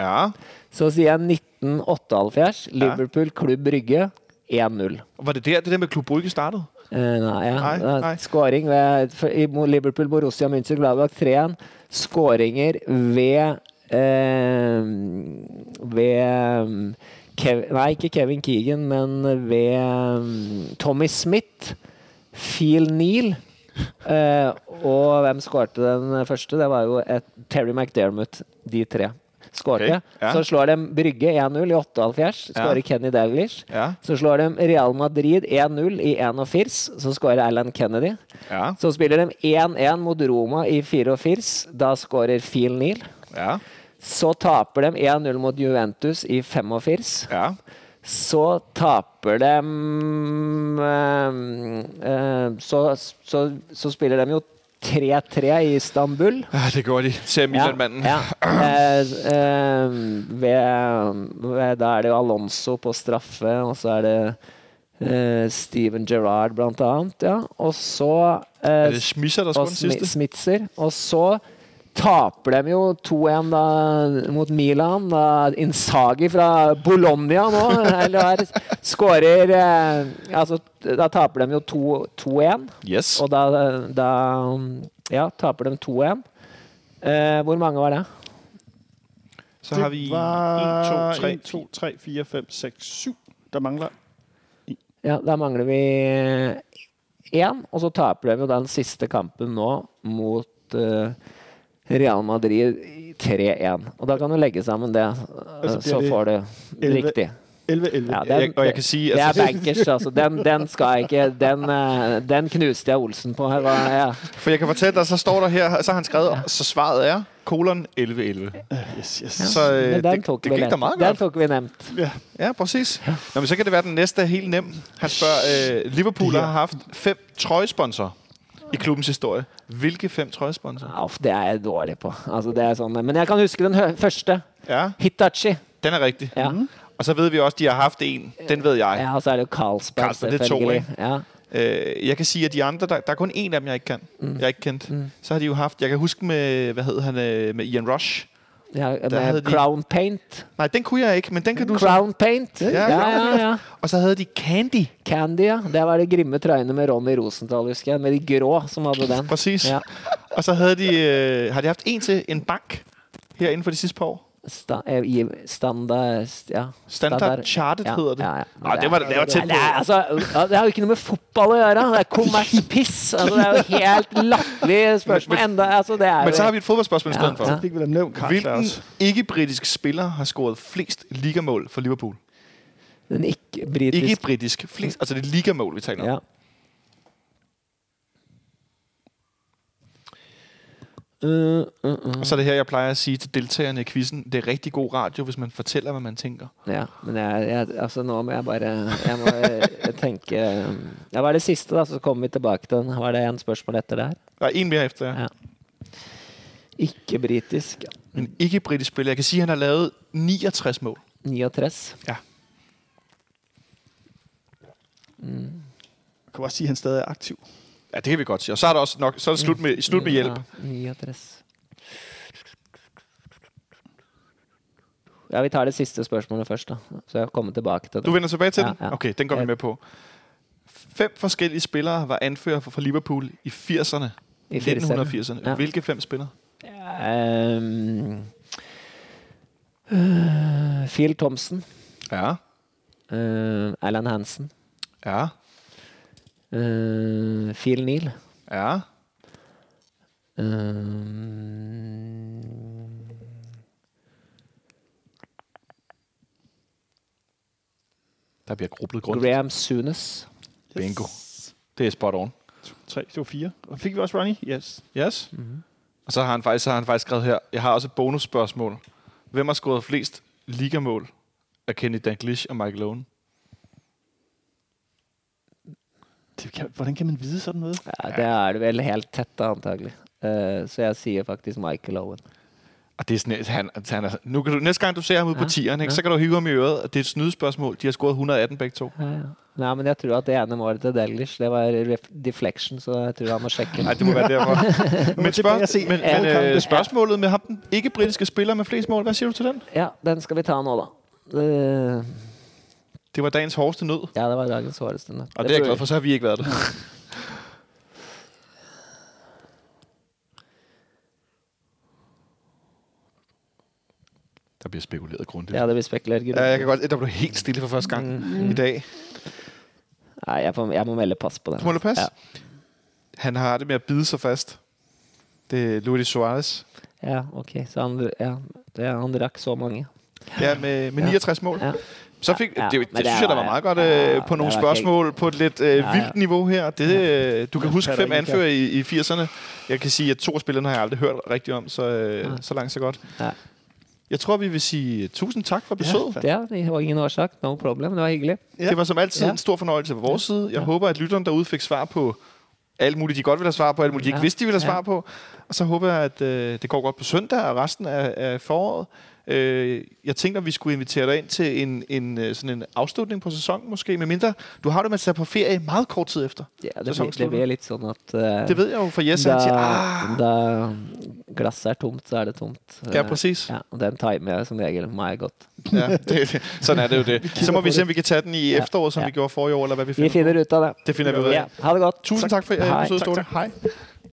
Ja. Så sier jeg 1978 Liverpool, Klubb Brygge 1-0. Var det der, det der med Klub Brygge startede? Eh, nei, ja. Nei, nei. Skåring ved, i Liverpool, Borussia München, Gladbach 3-1. Skåringer ved eh, Ved Kev, Nei, ikke Kevin Keegan, men ved mm, Tommy Smith. Phil Neal. Eh, og hvem skårte den første? Det var jo et Terry McDermott, de tre. Skårte. Okay. ja. Så slår de Brygge 1-0 i 78. Skårer Ja. Kenny Dalglish. Ja. Så slår de Real Madrid 1-0 i 81. Så skårer Alan Kennedy. Så spiller de 1-1 mot Roma i 84. Da skårer Phil Neal. Ja. Så taper de 1-0 mot Juventus i 45. Ja. Så taper de eh, eh, så, så, så spiller de jo 3-3 i Istanbul. Det går de. Ser Milan-manden. Ja, ja. Eh, eh, da er det Alonso på straffe, og så er det Uh, Steven Gerrard blant annet. Ja. Og så uh, Er der og sm den Smi- Og så taper de jo 2-1 mot Milan. Da Insagi fra Bologna nå eller skårer eh, Altså, da taper de jo 2-1. Yes. Og da, da ja, taper de 2-1. Eh, hvor mange var det? Så har vi 1, 2, var 3. 1, 2, 3, 4, 5, 6, 7. Der mangler Ja, da mangler vi én, og så taper de jo den siste kampen nå mot eh, Real Madrid 3-1. Og da kan du legge sammen det, eh, Altså, så det får du elleve- riktig. 11, 11. Ja, Jeg- og jeg kan si det er altså- bankers, altså. Den, den skal jeg ikke Den, eh, den knuste jeg Olsen på. Her ja. For jeg kan fortelle deg, så står der her, så har han skrevet, så svaret er kolon 1111. Yes, yes. Så øh, det, det gikk da meget Den godt. tok vi nemt. Ja. Ja, præcis. Nå, men så kan det være, den næste er helt nem. Han spørger, øh, Liverpool har haft fem trøjesponsorer i klubbens historie. Hvilke fem trøjesponsorer? Uff, det er jeg dårlig på. Altså, det er sånn. Men jeg kan huske den første. Ja, Hitachi. den er riktig. Ja. Og så ved vi også, at de har haft en. Den ved jeg. ja, og så er det jo Carlsberg, Carlsberg, det er to, selvfølgelig. ikke? Ja. Øh, jeg kan si, at de andre, der, der er kun en av dem, jeg ikke kan. Mm. Jeg ikke kendt. Så har de jo haft, jeg kan huske med, hvad hed han, øh, med Ian Rush. Ja, havde Crown de- Paint. Nej, den kunne jeg ikke, men den kan du så. Crown Paint. Ja, Ja, ja. Og så havde de Candy. Candy, ja. Det var det grimme trøyene med Ronny Rosenthal, husker jeg. Med de grå som hadde den. Præcis. Ja. Og så havde de, øh, har de haft en til en bank her inden for de sidste par år. Sta eh, i standard ja. Standard Chartered ja, heter det. Ja, ja. ja det var, det var tett på. altså, det har jo ikke noe med fotball å gjøre. Det er kommerspiss. Altså, det er jo helt latterlig spørsmål. Enda, altså, det er Men så har vi et fotballspørsmål i Ja, ja. Hvilken ikke-britisk spiller har scoret flest ligamål for Liverpool? den ikke-britisk. Flest, altså det er ligamål, vi taler om. Uh, uh, uh. Og så er det her, jeg plejer at sige til deltagerne i quizzen, det er rigtig god radio, hvis man fortæller, hvad man tænker. Ja, men jeg, jeg, altså nå må jeg bare Jeg må tenke Ja, Hva er det siste, da? Så kommer vi tilbake til den. Var det en spørsmål etter det her? Ja, en mere efter ja. Ja. Ikke britisk. En ikke-britisk spiller. Jeg kan sige, at han har lavet 69 mål. 69. Ja. Jeg kan også sige, at han stadig er aktiv. Ja, det kan vi godt sige. Og så er, der også nok, så er det slut med, slut med hjælp. Ja, 69. Ja, vi tager det sidste spørsmålet først, da. Så jeg kommer tilbake til det. Du vender tilbage til Ja, den? ja. Okay, den går vi med på. Fem forskellige spillere var anfører for for Liverpool i 80'erne. I 1980'erne. Ja. Hvilke fem spillere? Um, uh, Phil Thompson. Ja. Uh, Alan Hansen. Ja. Uh, Phil Neal. Ja. Uh, Der blir grublet grundigt. Graham Sunes. Bingo. Det er spot on. 3, det var fire. Og fik vi også Ronnie? Yes. Yes. Mm-hmm. Og så har, han faktisk, så har han faktisk skrevet her, jeg har også et bonusspørgsmål. Hvem har scoret flest ligamål af Kenny Dalglish og Michael Owen? Det kan, hvordan kan man vite sånn noe? Ja, det er det vel helt tett, da, antagelig. Uh, så jeg sier faktisk Michael Owen. Og det er sådan, han, han er, nu kan du, næste gang du ser ham ude ja. på tieren, ikke, ja. så kan du hive ham i øret, det er et snydespørgsmål. De har scoret 118 begge to. Ja, ja. Nei, men jeg tror at det ene målet til Dalglish, det var deflection, så jeg tror han må sjekke. Nei, det må være derfor. men, spørg, men, men øh, spørgsmålet med ham, den ikke-britiske spiller med flest mål, hva sier du til den? Ja, den skal vi ta nå, da. Eh, Det var dagens hårdeste nød. ja, det var dagens hårdeste. nød. Og det, er jeg glad for, så har vi ikke været det. Der bliver spekuleret grundigt. Ja, det blir grundigt. Ja, jeg kan godt, der blev helt stille for første gang mm. i dag. Nei, jeg, får, jeg må melde pas på den. Du må pas. Ja. Han har det med at bide sig fast. Det er Luis Suarez. ja, ok. Så han, ja, det, han drak så mange. Ja, med, med Ja. 69 mål. Ja. Så fik, Ja, det, det, det det synes jeg, der var- meget godt ja, øh, på nogle spørgsmål på et lidt øh, vildt ja. niveau her. Det, øh, du kan huske fem anfører i, i 80'erne. Jeg kan sige, at to af spillerne har jeg aldrig hørt rigtigt om, så, øh, Ja. så langt så godt. Ja. Jeg tror, vi vil sige tusind tak for besøget. Ja, det var ingen årsak. No problem. Det var hyggeligt. Ja. Det var som altid Ja. en stor fornøjelse på vores side. Jeg Ja. håper, at lytterne derude fik svar på alt muligt, de godt ville have svar på, alt muligt, de ikke Ja. vidste, de ville have Ja. svar på. Og så håber jeg, at øh, det går godt på søndag og resten af, af foråret. Øh, jeg tænkte, at vi skulle invitere dig ind til en, en, øh, sådan en afslutning på sæsonen måske, med mindre du har det med at tage på ferie meget kort tid efter. Ja, det, Sesongen blir, det blir litt sånn at Uh, Det ved jeg jo, for Jesse da, siger, ah, da glasset er tomt, så er det tomt. ja, præcis. Ja, og den timer jeg som regel meget godt. Ja, det, sådan er det jo det. Så må vi se, om vi kan tage den i Ja. efteråret, som Ja. vi gjorde forrige år, eller hvad vi Vi finder. finner ut av det. Det finder vi ud af. Ja, ha det godt. Tusind tak for, at Hej. Tak, Ståle. Hej.